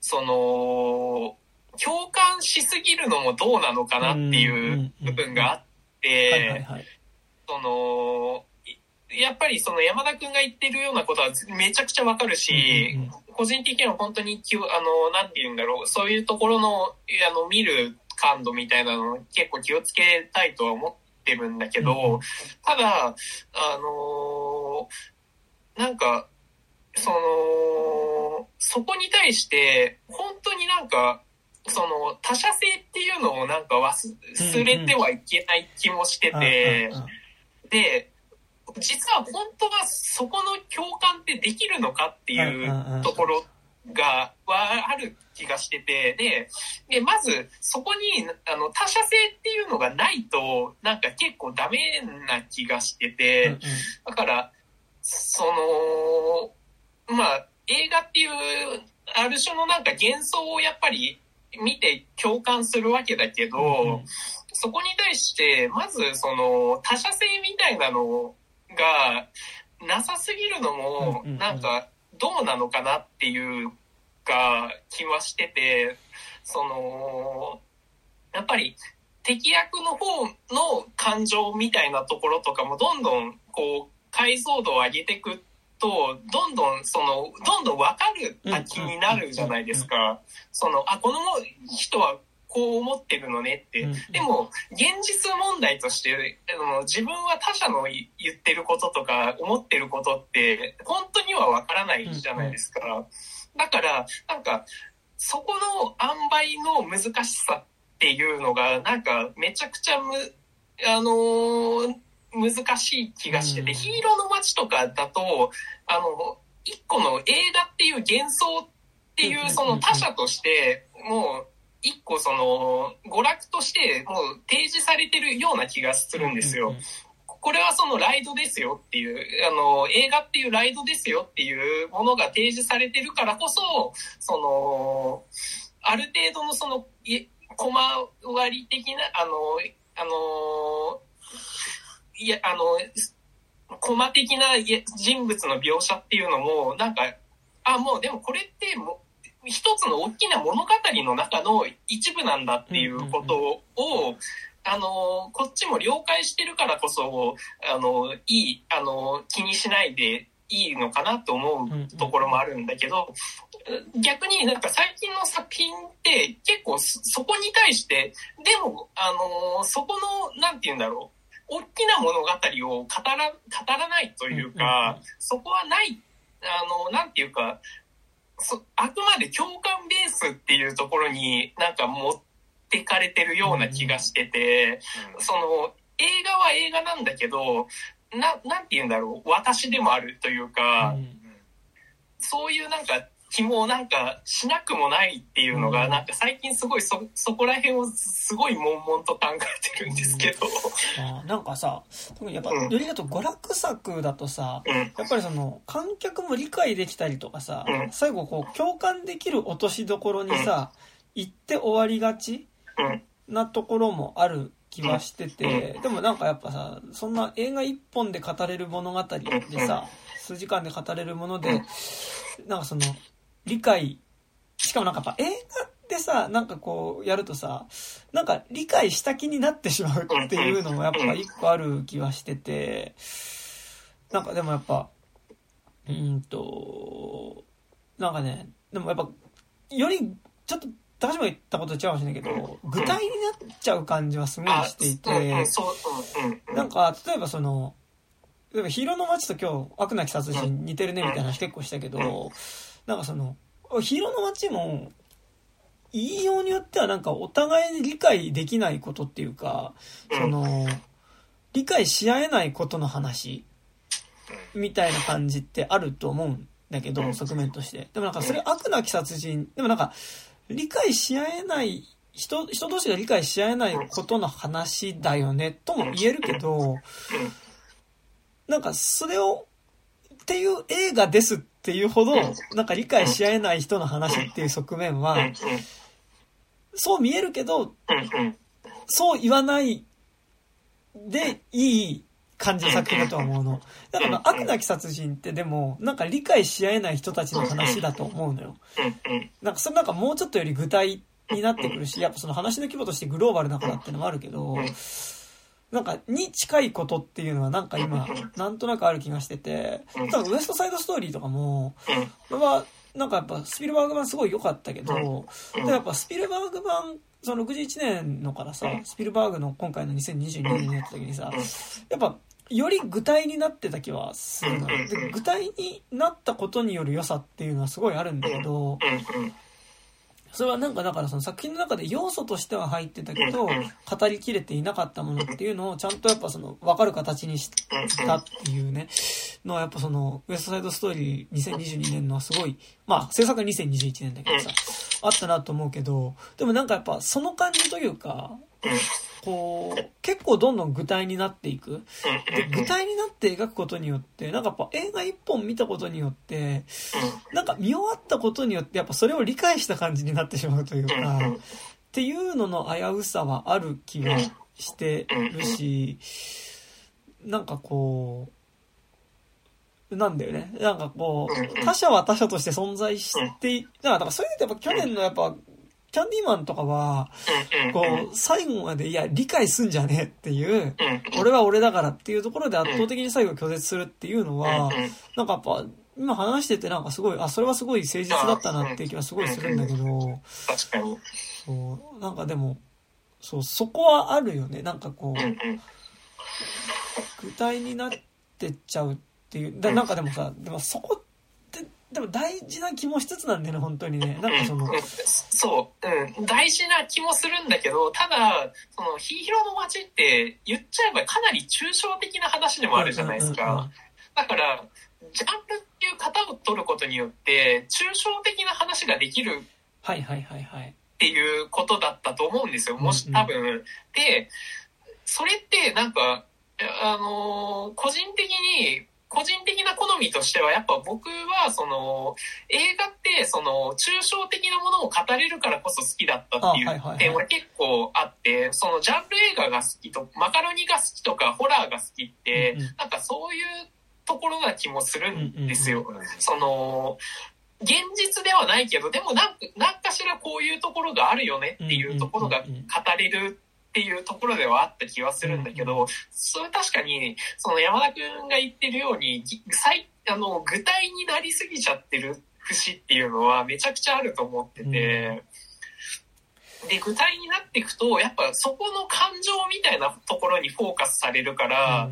その、共感しすぎるのもどうなのかなっていう部分があって、はい。その、いやっぱりその山田くんが言ってるようなことはめちゃくちゃわかるし、個人的には本当にあの、なんて言うんだろう、そういうところの、あの、見る感度みたいなの結構気をつけたいとは思ってるんだけど、うんただ、あのーなんか、その、そこに対して、本当になんか、その、他者性っていうのをなんか忘れてはいけない気もしてて、で、実は本当はそこの共感ってできるのかっていうところが、はある気がしてて、で、で、まずそこにあの他者性っていうのがないと、なんか結構ダメな気がしてて、だから、その、まあ、映画っていう、ある種のなんか幻想をやっぱり見て共感するわけだけど、うんそこに対して、まずその他者性みたいなのがなさすぎるのもなんかどうなのかなっていうか気はしてて、その、やっぱり敵役の方の感情みたいなところとかもどんどんこう解像度を上げていくと、どんどんその、どんどん分かる気になるじゃないですか。その、あ、この人はこう思ってるのねって。うん。でも、現実問題として、あの自分は他者の言言ってることとか思ってることって、本当にはわからないじゃないですか。だから、なんか、そこの塩梅の難しさっていうのが、なんか、めちゃくちゃむ、あのー難しい気がして。て、うん。ヒーローの街とかだと、あの、一個の映画っていう幻想っていう、その他者として、もう、一個その、娯楽として、もう提示されてるような気がするんですよ。これはそのライドですよっていう、あの、映画っていうライドですよっていうものが提示されてるからこそ、その、ある程度のその、い小回り的な、あの、あの、いや、あの、コマ的な人物の描写っていうのも、なんか、あ、もうでもこれってもう、一つの大きな物語の中の一部なんだっていうことを、あの、こっちも了解してるからこそ、あの、いい、あの、気にしないでいいのかなと思うところもあるんだけど、逆になんか最近の作品って結構そそこに対して、でも、あの、そこの、なんて言うんだろう、大きな物語を語ら、語らないというか、そこはない、あの、なんていうか、そあくまで共感ベースっていうところになんか持ってかれてるような気がしてて、その映画は映画なんだけど、な、なんて言うんだろう、私でもあるというか、そういうなんか気もなんかしなくもないっていうのが、うん。なんか最近すごいそ、そこら辺をすごい悶々と考えてるんですけど、あーなんかさ、特にやっぱ、うん。よりだと娯楽作だとさ、うん、やっぱりその、観客も理解できたりとかさう、ん。最後こう、共感できる落としどころにさ、行って終わりがちうん、なところもある気はしてて、でもなんかやっぱさ、そんな映画一本で語れる物語でさ、数時間で語れるもので、なんかその、理解、しかもなんかやっぱ映画ってさ、なんかこうやるとさ、なんか理解した気になってしまうっていうのもやっぱ一個ある気はしてて、なんかでもやっぱ、うーんと、なんかね、でもやっぱ、より、ちょっと、高島が言ったことと違うかもしれないけど、具体になっちゃう感じはすごいあ、していてなんか、例えばその、例えばヒーローの街と今日、悪なき殺人似てるねみたいな話結構したけど、なんかその、ヒーローの街も、言いようによってはなんかお互いに理解できないことっていうか、その、理解し合えないことの話、みたいな感じってあると思うんだけど、側面として。でもなんかそれ悪なき殺人、でもなんか、理解し合えない、人、人同士が理解し合えないことの話だよね、とも言えるけど、なんかそれを、っていう映画ですっていうほど、なんか理解し合えない人の話っていう側面うん、は、うん、そう見えるけど、そう言わないでいい感じの作品だとは思うの。だから悪なき殺人ってでも、なんか理解し合えない人たちの話だと思うのよ。なんかそれなんかもうちょっとより具体になってくるし、やっぱその話の規模としてグローバルだからっていうのもあるけど、なんかに近いことっていうのはなんか今、なんとなくある気がしてて、多分ウエストサイドストーリーとかも、はなんかやっぱスピルバーグ版すごい良かったけど、でやっぱスピルバーグ版、その61年のからさ、スピルバーグの今回の2022年にやった時にさ、やっぱより具体になってた気はするのよ。で具体になったことによる良さっていうのはすごいあるんだけど、うん、それはなんかだからその作品の中で要素としては入ってたけど、語りきれていなかったものっていうのをちゃんとやっぱその分かる形にしたっていうね、のはやっぱそのウエストサイドストーリー2022年のはすごい、まあ制作は2021年だけどさ、あったなと思うけど、でもなんかやっぱその感じというか、こう、結構どんどん具体になっていく。で、具体になって描くことによって、なんかやっぱ映画一本見たことによって、なんか見終わったことによって、やっぱそれを理解した感じになってしまうというか、っていうのの危うさはある気がしてるし、なんかこう、なんだよね。なんかこう、他者は他者として存在して、だから、だからそれでやっぱ去年のやっぱ、キャンディーマンとかは、こう、最後まで、いや、理解すんじゃねえっていう、俺は俺だからっていうところで圧倒的に最後拒絶するっていうのは、なんかやっぱ、今話しててなんかすごい、あ、それはすごい誠実だったなっていう気はすごいするんだけど、確かに。そう、なんかでも、そう、そこはあるよね。なんかこう。具体になってっちゃうっていう。だなんかでもさ、でもそこって、でも大事な気もしつつなんだよね、本当にね。なんかそのうん、そう、うん、大事な気もするんだけど、ただ、その、ヒーローの街って言っちゃえばかなり抽象的な話でもあるじゃないですうんうんか。だから、ジャンルっていう型を取ることによって、抽象的な話ができるはいはいはいはい。っていうことだったと思うんですよ。もしうんうん多分。で、それってなんか、あのー個人的に、個人的な好みとしては、やっぱ僕は、その、映画って、その、抽象的なものを語れるからこそ好きだったっていう点は結構あって、その、ジャンル映画が好きと、マカロニが好きとか、ホラーが好きって、なんかそういうところな気もするんですよ。うんその、現実ではないけど、でもなんか、なんかしらこういうところがあるよねっていうところが語れるっていうところではあった気はするんだけうんど、それ確かに、その山田くんが言ってるように、ぎ最あの、具体になりすぎちゃってる節っていうのはめちゃくちゃあると思ってて、で、具体になっていくと、やっぱそこの感情みたいなところにフォーカスされるから、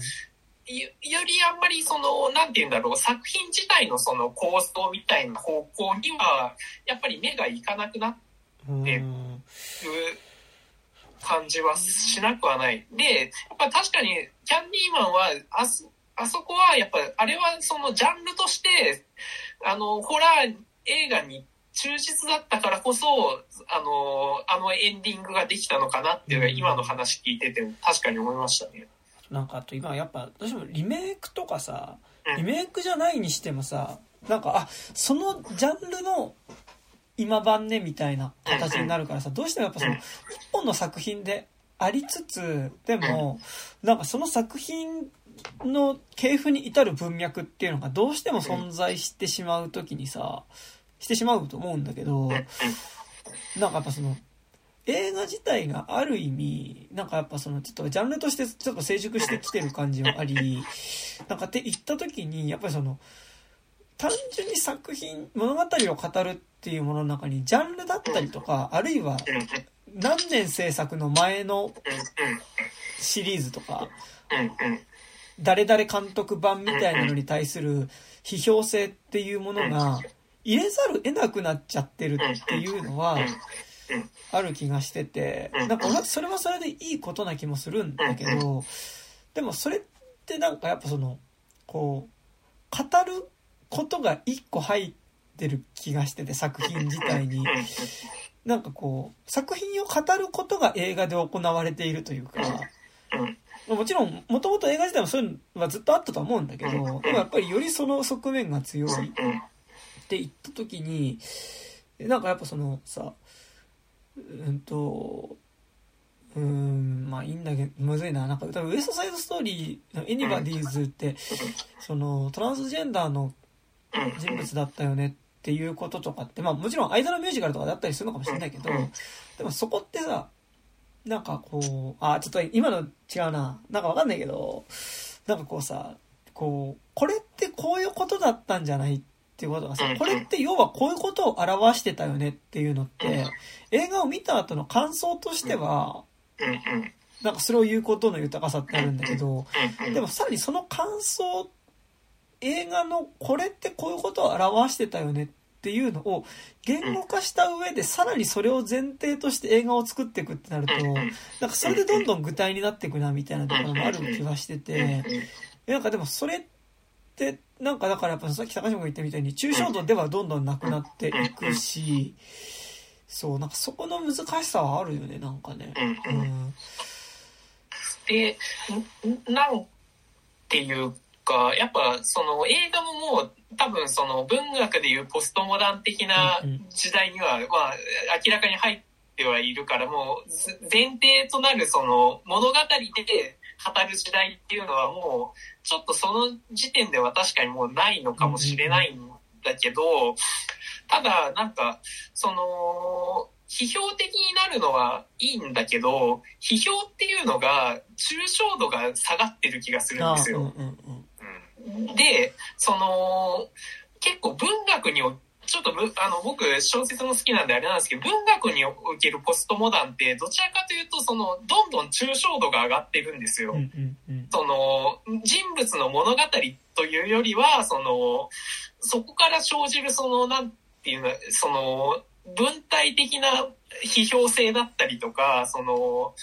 よよりあんまりその、なんて言うんだろう、作品自体のその構想みたいな方向には、やっぱり目がいかなくなるうん。で感じはしなくはない。で、やっぱ確かに、キャンディーマンは、あそ、あそこはやっぱ、あれはそのジャンルとして、あの、ホラー映画に忠実だったからこそ、あの、あのエンディングができたのかなっていうのが今の話聞いてて確かに思いましたね。なんかあと今やっぱ、どうしてもリメイクとかさうん、リメイクじゃないにしてもさ、なんか、あ、そのジャンルの今版ねみたいな形になるからさ、どうしてもやっぱその、うん。一本の作品でありつつ、でも、なんかその作品の系譜に至る文脈っていうのがどうしても存在してしまうときにさ、してしまうと思うんだけど、なんかやっぱその、映画自体がある意味、なんかやっぱその、ちょっとジャンルとしてちょっと成熟してきてる感じはあり、なんかって言った時に、やっぱりその、単純に作品、物語を語るっていうものの中に、ジャンルだったりとか、あるいは何年制作の前のうんシリーズとか、誰々監督版みたいなのに対する批評性っていうものが入れざる得なくなっちゃってるっていうのはある気がしてて、なんかそれはそれでいいことな気もするんだけど、でもそれってなんかやっぱその、こう、語ることが一個入ってる気がしてて作品自体に。なんかこう、作品を語ることが映画で行われているというか、うんもちろん、もともと映画自体もそういうのはずっとあったとは思うんだけど、でもやっぱりよりその側面が強いっうんて言った時に、なんかやっぱそのさ、うんと、うーん、まあいいんだけど、むずいな。なんか、多分ウエストサイドストーリーのエニバディーズって、その、トランスジェンダーのうん人物だったよねっていうこととかって、まあもちろんアイドルミュージカルとかだったりするのかもしれないけどうん、でもそこってさ、なんかこう、あ、ちょっと今の違うな。なんかわかんないけど、なんかこうさ、こう、これってこういうことだったんじゃないっていうことがさうん、これって要はこういうことを表してたよねっていうのって、映画を見た後の感想としては、なんかそれを言うことの豊かさってあるんだけど、うん。でもさらにその感想、映画のこれってこういうことを表してたよねっていうのを言語化した上でさらにそれを前提として映画を作っていくってなると、なんかそれでどんどん具体になっていくなみたいなところもある気がしてて、なんかでもそれって、なんかだからやっぱさっき高島が言ったみたいに抽象度ではどんどんなくなっていくし、そう、なんかそこの難しさはあるよね、なんかね。うんなんていうか、やっぱその映画ももう多分その文学でいうポストモダン的な時代には、まあ明らかに入ってはいるから、もうず前提となるその物語で語る時代っていうのはもうちょっとその時点では確かにもうないのかもしれないんだけど、ただなんかその批評的になるのはいいんだけど、批評っていうのが抽象度が下がってる気がするんあですよ。うんうんうん。うんで、その、結構文学におちょっとぶあの僕小説も好きなんであれなんですけど文学におけるポストモダンってどちらかというとそのどんどん抽象度が上がってるんですよ。その人物の物語というよりはそのそこから生じるそのなんていうのその文体的な批評性だったりとかその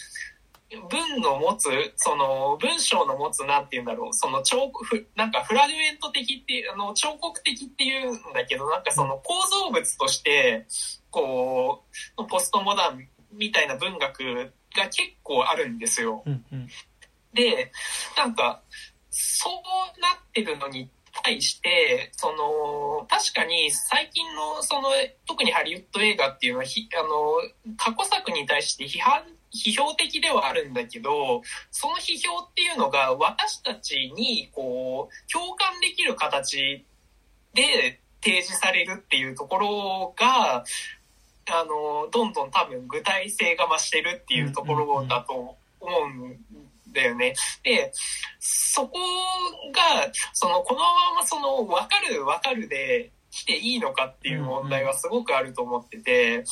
文の持つその文章の持つなんていうんだろうその彫刻ふなんかフラグメント的っていうあの彫刻的っていうんだけどなんかその構造物としてこうポストモダンみたいな文学が結構あるんですよ。うんうん。で、なんか、そうなってるのに対して、その、確かに最近の、その、特にハリウッド映画っていうのは、ひあの、過去作に対して批判、批評的ではあるんだけど、その批評っていうのが私たちに、こう、共感できる形で提示されるっていうところが、あの、どんどん多分具体性が増してるっていうところだと思うんだよね。で、そこが、その、このままその、わかるわかるで来ていいのかっていう問題はすごくあると思ってて、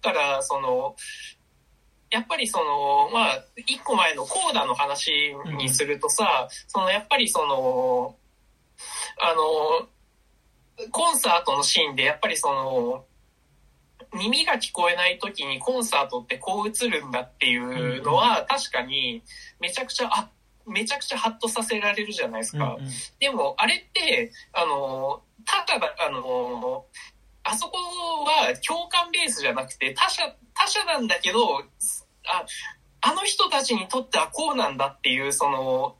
だから、その、やっぱりその、まあ、一個前のコーダの話にするとさ、その、やっぱりその、あの、コンサートのシーンで、やっぱりその、耳が聞こえない時にコンサートってこう映るんだっていうのは確かにめちゃくちゃ、あ、めちゃくちゃハッとさせられるじゃないですか。うんうん。でも、あれって、あの、ただだ、あの、あそこは共感ベースじゃなくて他者、他者なんだけど、あ、あの人たちにとってはこうなんだっていう、その、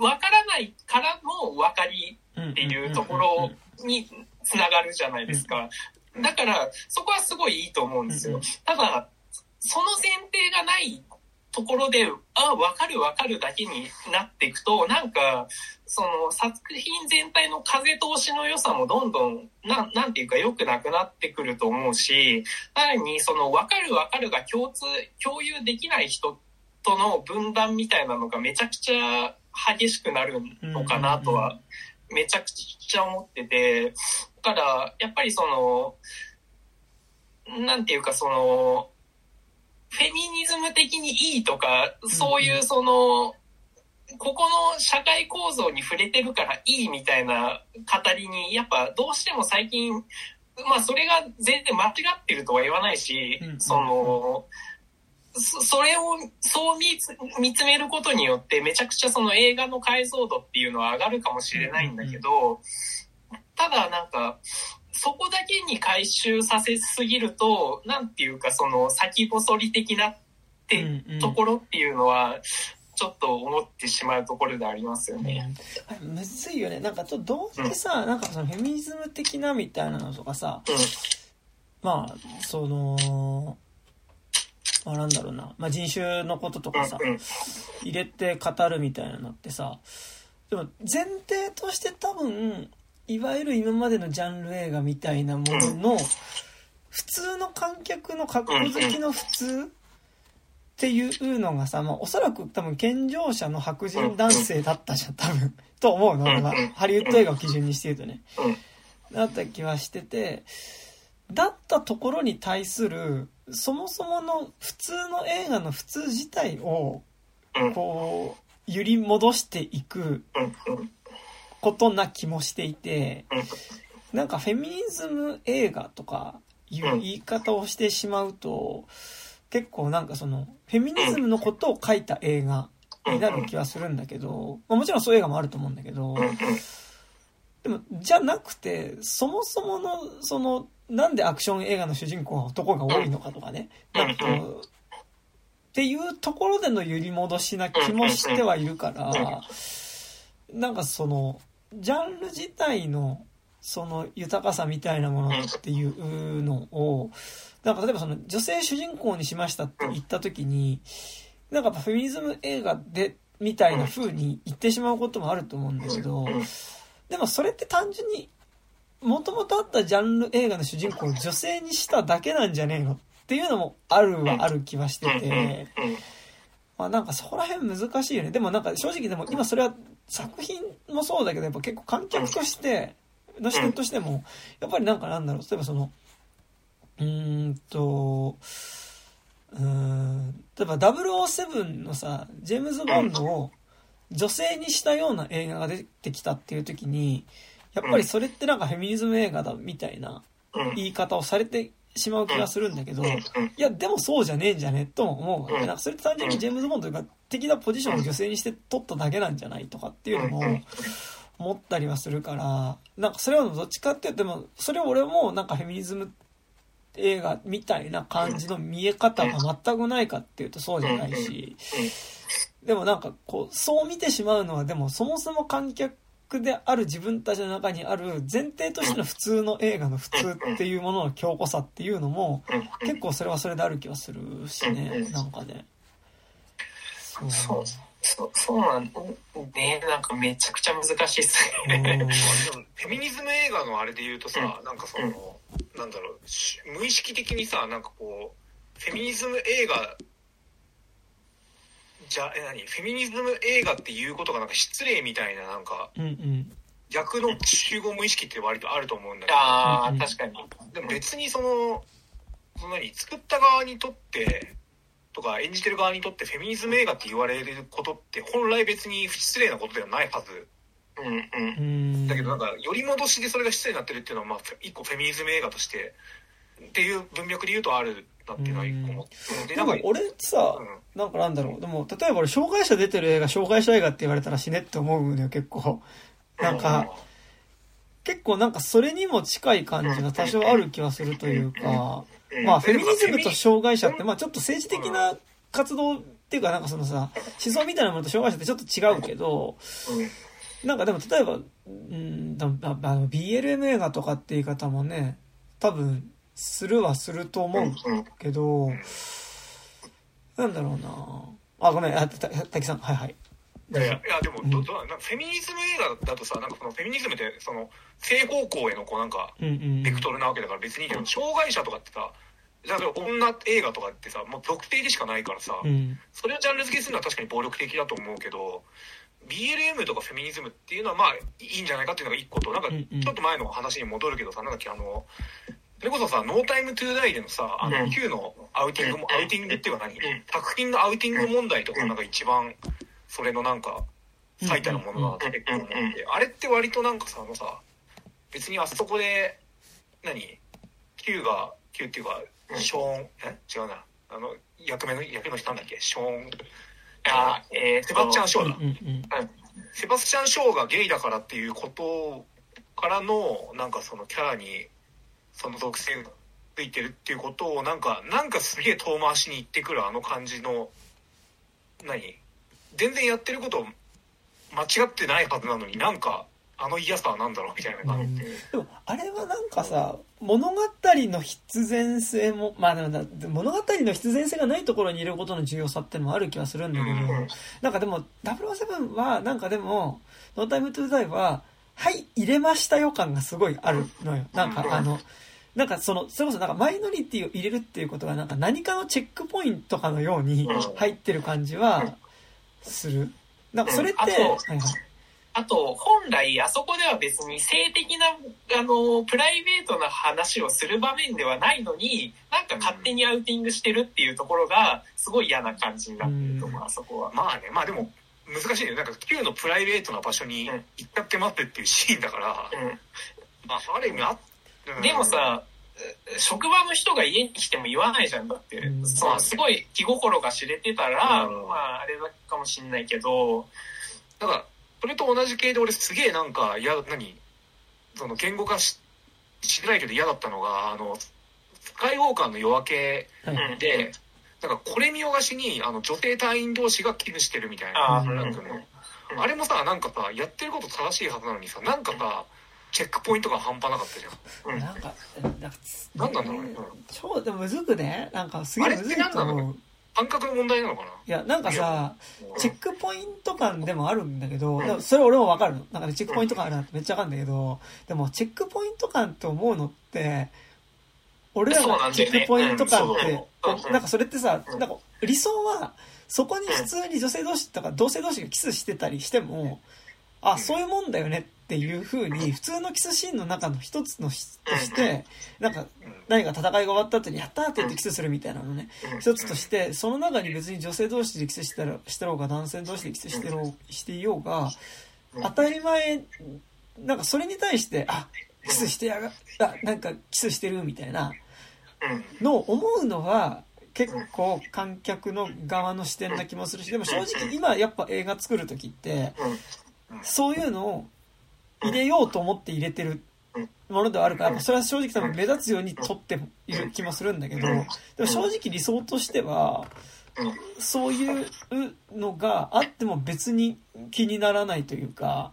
わからないからの分かりっていうところにつながるじゃないですか。だから、そこはすごいいいと思うんですよ。ただ、その前提がないところで、あ、わかるわかるだけになっていくと、なんか、その作品全体の風通しの良さもどんどん、なん、なんていうか良くなくなってくると思うし、さらにそのわかるわかるが共通、共有できない人との分断みたいなのがめちゃくちゃ激しくなるのかなとは、めちゃくちゃ思ってて、だから、やっぱりその、なんていうかその、フェミニズム的にいいとか、そういうその、ここの社会構造に触れてるからいいみたいな語りに、やっぱどうしても最近、まあそれが全然間違ってるとは言わないしうん、その、そそれをそう見つ見つめることによってめちゃくちゃその映画の解像度っていうのは上がるかもしれないんだけど、ただなんか、そこだけに回収させすぎると、なんていうかその先細り的なってうんうんところっていうのは、ちょっと思ってしまうところでありますよね。むずいよね。なんかちょっと同時にさ、なんかそのフェミニズム的なみたいなのとかさ、うん。まあ、その、まあなんだろうな、まあ人種のこととかさ、うんうん入れて語るみたいなのってさ、でも前提として多分、いわゆる今までのジャンル映画みたいなものの、普通の観客の格好好きの普通っていうのがさ、まあおそらく多分健常者の白人男性だったじゃん、多分。と思うの、俺は。ハリウッド映画を基準にして言うとね。だった気はしてて、だったところに対する、そもそもの普通の映画の普通自体を、うん。こう、揺り戻していく。ことな気もしていて、うん。なんかフェミニズム映画とかいう言い方をしてしまうと、結構なんかその、フェミニズムのことを書いた映画になる気はするんだけど、まあもちろんそういう映画もあると思うんだけど、うん。でも、じゃなくて、そもそもの、その、なんでアクション映画の主人公は男が多いのかとかね。なんかこう、っていうところでの揺り戻しな気もしてはいるから、なんかその、ジャンル自体の、その豊かさみたいなものっていうのを、なんか例えばその女性主人公にしましたって言った時に、なんかフェミニズム映画で、みたいな風に言ってしまうこともあると思うんだけど、でもそれって単純に、もともとあったジャンル映画の主人公を女性にしただけなんじゃねえのっていうのもあるはある気はしてて、まあなんかそこら辺難しいよね。でもなんか正直でも今それは作品もそうだけどやっぱ結構観客として、の視点としても、やっぱりなんかなんだろう、例えばその、うーんと、うーん、例えば007のさ、ジェームズ・ボンドを女性にしたような映画が出てきたっていう時に、やっぱりそれってなんかフェミニズム映画だみたいなうん。言い方をされてしまう気がするんだけど、うん。いや、でもそうじゃねえんじゃねとも思うわけ。うん。なんかそれって単純にジェームズ・ボンドが的なポジションを女性にして取っただけなんじゃないとかっていうのもうん思ったりはするから、なんかそれはどっちかって言っても、それを俺もなんかフェミニズム映画みたいな感じの見え方が全くないかっていうとそうじゃないし、でもなんかこう、そう見てしまうのはでもそもそも観客である自分たちの中にある前提としての普通の映画の普通っていうものの強固さっていうのも、うん。結構それはそれである気はするしねうん、なんかね。そうそう、そう、そうなんね。なんかめちゃくちゃ難しいっすね。うんでもフェミニズム映画のあれで言うとさ、うなんかその、なんだろうし無意識的にさなんかこうフェミニズム映画じゃえ何？フェミニズム映画っていうことがなんか失礼みたいななんかうんうん。逆の集合無意識って割とあると思うんだけどあ確かに。でも別にそのその何作った側にとってとか演じてる側にとってフェミニズム映画って言われることって本来別に失礼なことではないはずうんうん。うん。だけどなんか、より戻しでそれが失礼になってるっていうのは、まあ、一個フェミニズム映画として、っていう文脈で言うとあるなっていうのは一個思って。で、なんか、でも俺さ、うん。なんかなんだろう。でも、例えば俺、障害者出てる映画、障害者映画って言われたら死ねって思うのよ、結構。なんか、結構なんかそれにも近い感じが多少ある気はするというか、うん。まあ、フェミニズムと障害者って、まあちょっと政治的な活動っていうか、なんかそのさ、思想みたいなものと障害者ってちょっと違うけど、なんかでも例えば、うん、BLM 映画とかって言い方もね、多分、するはすると思うけど、なんだろうなあ、ごめん、あ、た、た滝さん、はいはい。いやいや、でも、うんどどうなフェミニズム映画だとさ、なんかそのフェミニズムって、その、正方向へのこうなんか。ベクトルなわけだから別にいいけど、障害者とかってさ、例えば女映画とかってさ、もう属定でしかないからさ、うん。それをジャンル付けするのは確かに暴力的だと思うけど、BLM とかフェミニズムっていうのはまあいいんじゃないかっていうのが一個と、なんかちょっと前の話に戻るけどさ、なんだっけ、あの、それこそさ、ノータイムトゥーダイでのさ、あの、うん。Q のアウティングも、うん。アウティングっていうか何？ん。作品のアウティング問題とかなんか一番、それのなんか、最たるものだなって結構思って、あれって割となんかさ、あのさ、別にあそこで、何 ?Q が、Q っていうか、ショーン、え？違うな。あの、役目の、役の人なんだっけ？ショーン、あーえーセバスチャン・ショうんーだ。うん。セバスチャン・ショーがゲイだからっていうことからの、なんかそのキャラに、その属性がついてるっていうことを、なんか、なんかすげえ遠回しに言ってくるあの感じの、何？全然やってること間違ってないはずなのになんか、あの嫌さはなんだろうみたいな感じで。でも、あれはなんかさ、物語の必然性も、まあでもだ、物語の必然性がないところにいることの重要さってのもある気はするんだけど、うんなんかでも、007は、なんかでも、ノータイムトゥーダイは、はい、入れました予感がすごいあるのよ。なんかうんあの、なんかその、それこそなんかマイノリティを入れるっていうことがなんか何かのチェックポイントかのようにうん入ってる感じはする。なんかそれって、うんあとはいはい。あと、本来、あそこでは別に性的な、あの、プライベートな話をする場面ではないのに、なんか勝手にアウティングしてるっていうところが、すごい嫌な感じになってると思う、あそこは。まあね、まあでも、難しいね。なんか Q のプライベートな場所にうん行っちゃって待ってっていうシーンだから、まあ、ある意味あ、うん。でもさ、職場の人が家に来ても言わないじゃんだって。う。ん。そのすごい気心が知れてたら、うん。まああれだかもしんないけど、だから、それと同じ系で俺すげえなんか、いや、何？その言語化し、しづらいけど嫌だったのが、あの、スカイウォーカーの夜明けで、なんかこれ見よがしに、あの、女性隊員同士が寄付してるみたいな、あーなんかの。うん。あれもさ、なんかさ、やってること正しいはずなのにさ、なんかさ、チェックポイントが半端なかったじゃん。うん。なんか、なんなんなんだろうね。超、でもむずくね？なんかすげえむずいと思う。感覚の問題なのかな？いや、なんかさ、うんチェックポイント感でもあるんだけど、ん。でもそれ俺もわかるの。なんかね、チェックポイント感あるなってめっちゃわかるんだけど、でもチェックポイント感って思うのって、俺らそうながんだよね。チェックポイント感って、うんなんかそれってさ、うん。なんか理想は、そこに普通に女性同士とか同性同士がキスしてたりしても、あ、そういうもんだよねっていう風に、普通のキスシーンの中の一つのしとして、なんか、何か戦いが終わった後に、やったーって言ってキスするみたいなのね、一つとして、その中に別に女性同士でキスしたら、してろうが、男性同士でキスしてろう、していようが、当たり前、なんかそれに対して、あ、キスしてやが、あ、なんかキスしてるみたいなうん。のを思うのは、結構観客の側の視点な気もするし、でも正直今やっぱ映画作る時って、そういうのを入れようと思って入れてるものではあるから、それは正直多分目立つように撮っている気もするんだけど、でも正直理想としては、そういうのがあっても別に気にならないというか。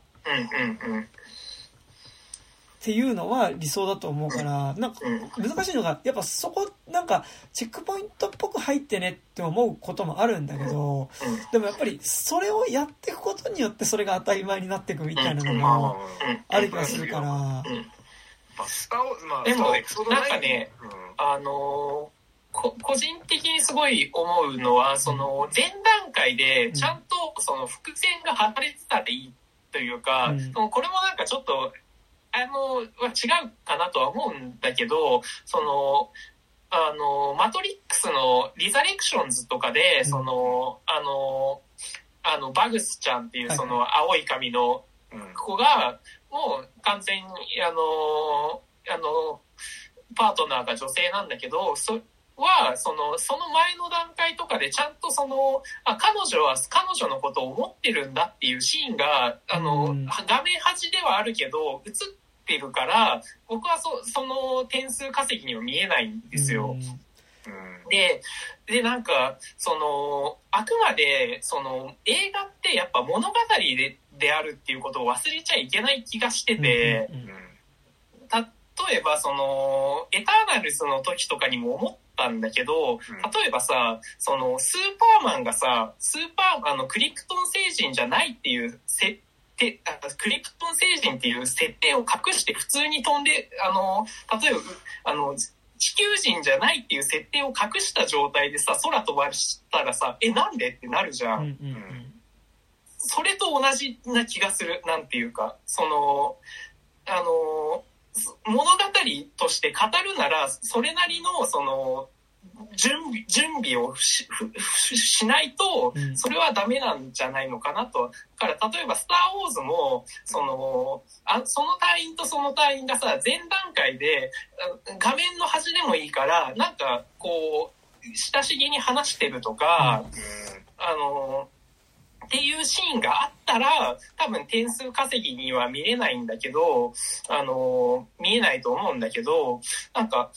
っていうのは理想だと思うから、なんか難しいのが、やっぱそこなんかチェックポイントっぽく入ってねって思うこともあるんだけど、でもやっぱりそれをやっていくことによってそれが当たり前になっていくみたいなのもある気がするから、まあ、スターウォーズ、まあ、でもそうエピソード9なん。かね、あのーこ個人的にすごい思うのは、その、前段階でちゃん。とその伏線が張られてたらいいというか、うん。そのこれもなん。かちょっと、あの、は違うかなとは思うんだけど、その、あの、マトリックスのリザレクションズとかで、うん。その、あの、あの、バグスちゃんっていうはい。その青い髪の子が、もう完全に、あの、あの、パートナーが女性なんだけど、そは、その、その前の段階とかでちゃんとその、あ、彼女は彼女のことを思ってるんだっていうシーンが、あの、うん。画面端ではあるけど、映ってるから、僕はそその点数稼ぎには見えないんですよ。うん。で、で、なんか、その、あくまで、その、映画ってやっぱ物語でであるっていうことを忘れちゃいけない気がしてて、うん例えば、その、エターナルズの時とかにも思ったんだけど、例えばさ、その、スーパーマンがさ、スーパー、あの、クリプトン星人じゃないっていう設定、あクリプトン星人っていう設定を隠して普通に飛んで、あの、例えば、うあの、地球人じゃないっていう設定を隠した状態でさ、空飛ばしたらさ、え、なんでってなるじゃん。うんうんうんそれと同じな気がする。なんていうか、その、あの、そ物語として語るなら、それなりの、その、準備、準備をししないとう、んそれはダメなんじゃないのかなと。だから、例えば、スター・ウォーズも、その、あその隊員とその隊員がさ、前段階で、あ画面の端でもいいから、なんか、こう、親しげに話してるとか、あの、っていうシーンがあったら、多分点数稼ぎには見れないんだけど、あの、見えないと思うんだけど、なんか、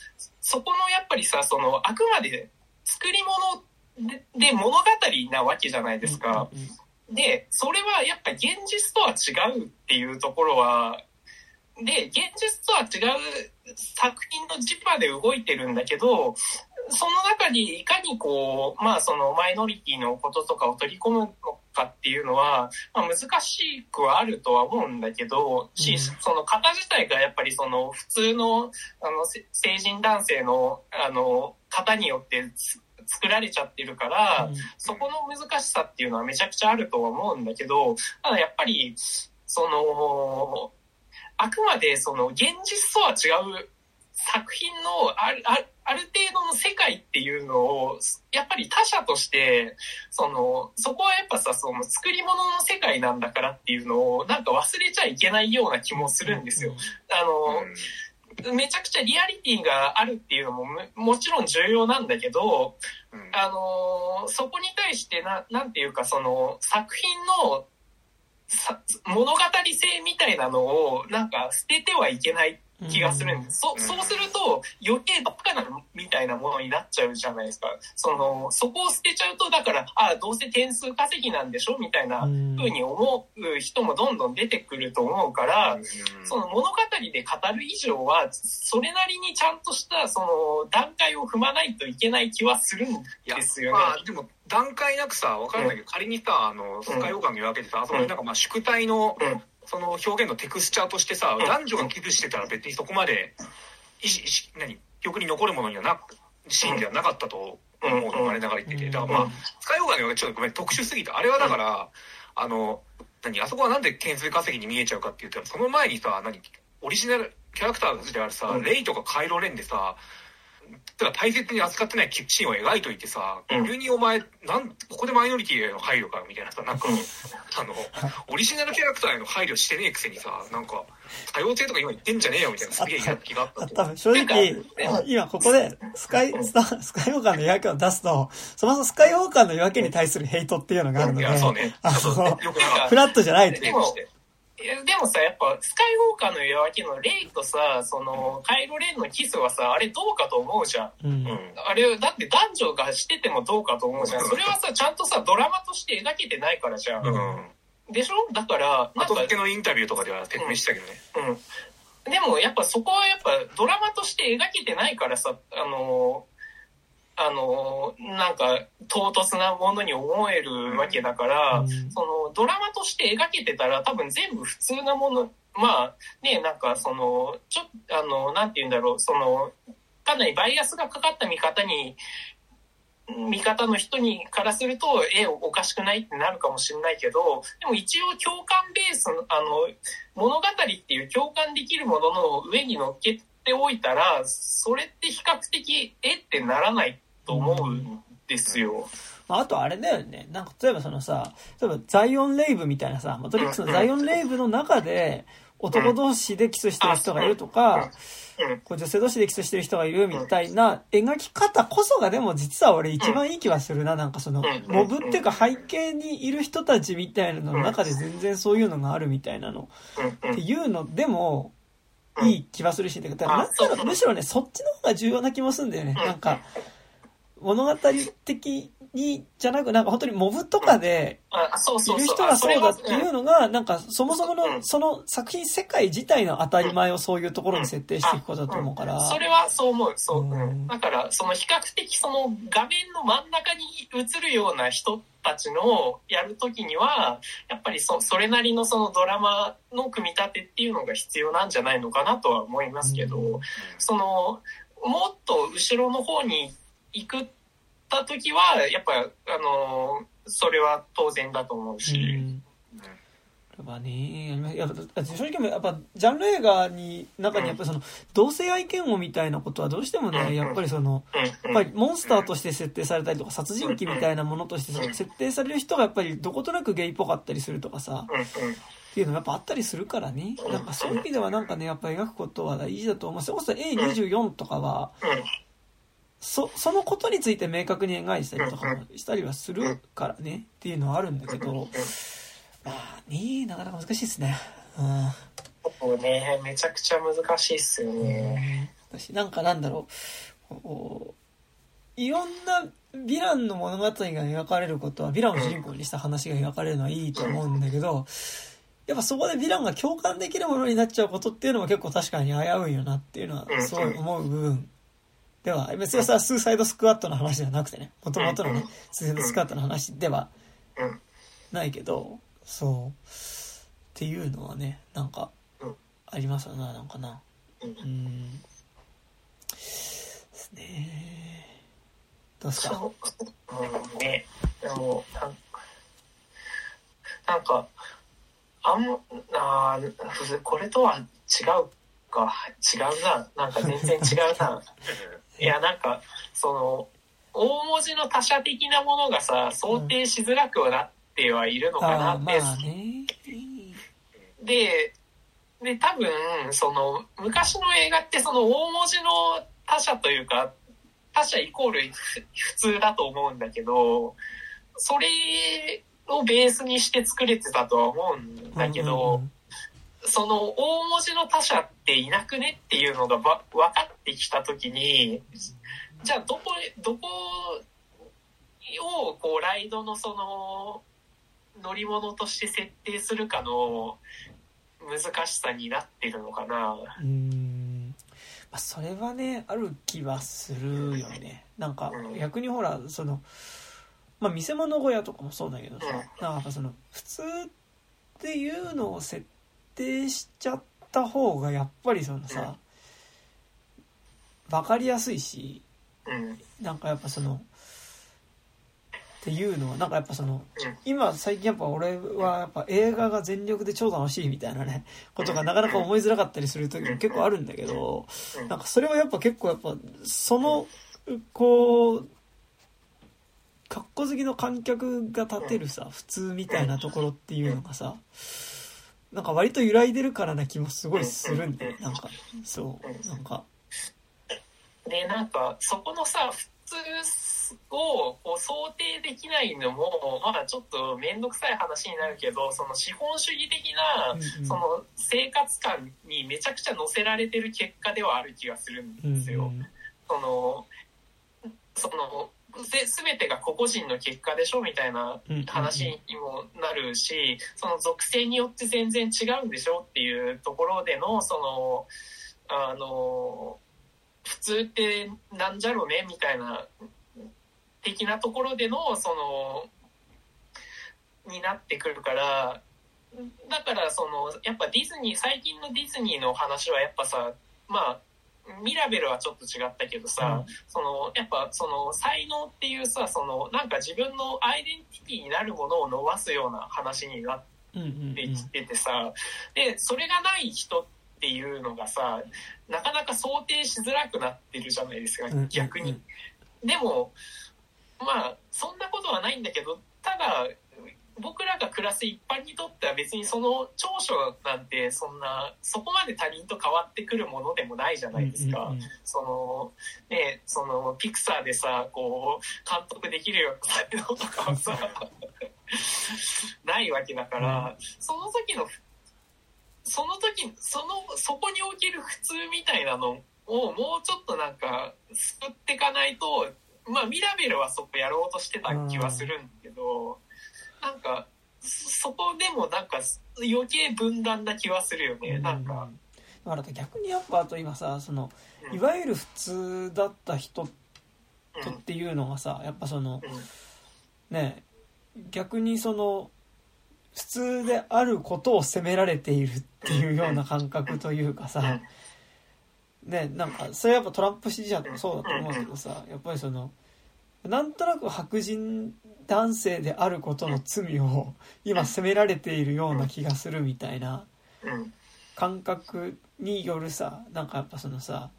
そこのやっぱりさ、その、あくまで作り物でで物語なわけじゃないですか。で、それはやっぱ現実とは違うっていうところは、で、現実とは違う作品の磁場で動いてるんだけど、その中にいかにこう、まあそのマイノリティのこととかを取り込むのかっていうのは、まあ難しくはあるとは思うんだけど、し、うん。その型自体がやっぱりその普通の、あの、せ成人男性の、あの、型によってつ作られちゃってるから、そこの難しさっていうのはめちゃくちゃあるとは思うんだけど、ただやっぱり、その、あくまでその現実とは違う作品のあるあるある程度の世界っていうのを、やっぱり他者として、その、そこはやっぱさ、その作り物の世界なんだからっていうのを、なんか忘れちゃいけないような気もするんですよ。あの、めちゃくちゃリアリティがあるっていうのもももちろん重要なんだけど、あのーそこに対してな、なんていうか、その、作品の、さ物語性みたいなのを、なんか捨ててはいけない気がするんです。そうん。そうすると、余計バカなみたいなものになっちゃうじゃないですか。その、そこを捨てちゃうと、だから、あどうせ点数稼ぎなんでしょみたいなうん。風に思う人もどんどん出てくると思うから、その物語で語る以上は、それなりにちゃんとした、その、段階を踏まないといけない気はするんですよね。まあでも段階なくさわかるんだけど、仮にさあのスカイオーカー見分けてさ、そのなんかまあ宿題の、うんその表現のテクスチャーとしてさ、うん。男女がキスしてたら別にそこまで何？記憶に残るものにはなシーンではなかったと思うの、うん。我ながら言ってて。うん。だからまあ、スカイオーカーのちょっとごめん特殊すぎたあれはだから、あの何、あそこはなんで点数稼ぎに見えちゃうかっていうと、その前にさ、何、オリジナルキャラクターであるさ、うん。レイとかカイロレンでさ、てか大切に扱ってないシーンを描いといてさ、うん。急にお前、なん、ここでマイノリティへの配慮かみたいなさ、なんか、うん。あの、オリジナルキャラクターへの配慮してねえくせにさ、なんか、多様性とか今言ってんじゃねえよみたいなすげえ気があった多分正直今ここでスカイ、スタスカイウォーカーの夜明けを出すと、そもそもスカイウォーカーの夜明けに対するヘイトっていうのがあるので、うね。あそうの、よくなかっフラットじゃないとでもいやでもさ、やっぱ、スカイウォーカーの夜明けのレイとさ、その、カイロレンのキスはさ、あれどうかと思うじゃん。うん。あれ、だって男女がしててもどうかと思うじゃん。それはさ、ちゃんとさ、ドラマとして描けてないからじゃん。うん。でしょ？だから、後付けのインタビューとかでは説明したけどね。うん。でもやっぱそこはやっぱドラマとして描けてないからさ、あのーあのーなんか唐突なものに思えるわけだから、うん。そのドラマとして描けてたら多分全部普通なもの、まあね、なんかその、ちょあの、なんて言うんだろう、その、かなりバイアスがかかった見方に、見方の人にからすると、え、おかしくないってなるかもしれないけど、でも一応共感ベースの、あの、物語っていう共感できるものの上に乗っけておいたら、それって比較的、えってならないと思うんですよ。まあ、あとあれだよね。なんか例えばそのさ、例えばザイオンレイブみたいなさ、マトリックスのザイオンレイブの中で男同士でキスしてる人がいるとか、うん。こう女性同士でキスしてる人がいるみたいな描き方こそがでも実は俺一番いい気はするな。なんかそのうん、モブっていうか背景にいる人たちみたいなのの中で全然そういうのがあるみたいなの。っていうのでもいい気はするし、だからなんあそうならむしろね、そっちの方が重要な気もするんだよね。うんなんか、物語的に、じゃなく、なんか本当にモブとかで、あ、そうい。る人がそうだっていうのが、なんかそもそものうんその作品世界自体の当たり前をそういうところに設定していくことだと思うから。それはそう思う。そう。うんうんだから、その比較的その画面の真ん中に映るような人たちのやるときには、やっぱりそそれなりのそのドラマの組み立てっていうのが必要なんじゃないのかなとは思いますけど、うんその、もっと後ろの方に行くったときは、やっぱ、あの、それは当然だと思ううし、ん。やっぱね、やっぱ正直やっぱジャンル映画に中にやっぱりその同性愛嫌悪みたいなことはどうしてもね、やっぱりその、うん、やっぱりモンスターとして設定されたりとか殺人鬼みたいなものとして設定される人がやっぱりどことなくゲイっぽかったりするとかさ、うん、うん、っていうのがやっぱあったりするからね。なん。かそういう意味ではなんかね、やっぱ描くことは大事だと思う。それこそ A24 とかは、うん、そ、そのことについて明確に描いたりとかもしたりはするからね、っていうのはあるんだけど、まあね、なかなか難しいですね。うん。ね、めちゃくちゃ難しいっすよね。私なんかなんだろう。いろんなヴィランの物語が描かれることはヴィランを主人公にした話が描かれるのはいいと思うんだけどやっぱそこでヴィランが共感できるものになっちゃうことっていうのも結構確かに危ういよなっていうのはすごい思う部分では別にさスーサイドスクワットの話ではなくてね。もともとのねスーサイドスクワットの話ではうん、ないけどそう。っていうのはねなんかうん。ありますよななんかな。うん。うん。ですね。どうですか？そう、うん、ね、でも、なんなんか、あんあーこれとは違うか、違うな、なんか全然違うな。いや、なんか、その、大文字の他者的なものがさ、想定しづらくはなってはいるのかなって、まあね。で、で、多分、その、昔の映画ってその大文字の他者というか、他者イコールふ 普通だと思うんだけど、それをベースにして作れてたとは思うんだけど、うんうんその大文字の他者っていなくねっていうのがば分かってきたときに、じゃあどこへ、どこをこうライドのその乗り物として設定するかの難しさになってるのかな。うん。うんまあそれはねある気はするよね。なんかうん。逆にほらそのまあ見せ物小屋とかもそうだけどさうん。なんかその普通っていうのを設定しちゃった方がやっぱりそのさ分かりやすいしうん。なんかやっぱそのっていうのは、なんかやっぱその、うん。今最近やっぱ俺はやっぱ映画が全力で超楽しいみたいなね、ことがなかなか思いづらかったりする時も結構あるんだけど、うん。なんかそれはやっぱ結構やっぱ、その、こう、格好好きの観客が立てるさ、普通みたいなところっていうのがさ、なんか割と揺らいでるからな気もすごいするんだよ。なんか、そう、なんか、で、なんか、そこのさ、普通をこう想定できないのも、まあちょっとめんどくさい話になるけど、その資本主義的な、うんうん。その生活感にめちゃくちゃ乗せられてる結果ではある気がするんうんですよ。その、その、ぜ全てが個々人の結果でしょみたいなうん。話にもなるし、その属性によって全然違うんでしょっていうところでの、その、あの、普通ってなんじゃろねみたいな、的なところでの、その、になってくるから、だからその、やっぱディズニー、最近のディズニーの話はやっぱさ、まあ、ミラベルはちょっと違ったけどさ、その、やっぱその才能っていうさ、その、なんか自分のアイデンティティになるものを伸ばすような話になっうんうんうん。てきててさ、で、それがない人っていうのがさ、なかなか想定しづらくなってるじゃないですかうんうんう、ん。逆に。でも、まあ、そんなことはないんだけど、ただ、僕らが暮らす一般にとっては別にその長所なんてそんな、そこまで他人と変わってくるものでもないじゃないですか。うんうんうんその、ね、その、ピクサーでさ、こう、監督できるような才能とかはさ、ないわけだから、その時の、その時、その、そこにおける普通みたいなのをもうちょっとなんか、救っていかないと、まあ、ミラベルはそこやろうとしてた気はするんだけど、なんか、そそこでもなんか余計分断な気はするよね、なんか。だから逆にやっぱあと今さ、その、うん。いわゆる普通だった人っていうのがさ、やっぱその、うん。ね、逆にその、普通であることを責められているっていうような感覚というかさ、ね、なんか、それやっぱトランプ支持者とかそうだと思うけどさ、やっぱりその、なんとなく白人男性であることの罪を今責められているような気がするみたいなうん。感覚によるさ、なんかやっぱそのさ、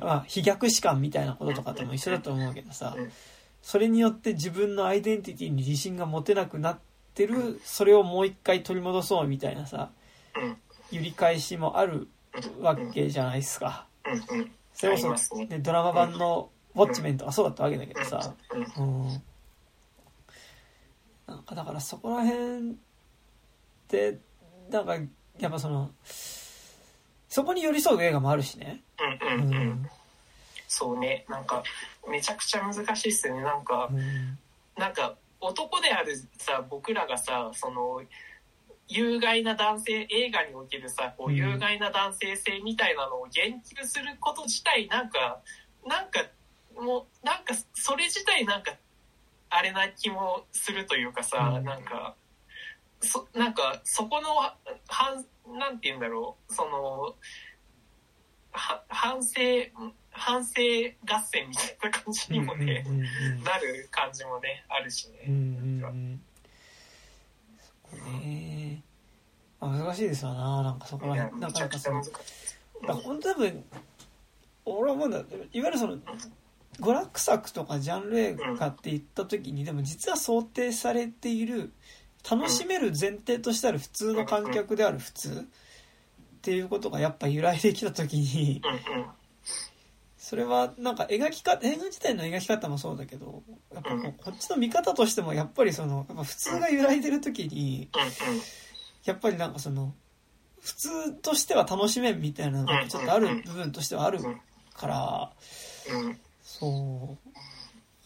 まあ、非逆視感みたいなこととかとも一緒だと思うけどさうん、それによって自分のアイデンティティに自信が持てなくなってる、それをもう一回取り戻そうみたいなさ、うん。揺り返しもあるわけじゃないですか。それこそ、ね。ね、ドラマ版のウォッチメンとかそうだったわけだけどさ、うん。うん。なんかだからそこら辺って、なんかやっぱその、そこに寄り添う映画もあるしね。うんうんうん。そうね。なんかめちゃくちゃ難しいっすよね。なんかうん。なんか男であるさ僕らがさその有害な男性映画におけるさこううん。有害な男性性みたいなのを言及すること自体なんかなんかもうなんかそれ自体なんかあれな気もするというかさ、うん。なんかそなんかそこの反なんて言うんだろうそのは反省反省合戦みたいな感じにもね、うんうんうんなる感じもねあるしね。うんうんう難しいですよななんかそこら辺。なかなんかその。だ本当多分俺は思うんだいわゆるその娯楽作とかジャンル映画って言った時にでも実は想定されている楽しめる前提としてある普通の観客である普通っていうことがやっぱ揺らいできた時にそれはなんか描き方映画自体の描き方もそうだけどやっぱこうこっちの見方としてもやっぱりそのやっぱ普通が揺らいでる時にやっぱりなんかその普通としては楽しめんみたいなのがちょっとある部分としてはあるからそ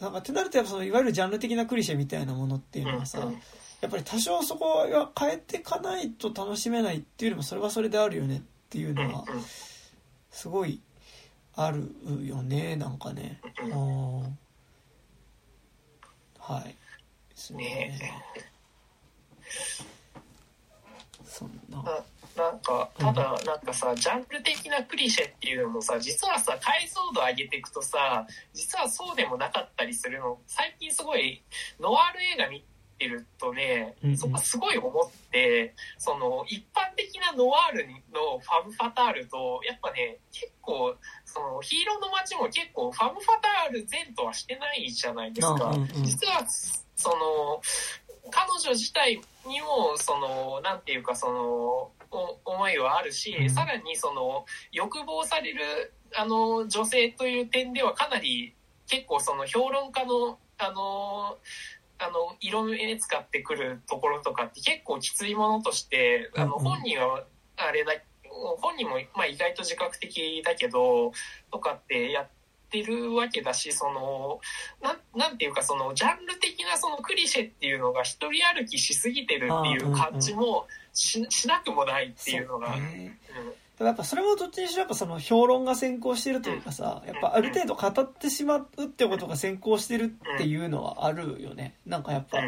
う。なんかってなるとやっぱそのいわゆるジャンル的なクリシェみたいなものっていうのはさうんうん。やっぱり多少そこは変えていかないと楽しめないっていうよりもそれはそれであるよねっていうのはすごいあるよねなんかね。うんはい。ですね。ねそんな。なんか、ただ、なんかさ、ジャンル的なクリシェっていうのもさ、実はさ、解像度上げていくとさ、実はそうでもなかったりするの、最近すごい、ノワール映画見てるとねそこすごい思って、その、一般的なノワールのファム・ファタールと、やっぱね、結構、その、ヒーローの街も結構、ファム・ファタール前とはしてないじゃないですか。実は、その、彼女自体にも、その、なんていうか、その、お思いはあるし、うん。さらにその、欲望される、あの、女性という点ではかなり、結構その評論家の、あの、あの、色目使ってくるところとかって結構きついものとして、あの、うんうん。本人は、あれだ、本人も、まあ意外と自覚的だけど、とかってやってるわけだし、その、なん、なんていうか、その、ジャンル的なそのクリシェっていうのが一人歩きしすぎてるっていう感じもし,、しなくもないっていうのが、ね。やっぱそれもどっちにしろやっぱその評論が先行してるというかさ、やっぱある程度語ってしまうってことが先行してるっていうのはあるよね。なんかやっぱ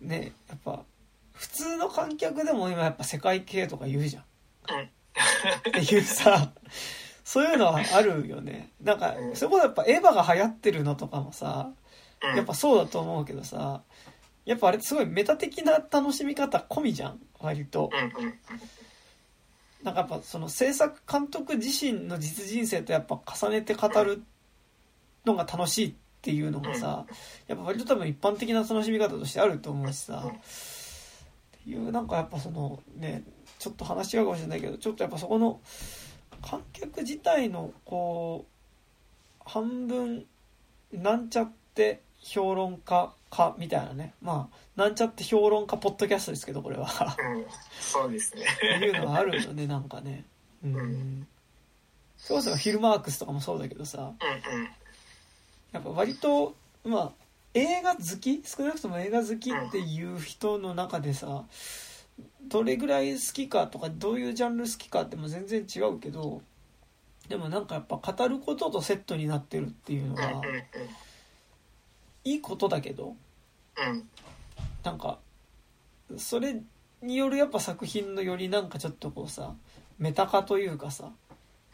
ね、やっぱ普通の観客でも今やっぱ世界系とか言うじゃん。うん。っていうさ、そういうのはあるよね。なんかう、ん。そこやっぱエヴァが流行ってるのとかもさ、うん。やっぱそうだと思うけどさ、やっぱあれすごいメタ的な楽しみ方込みじゃん、割と。なんかやっぱその制作監督自身の実人生とやっぱ重ねて語るのが楽しいっていうのがさ、やっぱ割と多分一般的な楽しみ方としてあると思うしさ、っていうなんかやっぱそのね、ちょっと話違うかもしれないけど、ちょっとやっぱそこの観客自体のこう、半分なんちゃって評論家かみたいなね。まあ、なんちゃって評論家ポッドキャストですけど、これは。うんそうですね。っていうのはあるよね、なんかね。うん。うんそれこそフィルマークスとかもそうだけどさ、うんうんやっぱ割と、まあ、映画好き少なくとも映画好きっていう人の中でさ、どれぐらい好きかとか、どういうジャンル好きかっても全然違うけど、でもなんかやっぱ語ることとセットになってるっていうのうんは、いいことだけど、うん。うんなんか、それによるやっぱ作品のよりなんかちょっとこうさ、メタ化というかさ、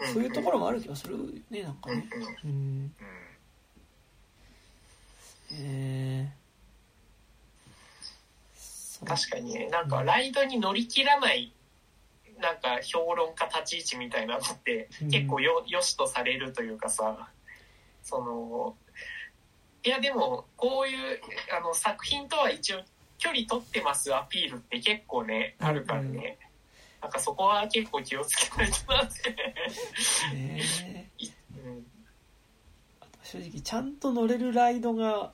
うん。そういうところもある気がするよね、なんかね。うん。うん。えー、確かにね、なんかライドに乗り切らない、なんか評論家立ち位置みたいなのってうん。結構よ、よしとされるというかさ、その、いやでも、こういう、あの、作品とは一応距離取ってますアピールって結構ね、あるからね。なんかそこは結構気をつけないとなって。ね うん。あと正直ちゃんと乗れるライドが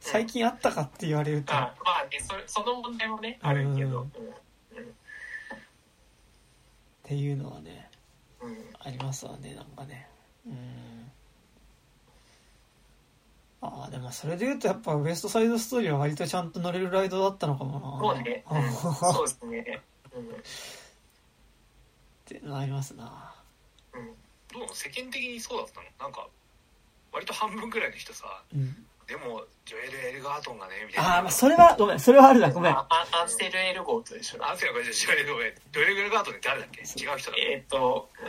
最近あったかって言われると、あまあねそれ、その問題もね、あるけど。っていうのはねうんうん。ありますわねなんかね。うんああでもそれで言うとやっぱウエストサイドストーリーは割とちゃんと乗れるライドだったのかもな。そうね、うん。うんそうですね。うん。っていうのはありますな。うん。どう世間的にそうだったの？なんか割と半分くらいの人さうんでもジョエル・エルガートンがねみたいな。ああまあそれはごめんそれはあるなごめん。あアアンセル・エルゴートでしょ。あんせやこれジョエル・ごめんジョエル・エルガートンって誰だっけ？違う人だえーっと、うん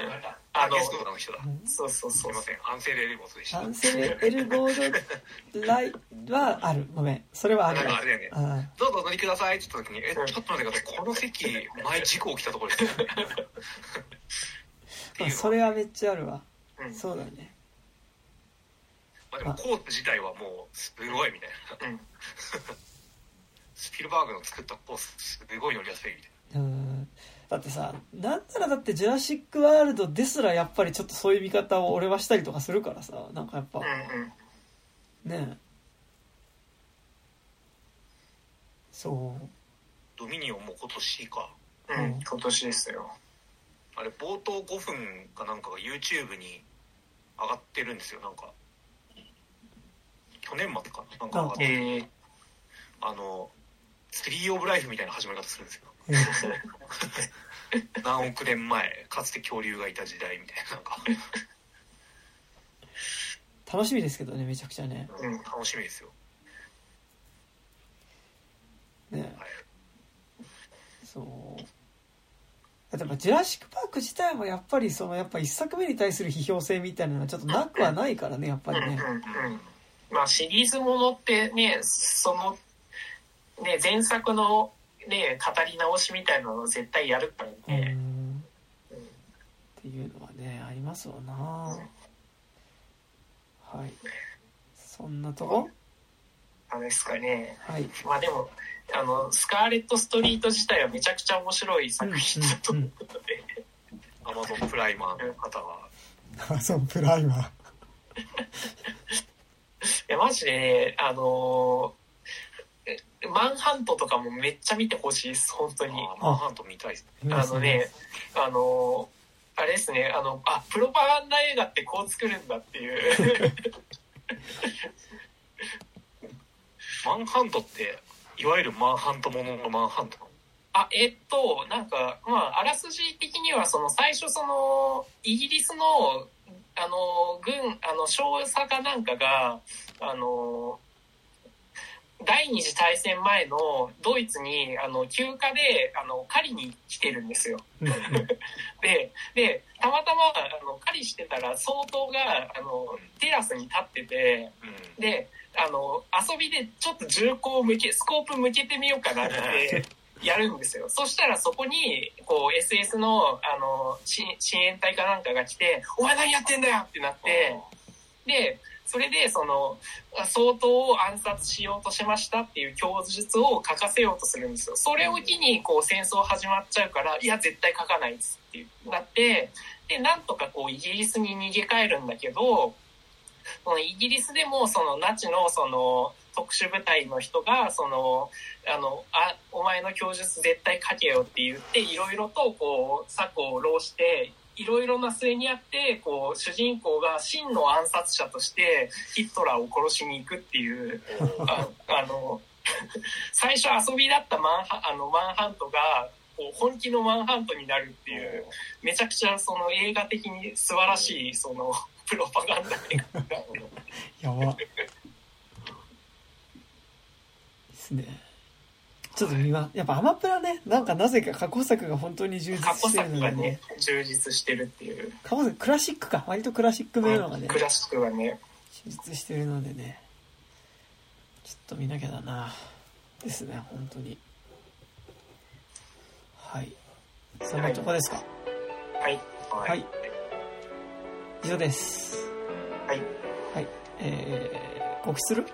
あのゲ、ストの人だ。そうそうそうすいま。せん。アンセル・エルゴートでしたアンセル・エルゴードライはある。ごめん。それはあるあれだよね。あどうぞお乗りください。って言った時に、え、ちょっと待ってください。この席、前事故起きたところです。よ。っていうのそれはめっちゃあるわ。うん。そうだねまあでもコート自体はもう、すごいみたいな。うん スピルバーグの作ったコース、すごい乗りやすいみたいうんだってさなんならだって「ジュラシック・ワールド」ですらやっぱりちょっとそういう見方を俺はしたりとかするからさなんかやっぱうんうんねえそうな。ドミニオンも今年か。うん、今年ですよ。あれ、冒頭5分かなんかが YouTube に上がってるんですよ、なんか。去年末かななんかえー、あの、ツリー・オブ・ライフみたいな始まり方するんですよ。う ん何億年前、かつて恐竜がいた時代みたいな、なんか、楽しみですけどねめちゃくちゃねうん楽しみですよ。ねはいそう。だってやっぱジュラシック・パーク自体もやっぱりそのやっぱ一作目に対する批評性みたいなのはちょっとなくはないからね、やっぱりね。うんうんうん。まあシリーズものってね、その、ね、前作のね、語り直しみたいなのを絶対やるからうね。ん。っていうのはね、ありますわなはい。そんなとこ？あれですかね。はい。まあでも、あの、スカーレット・ストリート自体はめちゃくちゃ面白い作品だと思うので、アマゾンプライマーの方は。あ、そう、プライマー。マジでね、あのえマンハントとかもめっちゃ見てほしいです、本当に。マンハント見たいです。あのね、あのあれですね、あの、あ、プロパガンダ映画ってこう作るんだっていう。マンハントって、いわゆるマンハントもののマンハントあ、えっと、なんか、まあ、あらすじ的には、その、最初、その、イギリスの、あの、軍、あの、少佐かなんかが、あの、第二次大戦前のドイツに、あの、休暇で、あの、狩りに来てるんですよ。で、で、たまたま、あの、狩りしてたら、総統が、あの、テラスに立ってて、うん。で、あの、遊びでちょっと銃口を向け、スコープ向けてみようかなって やるんですよ。そしたらそこに、こう、SS の、あの、し親衛隊かなんかが来て、お前何やってんだよってなって、で、それで、その、総統を暗殺しようとしましたっていう供述を書かせようとするんですよ。それを機に、こう、戦争始まっちゃうから、いや、絶対書かないっつってなって、で、なんとかこう、イギリスに逃げ帰るんだけど、そのイギリスでも、その、ナチの、その、特殊部隊の人が、その、あの、あ、お前の供述絶対書けよって言って、いろいろと、こう、策を浪して、いろいろな末にあって、こう、主人公が真の暗殺者として、ヒットラーを殺しに行くっていう、ああの、最初遊びだったマンハあのマンハントが、こう本気のマンハントになるっていう、めちゃくちゃその映画的に素晴らしい、その、プロパガンダ映画がやば。ですね。ちょっと見ま、やっぱアマプラね、なんかなぜか過去作が本当に充実してるのがね充実してるっていう、過去作、クラシックか。割とクラシックめのがね、クラシックがね、充実してるのでね、ちょっと見なきゃだな。ですね、本当に。はい。そんなとこですか？はい、ははい。以上です。はい。はい。えー、告知する？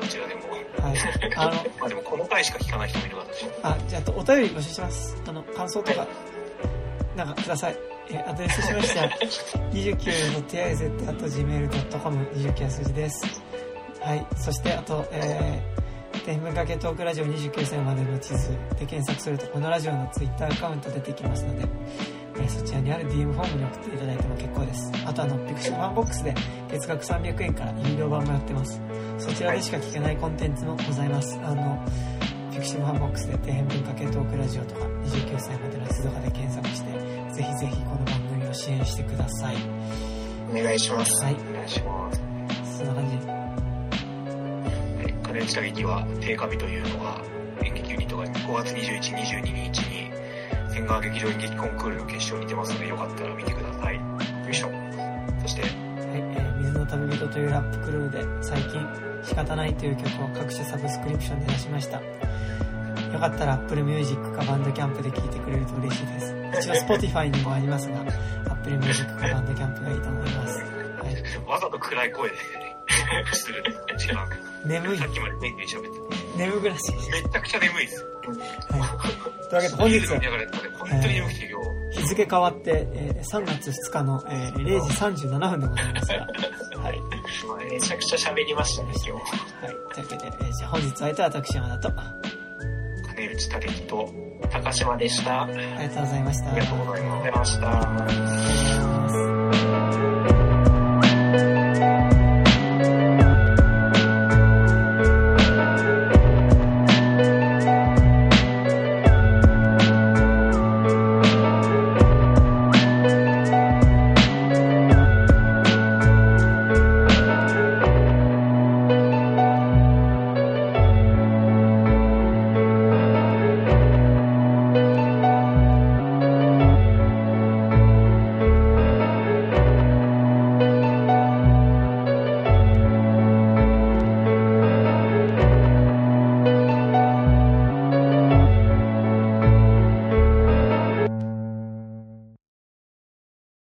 どちらでも。はい。あの、まあでもこの回しか聞かない人もいる私。あ、じゃあ、お便り募集します。あの、感想とか、なんかください。えーアドレスしました。29.tiz.gmail.com、29は数字です。はい。そして、あと、えー、底辺文化系トークラジオ29歳までの地図で検索すると、このラジオのツイッターアカウント出てきますので、えーそちらにある DM フォームに送っていただいても結構です。あと、あの、 pixivFANBOX で月額300円から有料版もやってます。そちらでしか聞けないコンテンツもございます。あの、 pixivFANBOX で底辺文化系トークラジオとか29歳までの地図とかで検索して、ぜひぜひこの番組を支援してください。お願いします。はい。お願いします。そんな感じ。はい金内下劇は定価日というのが演劇ユニットが5月21、22日に千川劇場演劇コンクールの決勝に出ますのでよかったら見てください。よいしょ。そして、はい、えー水の旅人というラップクルーで最近仕方ないという曲を各種サブスクリプションで出しました。よかったら Apple Music かバンドキャンプで聴いてくれると嬉しいです。一応 Spotify にもありますが、Apple Music かバンドキャンプがいいと思います。はい。わざと暗い声で、する時間。眠いさっ、きまで元気に喋って眠ぐらし。めちゃくちゃ眠いです。はい。というわけで 本日ビール飲みながらやったね、本当に眠くて今日。日付変わって、えー3月2日の、えー0時37分でございますが、はい。はいめちゃくちゃ喋りましたね、今日。はい。というわけで、えーじゃあ本日相手は私山田と、あ金内武樹と、高島でした。ありりがとうございました。ありがとうございました。